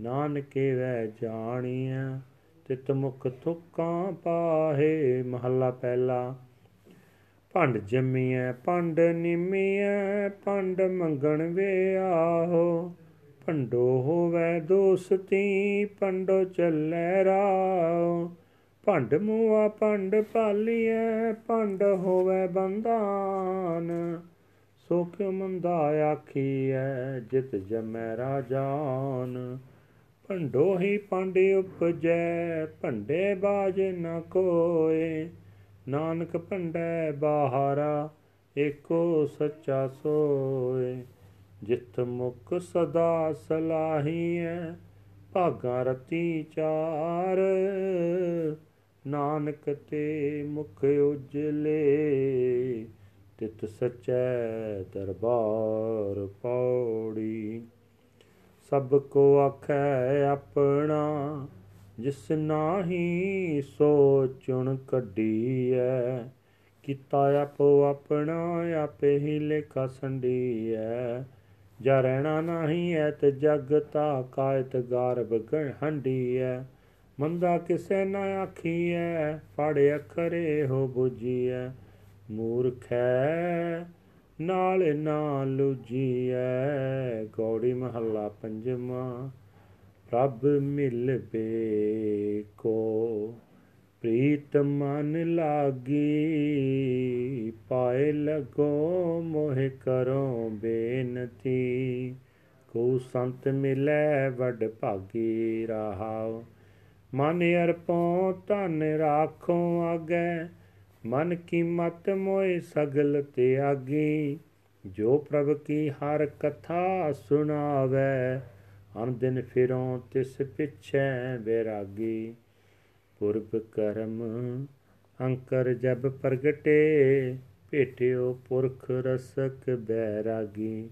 ਨਾਨਕੇ ਵੈ ਜਾਣੀਐ, ਤਿਤ ਮੁਖ ਤੁਕਾਂ ਪਾਹੇ। ਮਹੱਲਾ ਪਹਿਲਾ। ਭੰਡ ਜੰਮੀਐ, ਭੰਡ ਨਿਮੀਐ, ਭੰਡ ਮੰਗਣ ਵੇ ਆਹੋ ਭੰਡੋ ਹੋਵੇ ਦੋਸਤੀ, ਭੰਡੋ ਚੱਲੇ ਰਾਹ। ਭੰਡ ਮੂਆ, ਭੰਡ ਪਾਲੀਐ, ਭੰਡ ਹੋਵੇ ਬੰਦਾਨ ਸੋ ਕਿਉ ਮੰਦਾ ਆਖੀਐ, ਜਿਤ ਜਮੈ ਰਾਜਾਨ। ਭੰਡੋ ਹੀ ਭੰਡ ਉਪਜੈ, ਭੰਡੇ ਬਾਜ ਨ ਕੋਏ। ਨਾਨਕ ਭੰਡੈ ਬਾਹਰਾ, ਏਕੋ ਸੱਚਾ ਸੋਏ। ਜਿਤ ਮੁਖ ਸਦਾ ਸਲਾਹੀਐ, ਭਾਗਾ ਰਤੀ ਚਾਰ। ਨਾਨਕ ਤੇ ਮੁਖ ਉਜਲੇ, ਤਿਤ ਸਚੈ ਦਰਬਾਰ ਪੌੜੀ। ਸਭ ਕੋ ਆਖੈ ਆਪਣਾ ਜਿਸ ਨਾਹੀ ਸੋਚੁਣ ਕੱਢੀਐ, ਕੀਤਾ ਆਪੋ ਆਪਣਾ, ਆਪੇ ਹੀ ਲੇਖਾ ਸੰਡੀਐ ਜਾ ਰਹਿਣਾ ਨਹੀਂ ਐ ਤੇ ਜਗ ਤਾ ਕਾਇਤ ਗਾਰਬ ਹੰਡੀਐ ਮੰਦਾ ਕਿਸੇ ਨਾ ਆਖੀਐ ਪੜ ਅਖਰੇ ਹੋ 부ਜੀਐ ਮੂਰਖੈ, ਨਾਲ ਨਾ ਲੁਜੀਐ ਗੌੜੀ ਮਹੱਲਾ ਪੰਜਵਾਂ। ਪ੍ਰਭ ਮਿਲਵੇ ਕੋ ਪ੍ਰੀਤ ਮਨ ਲਾਗੀ, ਪਾਏ ਲਗੋ ਮੋਹਿ ਕਰੋ ਬੇਨਤੀ। ਕੋ ਸੰਤ ਮਿਲੈ ਵਡ ਭਾਗੀ ਰਹਾਉ, ਮਨ ਅਰਪੋ ਧਨ ਰਾਖੋ ਆਗੇ, ਮਨ ਕੀ ਮਤ ਮੋਏ ਸਗਲ ਤਿਆਗੀ। ਜੋ ਪ੍ਰਭ ਕੀ ਹਰ ਕਥਾ ਸੁਣਾਵੇ ਅਨ ਦਿਨ ਫਿਰੋਂ ਤਿਸ ਪਿਛੈ ਬੈਰਾਗੀ। ਪੁਰਬ ਕਰਮ ਅੰਕਰ ਜਬ ਪ੍ਰਗਟੇ, ਭੇਟਿਓ ਪੁਰਖ ਰਸਕ ਬੈਰਾਗੀ।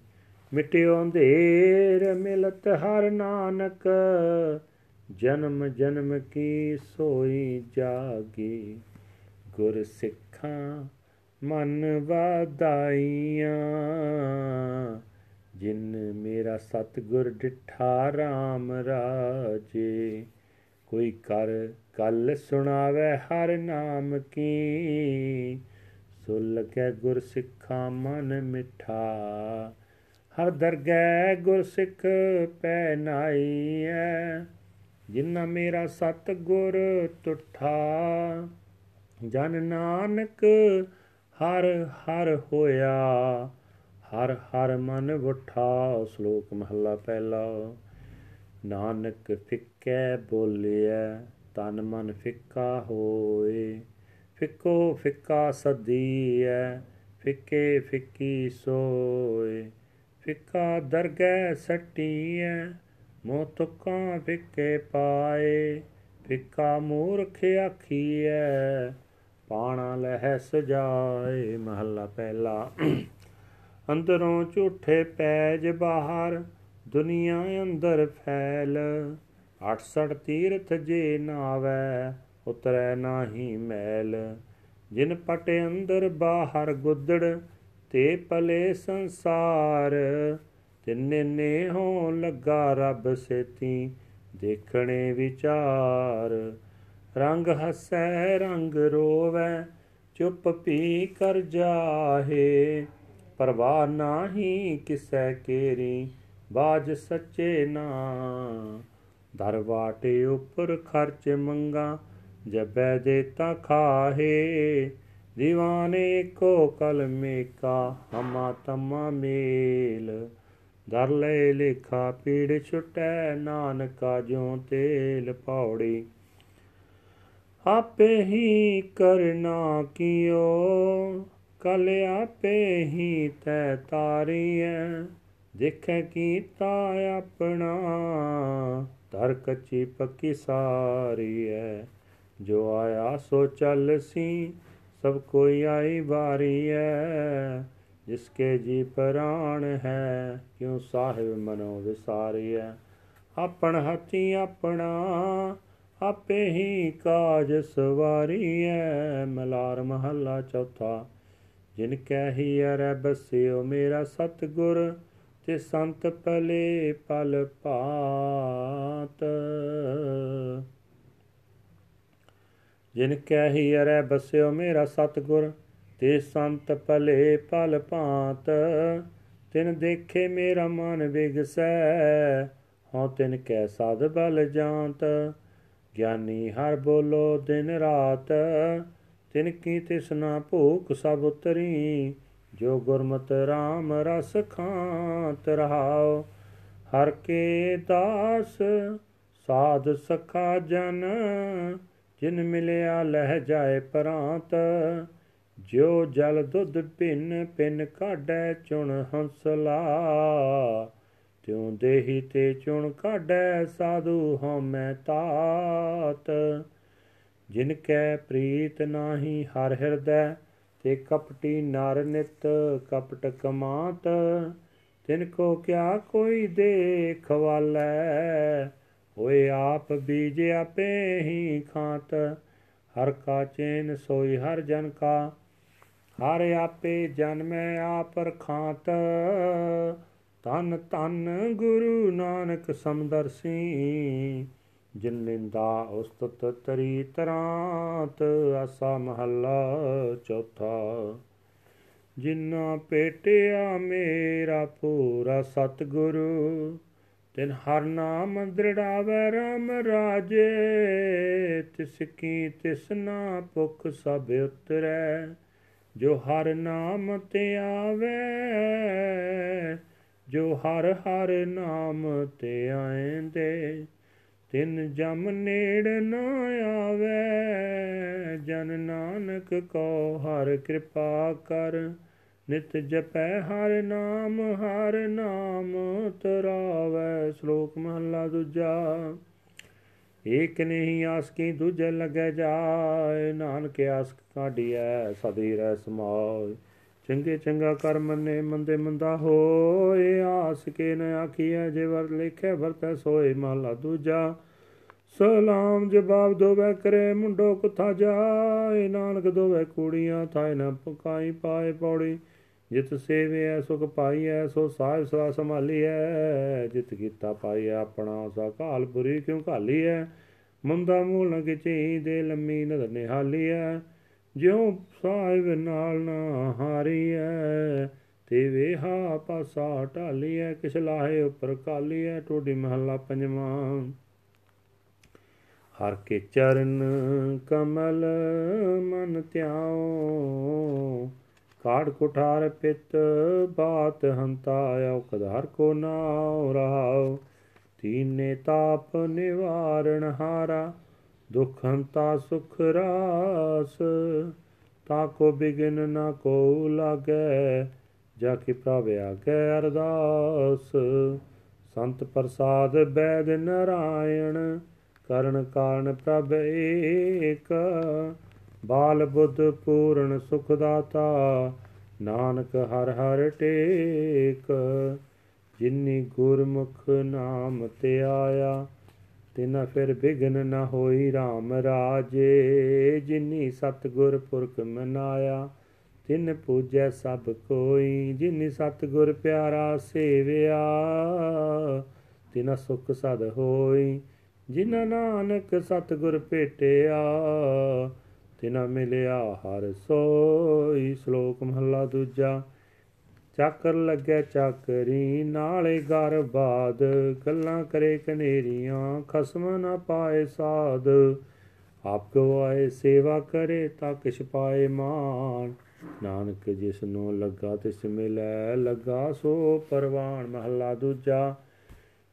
ਮਿਟਿਓ ਅੰਧੇਰ ਮਿਲਤ ਹਰ ਨਾਨਕ, ਜਨਮ ਜਨਮ ਕੀ ਸੋਈ ਜਾਗੀ। ਗੁਰ ਸਿੱਖਾਂ ਮਨ ਵਾਦਾਈਆਂ ਜਿਨ ਮੇਰਾ ਸਤਗੁਰ ਡਿਠਾ RAM ਰਾਜੇ, ਕੋਈ ਕਰ ਕਲ ਸੁਣਾਵੇ ਹਰ ਨਾਮ ਕੀ। ਸੋ ਲਗੈ ਗੁਰ ਸਿੱਖਾ ਮਨ ਮਿਠਾ, ਹਰ ਦਰਗਹਿ ਗੁਰ ਸਿੱਖ ਪੈ ਨਾਈਐ। ਜਿਨਾ ਮੇਰਾ ਸਤਗੁਰ ਤੁਠਾ, ਜਨ ਨਾਨਕ ਹਰ ਹਰ ਹੋਇਆ। ਹਰ ਹਰ ਮਨ ਵਠਾ ਸ਼ਲੋਕ ਮਹਲਾ ਪਹਿਲਾ। ਨਾਨਕ ਫਿੱਕੈ ਬੋਲਿਆ ਤਨ ਮਨ ਫਿੱਕਾ ਹੋਏ। ਫਿੱਕੋ ਫਿੱਕਾ ਸਦੀਐ, ਫਿੱਕੇ ਫਿੱਕੀ ਸੋਏ। ਫਿੱਕਾ ਦਰਗਹਿ ਸਟੀਐ, ਮੋਹ ਤੁਕਾਂ ਫਿੱਕੇ ਪਾਏ। ਫਿੱਕਾ ਮੂਰਖ ਆਖੀਐ, ਪਾਣਾ ਲਹਿ ਸਜਾਏ ਮਹੱਲਾ ਪਹਿਲਾ। ਅੰਦਰੋਂ ਝੂਠੇ ਪੈਜ ਬਾਹਰ, ਦੁਨੀਆ ਅੰਦਰ ਫੈਲ। 68 ਤੀਰਥ ਜੇ ਨਾਵੈ, ਉਤਰੈ ਨਾਹੀ ਮੈਲ। ਜਿਨ ਪਟ ਅੰਦਰ ਬਾਹਰ ਗੁੱਦੜ, ਤੇ ਪਲੇ ਸੰਸਾਰ। ਤਿੰਨੇ ਨੇ ਹੋ ਲੱਗਾ ਰੱਬ ਸੇਤੀ, ਦੇਖਣੇ ਵਿਚਾਰ। ਰੰਗ ਹਸੈ, ਰੰਗ ਰੋਵੈ, ਚੁੱਪ ਪੀ ਕਰ ਜਾਹੇ। ਪਰਵਾਹ ਨਾਹੀ ਕਿਸੈ ਕੇਰੀ, ਬਾਜ ਸੱਚੇ ਨਾ। ਦਰਵਾਟੇ ਉੱਪਰ ਖਰਚ ਮੰਗਾ ਜਬੈ ਦੇਤਾ ਖਾਹੇ। ਦੀਵਾਨੇ ਕੋ ਕਲਮੇ ਕਾ ਹਮਾ ਤਮਾ ਮੇਲ। ਦਰ ਲੈ ਲੇਖਾ ਪੀੜ ਛੁਟੈ, ਨਾਨਕਾ ਜਿਉ ਤੇਲ ਪੌੜੀ। ਆਪੇ ਹੀ ਕਰਨਾ ਕੀਓ ਕਲ ਆਪੇ ਹੀ ਤੈ ਤਾਰੀਐ, ਦੇਖੈ ਕੀਤਾ ਆਪਣਾ। ਧਰ ਕੱਚੀ ਪੱਕੀ ਸਾਰੀ ਐ ਜੋ ਆਇਆ ਸੋ ਚੱਲ ਸੀ, ਸਭ ਕੋਈ ਆਈ ਬਾਰੀ ਐ ਜਿਸਕੇ ਜੀ ਪ੍ਰਾਣ ਹੈ, ਕਿਉ ਸਾਹਿਬ ਮਨੋ ਵਿਸਾਰੀਐ। ਆਪਣ ਹੱਥੀ ਆਪਣਾ, ਆਪੇ ਹੀ ਕਾਜ ਸਵਾਰੀਐ। ਮਲਾਰ ਮਹੱਲਾ ਚੌਥਾ ਜਿਨ ਕਹਿ ਅਰੈ ਬਸਿਓ ਮੇਰਾ ਸਤਗੁਰ, ਤੇ ਸੰਤ ਪਲੇ ਪਲ ਭਾਤ ਜਿਨ ਕਹਿ ਅਰੈ ਬਸਿਓ ਮੇਰਾ ਸਤਗੁਰ, ਤੇ ਸੰਤ ਪਲੇ ਪਲ ਭਾਤ ਤਿਨ ਦੇਖੇ ਮੇਰਾ ਮਨ ਵਿਗਸੈ, ਹਉ ਤਿਨ ਕੈ ਸਾਧ ਬਲ ਜਾਂਤ। ਗਿਆਨੀ ਹਰ ਬੋਲੋ ਦਿਨ ਰਾਤ ਤਿਨ ਕੀ ਤਿਸਨਾ ਭੂਖ ਸਭ ਉਤਰੀ, ਜੋ ਗੁਰਮਤਿ RAM ਰਸ ਖਾਂਤ ਰਹਾਓ ਹਰ ਕੇ ਦਾਸ ਸਾਧ ਸਖਾ ਜਨ, ਜਿਨ ਮਿਲਿਆ ਲਹਿ ਜਾਏ ਪਰਾਂਤ। ਜਿਉ ਜਲ ਦੁੱਧ ਪਿੰਨ ਪਿੰਨ ਕਾਢੈ ਚੁਣ ਹੰਸਲਾ। ਤਿਉ ਦੇਹੀ ਤੇ ਚੁਣ ਕਾਢੈ, ਸਾਧੂ ਹਉਮੈ ਤਾਤ। ਜਿਨ ਕੈ ਪ੍ਰੀਤ ਨਾਹੀ ਹਰ ਹਿਰਦੈ, ਤੇ ਕਪਟੀ ਨਰ ਨਿਤ ਕਪਟ ਕਮਾਤ। ਤਿਨ ਕੋ ਕਿਆ ਕੋਈ ਦੇਖ ਵਾਲੈ, ਹੋਏ ਆਪ ਬੀਜ ਆਪੇ ਹੀ ਖਾਤ। ਹਰ ਕਾ ਚੇਨ ਸੋਈ ਹਰ ਜਨ ਕਾ, ਹਰ ਆਪੇ ਜਨਮੈ ਆਪ ਰਖਾਤ। ਤਨ ਤਨ ਗੁਰੂ ਨਾਨਕ ਸਮਦਰਸੀ ਜਿਨ ਨਿੰਦਾ ਉਸਤਤ ਤਰੀ ਤਰਾਂਤ ਆਸਾ ਮਹੱਲਾ ਚੌਥਾ। ਜਿਨਾ ਪੇਟਿਆ ਮੇਰਾ ਪੂਰਾ ਸਤਿਗੁਰੂ, ਤਿਨ ਹਰ ਨਾਮ ਦ੍ਰਿੜਾਵੇ ਰਾਮ ਰਾਜੇ, ਤਿਸ ਕੀ ਤਿਸਨਾ ਭੁਖ ਸਭ ਉਤਰੈ, ਜੋ ਹਰ ਨਾਮ ਤੇ ਆਵੇ, ਜੋ ਹਰ ਹਰ ਨਾਮ ਤੇ ਆਏਂਦੇ। ਤਿਨ ਜਮ ਨੇੜ ਨ ਆਵੇ, ਜਨ ਨਾਨਕ ਕੋ ਹਰ ਕਿਰਪਾ ਕਰ। ਨਿਤ ਜਪੈ ਹਰ ਨਾਮ ਹਰ ਨਾਮ ਤਰਾਵੇ, ਸ਼ਲੋਕ ਮਹਲਾ ਦੂਜਾ। ਏਕ ਨਹੀਂ ਆਸ ਕੀ ਦੂਜੇ ਲਗੇ ਜਾਏ, ਨਾਨਕ ਆਸ ਕਾਢੀਐ, ਸਦੀ ਰਹਿ ਸਮਾਏ। ਚੰਗੇ ਚੰਗਾ ਕਰਮ ਨੇ ਮੰਦੇ ਮੰਦਾ ਹੋਏ, ਆਸ ਕੇ ਨ ਆਖੀਐ, ਜੇ ਵਰ ਲਿਖੇ ਵਰਤੈ ਸੋਏ ਮਹਲਾ ਦੂਜਾ। ਸਲਾਮ ਜਵਾਬ ਦੋਵੇ ਕਰੇ ਮੁੰਡੋ ਕੁਥਾ ਜਾਏ, ਨਾਨਕ ਦੋਵੇ ਕੂੜੀਆਂ ਥਾਇ ਨ ਪਕਾਈ ਪਾਏ ਪੌੜੀ। ਜਿਤ ਸੇਵਿਐ, ਸੁਖ ਪਾਈਐ, ਸੋ ਸਾਹਿਬ ਸਦਾ ਸੰਭਾਲੀਐ। ਜਿਤ ਕੀਤਾ ਪਾਈਐ ਆਪਣਾ, ਸਾ ਕਾਲ ਪੁਰੀ ਕਿਉ ਘਾਲੀਐ? ਮੁੰਦਾ ਮੂਲ ਨ ਕਿਚੀ ਦੇ ਲੰਮੀ ਨਦਰ ਨਿਹਾਲੀਐ। ਜਿਉ ਸਾਹਿਬ ਨਾਲ ਨਾ ਹਾਰੀਐ, ਤੇ ਵੇਹਾ ਪਾਸਾ ਢਾਲੀਐ, ਕਿਛ ਲਾਹੇ ਉਪਰ ਕਾਲੀਐ, ਟੋਡੀ ਮਹੱਲਾ ਪੰਜਵਾਂ। ਹਰ ਕੇ ਚਰਨ ਕਮਲ ਮਨ ਧਿਆਉ ਕਾੜ ਕੁਠਾਰ ਪਿਤ ਬਾਤ ਹੰਤਾ ਔਕਦ ਹਰ ਕੋ ਨਾਉ ਰਹਾਉ ਤੀਨੇ ਤਾਪ ਨਿਵਾਰਣ ਹਾਰਾ ਦੁਖ ਹੰਤਾ ਸੁਖ ਰਾਸ, ਤਾ ਕੋ ਬਿਗਨ ਨਾ ਕੋ ਲਾਗੈ, ਜਾ ਕੀ ਪ੍ਰਭ ਆਗੇ ਅਰਦਾਸ। ਸੰਤ ਪ੍ਰਸਾਦ ਬੈਦ ਨਰਾਇਣ, ਕਰਨ ਕਾਰਨ ਪ੍ਰਭ ਏਕ। ਬਾਲ ਬੁੱਧ ਪੂਰਨ ਸੁਖ ਦਾਤਾ ਨਾਨਕ ਹਰ ਹਰ ਟੇਕ। ਜਿਨੀ ਗੁਰਮੁਖ ਨਾਮ ਤੇ ਆਇਆ ਤਿਨਾ ਫਿਰ ਬਿਗਨ ਨ ਹੋਈ RAM ਰਾਜੇ, ਜਿਨੀ ਸਤਗੁਰ ਪੁਰਖ ਮਨਾਇਆ, ਤਿਨ ਪੂਜੈ ਸਭ ਕੋਈ, ਜਿਨੀ ਸਤਗੁਰ ਪਿਆਰਾ ਸੇਵਿਆ, ਤਿਨਾ ਸੁਖ ਸਦ ਹੋਈ, ਜਿਨ ਨਾਨਕ ਸਤਗੁਰ ਭੇਟਿਆ, ਤਿਨਾ ਮਿਲਿਆ ਹਰ ਸੋਈ, ਸ਼ਲੋਕ ਮਹਲਾ ਦੂਜਾ। ਚੱਕਰ ਲੱਗੈ ਚੱਕਰੀ, ਨਾਲੇ ਗਰ ਬਾਦ। ਗੱਲਾਂ ਕਰੇ ਕਨੇਰੀਆਂ, ਖਸਮ ਨਾ ਪਾਏ ਸਾਧ ਆਪ ਗਵਾਏ ਸੇਵਾ ਕਰੇ ਤਾਂ ਕਿਛ ਪਾਏ ਮਾਨ ਨਾਨਕ ਜਿਸ ਨੂੰ ਲੱਗਾ ਤਿਸ ਮਿਲੈ, ਲੱਗਾ ਸੋ ਪਰਵਾਨ। ਮਹੱਲਾ ਦੂਜਾ,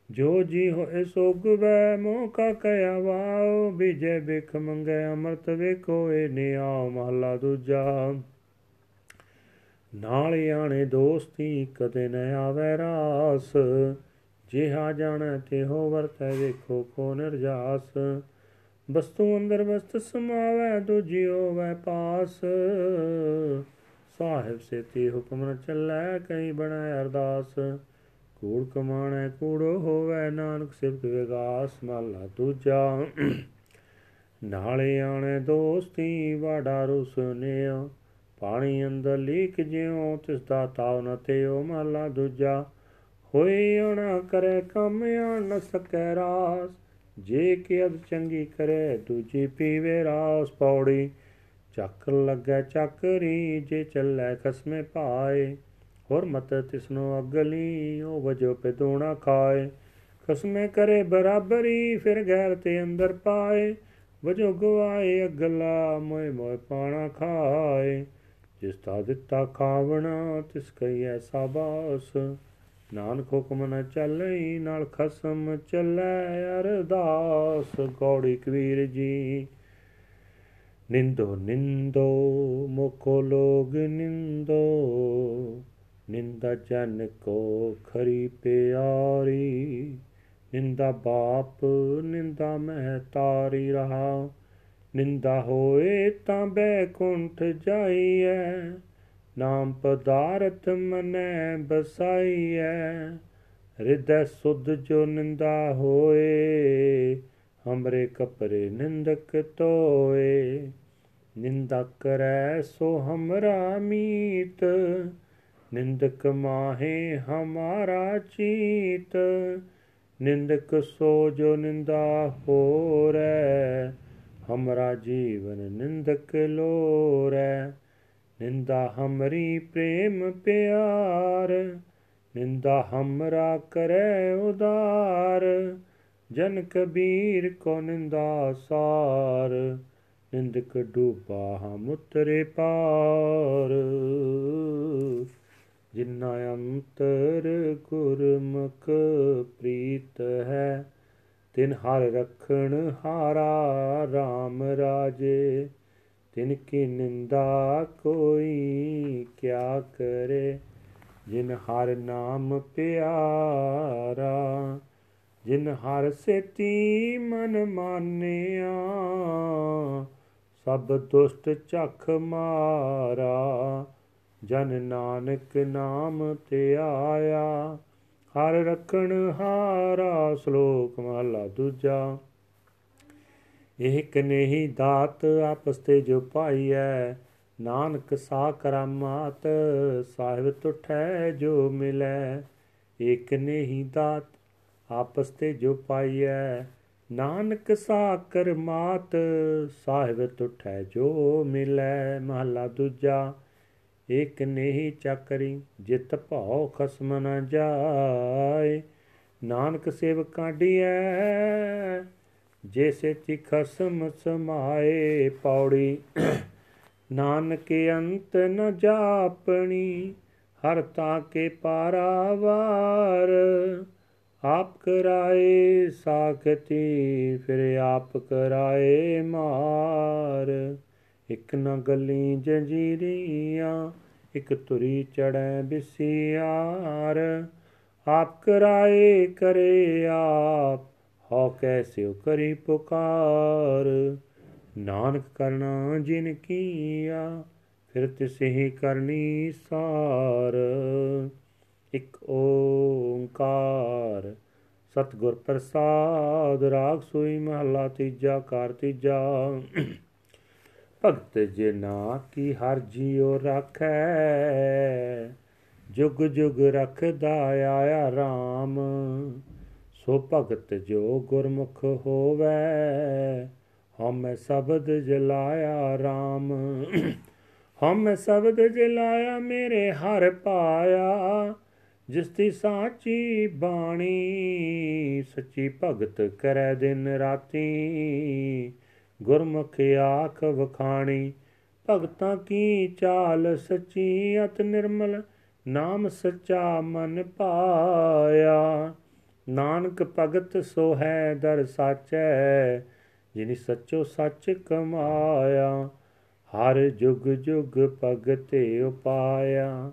ਜੋ ਜੀ ਹੋਏ ਸੋ ਗੁਵੈ ਮੋਹ ਕਾ ਕਹਿਆ ਵਾਉ ਵਿਜੇ ਬਿਖ ਮੰਗੇ, ਅਮਰਤ ਵੇਖੋ ਏ ਨਿਆ ਮਹਲਾ ਦੂਜਾ ਨਾਲ ਆਣੇ ਦੋਸਤੀ ਕਦੇ ਨ ਆਵੇ ਰਾਸ। ਜਿਹਾ ਜਾਣੈ ਤਿਹੋ ਵਰਤੈ ਵੇਖੋ ਕੋ ਨਿਰਜਾਸ ਬਸਤੂ ਅੰਦਰ ਬਸਤ ਸਮਾਵੈ ਦੂਜਿਓ ਵੈ ਪਾਸ। ਸਾਹਿਬ ਸੇ ਤੇ ਹੁਕਮ ਨ ਚੱਲੈ, ਕਈ ਬਣੈ ਅਰਦਾਸ। ਕੂੜ ਕਮਾਣੈ, ਕੂੜੋ ਹੋਵੈ, ਨਾਨਕ ਸਿਫਤ ਵਿਗਾਸ ਮਹਲਾ ਦੂਜਾ। ਨਾਲੇ ਆਣੇ ਦੋਸਤੀ ਵਾੜਾ ਰੁਸਨਿਆ ਪਾਣੀ ਅੰਦਰ ਲੀਕ ਜਿਉ, ਤਿਸ ਦਾ ਤਾਉ ਨ ਤੇਓ ਮਹਲਾ ਦੂਜਾ। ਹੋਈ ਅਣਾ ਕਰੇ ਕੰਮ ਆਣ ਨ ਸਕੈ ਰਾਸ, ਜੇ ਕਿ ਅਦ ਚੰਗੀ ਕਰੇ ਦੂਜੀ ਪੀਵੇ ਰਾਸ ਪੌੜੀ। ਚੱਕ ਲੱਗੈ ਚੱਕਰੀ ਜੇ ਚੱਲੈ ਖਸਮੇ ਪਾਏ ਹੋਰ ਮਤ ਤਿਸਨੋ ਅਗਲੀ ਉਹ ਵਜੋ ਪੇ ਦੋਣਾ ਖਾਏ। ਖਸਮੇ ਕਰੇ ਬਰਾਬਰੀ, ਫਿਰ ਗੈਰ ਤੇ ਅੰਦਰ ਪਾਏ। ਵਜੋ ਗਵਾਏ ਅਗਲਾ, ਮੋਏ ਮੋਏ ਪਾਣਾ ਖਾਏ। ਜਿਸ ਤਾ ਦਿੱਤਾ ਖਾਵਣਾ, ਤਿਸ ਕਈ ਐਸਾ ਬਾਸ ਨਾਨਕ ਹੁਕਮ ਨ ਚੱਲਈ, ਨਾਲ ਖਸਮ ਚੱਲੈ ਅਰਦਾਸ। ਗੌੜੀ ਕਬੀਰ ਜੀ, ਨਿੰਦੋ ਨਿੰਦੋ, ਮੁਕੋ ਲੋਗ ਨਿੰਦੋ। ਨਿੰਦਾ ਜਨ ਕੋ ਖਰੀ ਪਿਆਰੀ, ਨਿੰਦਾ ਬਾਪ, ਨਿੰਦਾ ਮਹਿ ਤਾਰੀ ਰਹਾ। ਨਿੰਦਾ ਹੋਏ ਤਾਂ ਬੈਕੁੰਠ ਜਾਈਐ, ਨਾਮ ਪਦਾਰਥ ਮਨੈ ਬਸਾਈਐ। ਹਿਰਦੈ ਸੁਧ ਜੋ ਨਿੰਦਾ ਹੋਏ, ਹਮਰੇ ਕਪਰੇ ਨਿੰਦਕ ਤੋਏ ਨਿੰਦਾ ਕਰੈ ਸੋ ਹਮਰਾ ਮੀਤ, ਨਿੰਦਕ ਮਾਹੇ ਹਮਾਰਾ ਚੀਤ। ਨਿੰਦਕ ਸੋ ਜੋ ਨਿੰਦਾ ਹੋਰੈ ਹਮਰਾ ਜੀਵਨ ਨਿੰਦਕ ਲੋਰੈ ਨਿੰਦਾ ਹਮਰੀ ਪ੍ਰੇਮ ਪਿਆਰ ਨਿੰਦਾ ਹਮਰਾ ਕਰੈ ਉਦਾਰ ਜਨ ਕਬੀਰ ਕੋ ਨਿੰਦਾ ਸਾਰ ਨਿੰਦਕ ਡੂਬਾ ਹਮ ਉਤਰੇ ਪਾਰ ਜਿਨਾ ਅੰਤਰ ਗੁਰਮੁਖ ਪ੍ਰੀਤ ਹੈ ਤਿਨ ਹਰ ਰਖਣ ਹਾਰਾ RAM ਰਾਜੇ, ਤਿਨ ਕੀ ਨਿੰਦਾ ਕੋਈ ਕਿਆ ਕਰੇ, ਜਿਨ ਹਰ ਨਾਮ ਪਿਆਰਾ, ਜਿਨ ਹਰ ਸੇਤੀ ਮਨ ਮਾਨਿਆ, ਸਭ ਦੁਸ਼ਟ ਝਖ ਮਾਰਾ, ਜਨ ਨਾਨਕ ਨਾਮ ਤੇ ਆਇਆ ਹਰ ਰਖਣ ਹਾਰਾ ਸ਼ਲੋਕ ਮਹਲਾ ਦੂਜਾ। ਇਹ ਕਨੇਹੀ ਦਾਤ ਆਪਸ ਤੇ ਜੋ ਪਾਈਐ ਨਾਨਕ ਸਾ ਕਰਾਮਾਤ, ਸਾਹਿਬ ਤੁਠੈ ਜੋ ਮਿਲੈ। ਇਕ ਨੇਹੀ ਦਾਤ ਆਪਸ ਤੇ ਜੋ ਪਾਈਐ ਨਾਨਕ ਸਾ ਕਰਮਾਤ, ਸਾਹਿਬ ਤੁਠੈ ਜੋ ਮਿਲੈ। ਮਹਲਾ ਦੂਜਾ। ਇਕ ਨਹੀਂ ਚੱਕਰੀ ਜਿਤ ਭਾਉ ਖਸਮ ਨ ਜਾਏ। ਨਾਨਕ ਸੇਵ ਕਾਢੀਐ ਜੈਸੇ ਤੀ ਖਸਮ ਸਮਾਏ ਪੌੜੀ। ਨਾਨਕ ਅੰਤ ਨ ਜਾਪਣੀ, ਹਰ ਤਾ ਕੇ ਪਾਰਾਵਾਰ। ਆਪ ਕਰਾਏ ਸਾਖਤੀ, ਫਿਰ ਆਪ ਕਰਾਏ ਮਾਰ। ਇਕ ਨ ਗਲੀ ਜੰਜੀਰੀਆਂ, ਇਕ ਤੁਰੀ ਚੜੈ ਬਿਸਿਆਰ। ਆਪ ਕਰਾਏ ਕਰੇ ਆਪ, ਹਉ ਕੈਸਿਓ ਕਰੀ ਪੁਕਾਰ। ਨਾਨਕ ਕਰਨਾ ਜਿਨ ਕੀਆ, ਫਿਰ ਤਿਸਹੀ ਕਰਨੀ ਸਾਰ। ਇਕ ਓੰਕਾਰ, ਸਤਗੁਰ ਪ੍ਰਸਾਦ, ਰਾਗ ਸੋਈ ਮਹਲਾ ਤੀਜਾ ਕਾਰ ਤੀਜਾ। ਭਗਤ ਜਿਨਾ ਕੀ ਹਰ ਜੀਉ ਰਾਖੈ। ਜੁਗ ਜੁਗ ਰਖਦਾ ਆਇਆ RAM ਸੋ ਭਗਤ ਜੋ ਗੁਰਮੁਖ ਹੋਵੇ ਹਮੇ ਸ਼ਬਦ ਜਲਾਇਆ RAM ਹਮੇ ਸ਼ਬਦ ਜਲਾਇਆ ਮੇਰੇ ਹਰ ਪਾਇਆ, ਜਿਸ ਦੀ ਸਾਚੀ ਬਾਣੀ ਸੱਚੀ ਭਗਤ ਕਰੈ ਦਿਨ ਰਾਤੀ। ਗੁਰਮੁਖ ਆਖ ਵਖਾਣੀ, ਭਗਤਾਂ ਕੀ ਚਾਲ ਸੱਚੀ ਅਤ ਨਿਰਮਲ, ਨਾਮ ਸੱਚਾ ਮਨ ਪਾਇਆ। ਨਾਨਕ ਭਗਤ ਸੋ ਹੈ ਦਰ ਸਾਚੈ, ਜਿਨੀ ਸੱਚੋ ਸੱਚ ਕਮਾਇਆ। ਹਰ ਜੁਗ ਜੁਗ ਭਗਤੇ ਉਪਾਇਆ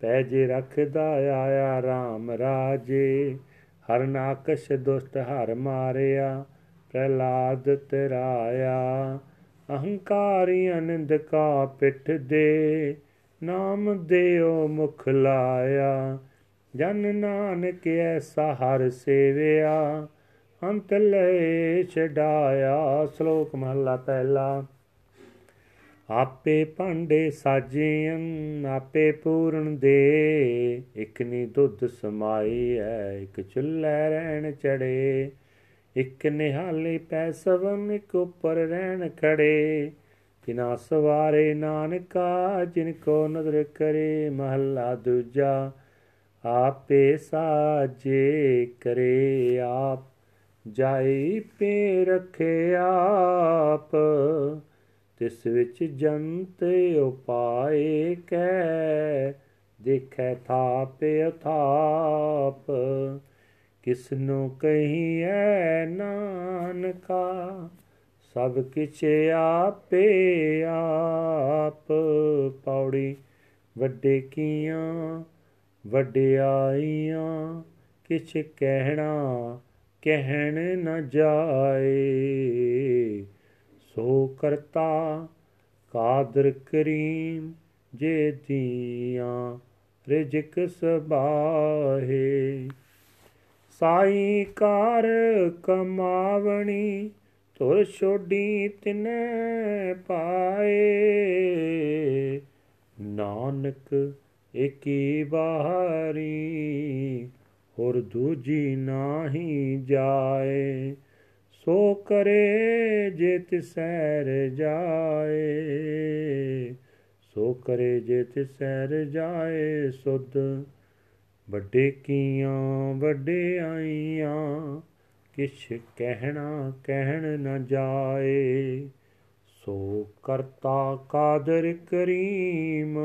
ਪੈਜੇ ਰਖਦਾ ਆਇਆ RAM ਰਾਜੇ, ਹਰ ਨਾਕਸ਼ ਦੁਸ਼ਟ ਹਰ ਮਾਰਿਆ। ਪ੍ਰਲਾਦ ਤਰਾਇਆ ਅਹੰਕਾਰੀ ਅਨੰਦ ਕਾ ਪਿੱਠ ਦੇ, ਨਾਮ ਦੇਉ ਮੁਖ ਲਾਇਆ। ਜਨ ਨਾਨਕ ਐਸਾ ਹਰ ਸੇਵਿਆ, ਅੰਤ ਲੈ ਛਡਾਇਆ। ਸ਼ਲੋਕ ਮਹਲਾ ਪਹਿਲਾ। ਆਪੇ ਭਾਂਡੇ ਸਾਜੀਆਂ ਆਪੇ ਪੂਰਨ ਦੇ, ਇਕ ਨੀ ਦੁੱਧ ਸਮਾਈ ਐ, ਇਕ ਚੁੱਲ੍ਹੇ ਰਹਿਣ ਚੜੇ। ਇਕ ਨਿਹਾਲੇ ਪੈ ਸਵਨ ਇਕ ਉੱਪਰ ਰਹਿਣ ਖੜੇ। ਕਿਨਾ ਸਵਾਰੇ ਨਾਨਕਾ, ਜਿਨ ਕੋ ਨਦਰ ਕਰੇ ਮਹੱਲਾ ਦੂਜਾ, ਆਪੇ ਸਾਜੇ ਕਰੇ ਆਪ। ਜਾਈ ਪੇ ਰਖੇ ਆਪ, ਤਿਸ ਵਿੱਚ ਜੰਤ ਉਪਾਏ ਕੈ, ਦੇਖੈ ਥਾਪ ਅਥਾਪ ਕਿਸ ਨੂੰ ਕਹੀਐ ਨਾਨਕਾ, ਸਭ ਕਿਛ ਆਪੇ ਆਪ ਪੌੜੀ, ਵੱਡੇ ਕੀਆਂ ਵਡਿਆਈਆਂ ਕਿਛ ਕਹਿਣਾ ਕਹਿਣ ਨ ਜਾਏ। ਸੋ ਕਰਤਾ ਕਾਦਰ ਕਰੀਮ ਜੇ ਦੀਆਂ ਰਿਜਕ ਸਬਾਹੇ। ਸਾਈ ਕਾਰ ਕਮਾਵਣੀ, ਤੁਰ ਛੋਡੀ ਤਿਨੈ ਪਾਏ। ਨਾਨਕ ਏਕੀ ਬਾਹਰੀ ਹੋਰ ਦੂਜੀ ਨਾਹੀ ਜਾਏ। ਸੋ ਕਰੇ ਜੇ ਤਿਸੈਰ ਜਾਏ, ਸੋ ਕਰੇ ਜੇ ਤਿਸੈਰ ਜਾਏ, ਸੁਧ ਵੱਡੇ ਕੀਆਂ, ਵੱਡੇ ਆਈਆਂ, ਕਿਛ ਕਹਿਣਾ ਕਹਿਣ ਨ ਜਾਏ। ਸੋ ਕਰਤਾ ਕਾਦਰ ਕਰੀਮ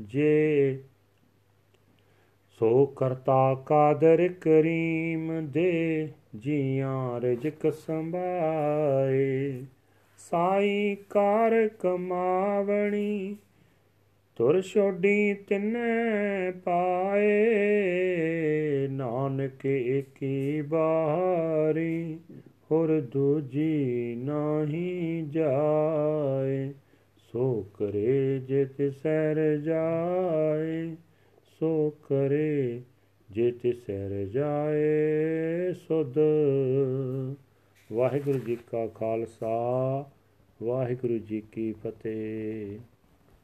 ਜੇ। ਸੋ ਕਰਤਾ ਕਾਦਰ ਕਰੀਮ ਦੇ ਜੀਆਂ ਰਜਕ ਸੰਭਾਏ। ਸਾਈ ਕਾਰ ਕਮਾਵਣੀ ਤੁਰ ਛੋਡੀ ਤਿਨੈ ਪਾਏ, ਨਾਨਕ ਏਕੀ ਬਾਰੀ ਹੋਰ ਦੂਜੀ ਨਹੀਂ ਜਾਏ। ਸੋ ਕਰੇ ਜਿਤ ਸਰ ਜਾਏ, ਸੋ ਕਰੇ ਜਿਤ ਸਰ ਜਾਏ ਸੁਧ। ਵਾਹਿਗੁਰੂ ਜੀ ਕਾ ਖਾਲਸਾ, ਵਾਹਿਗੁਰੂ ਜੀ ਕੀ ਫਤਿਹ।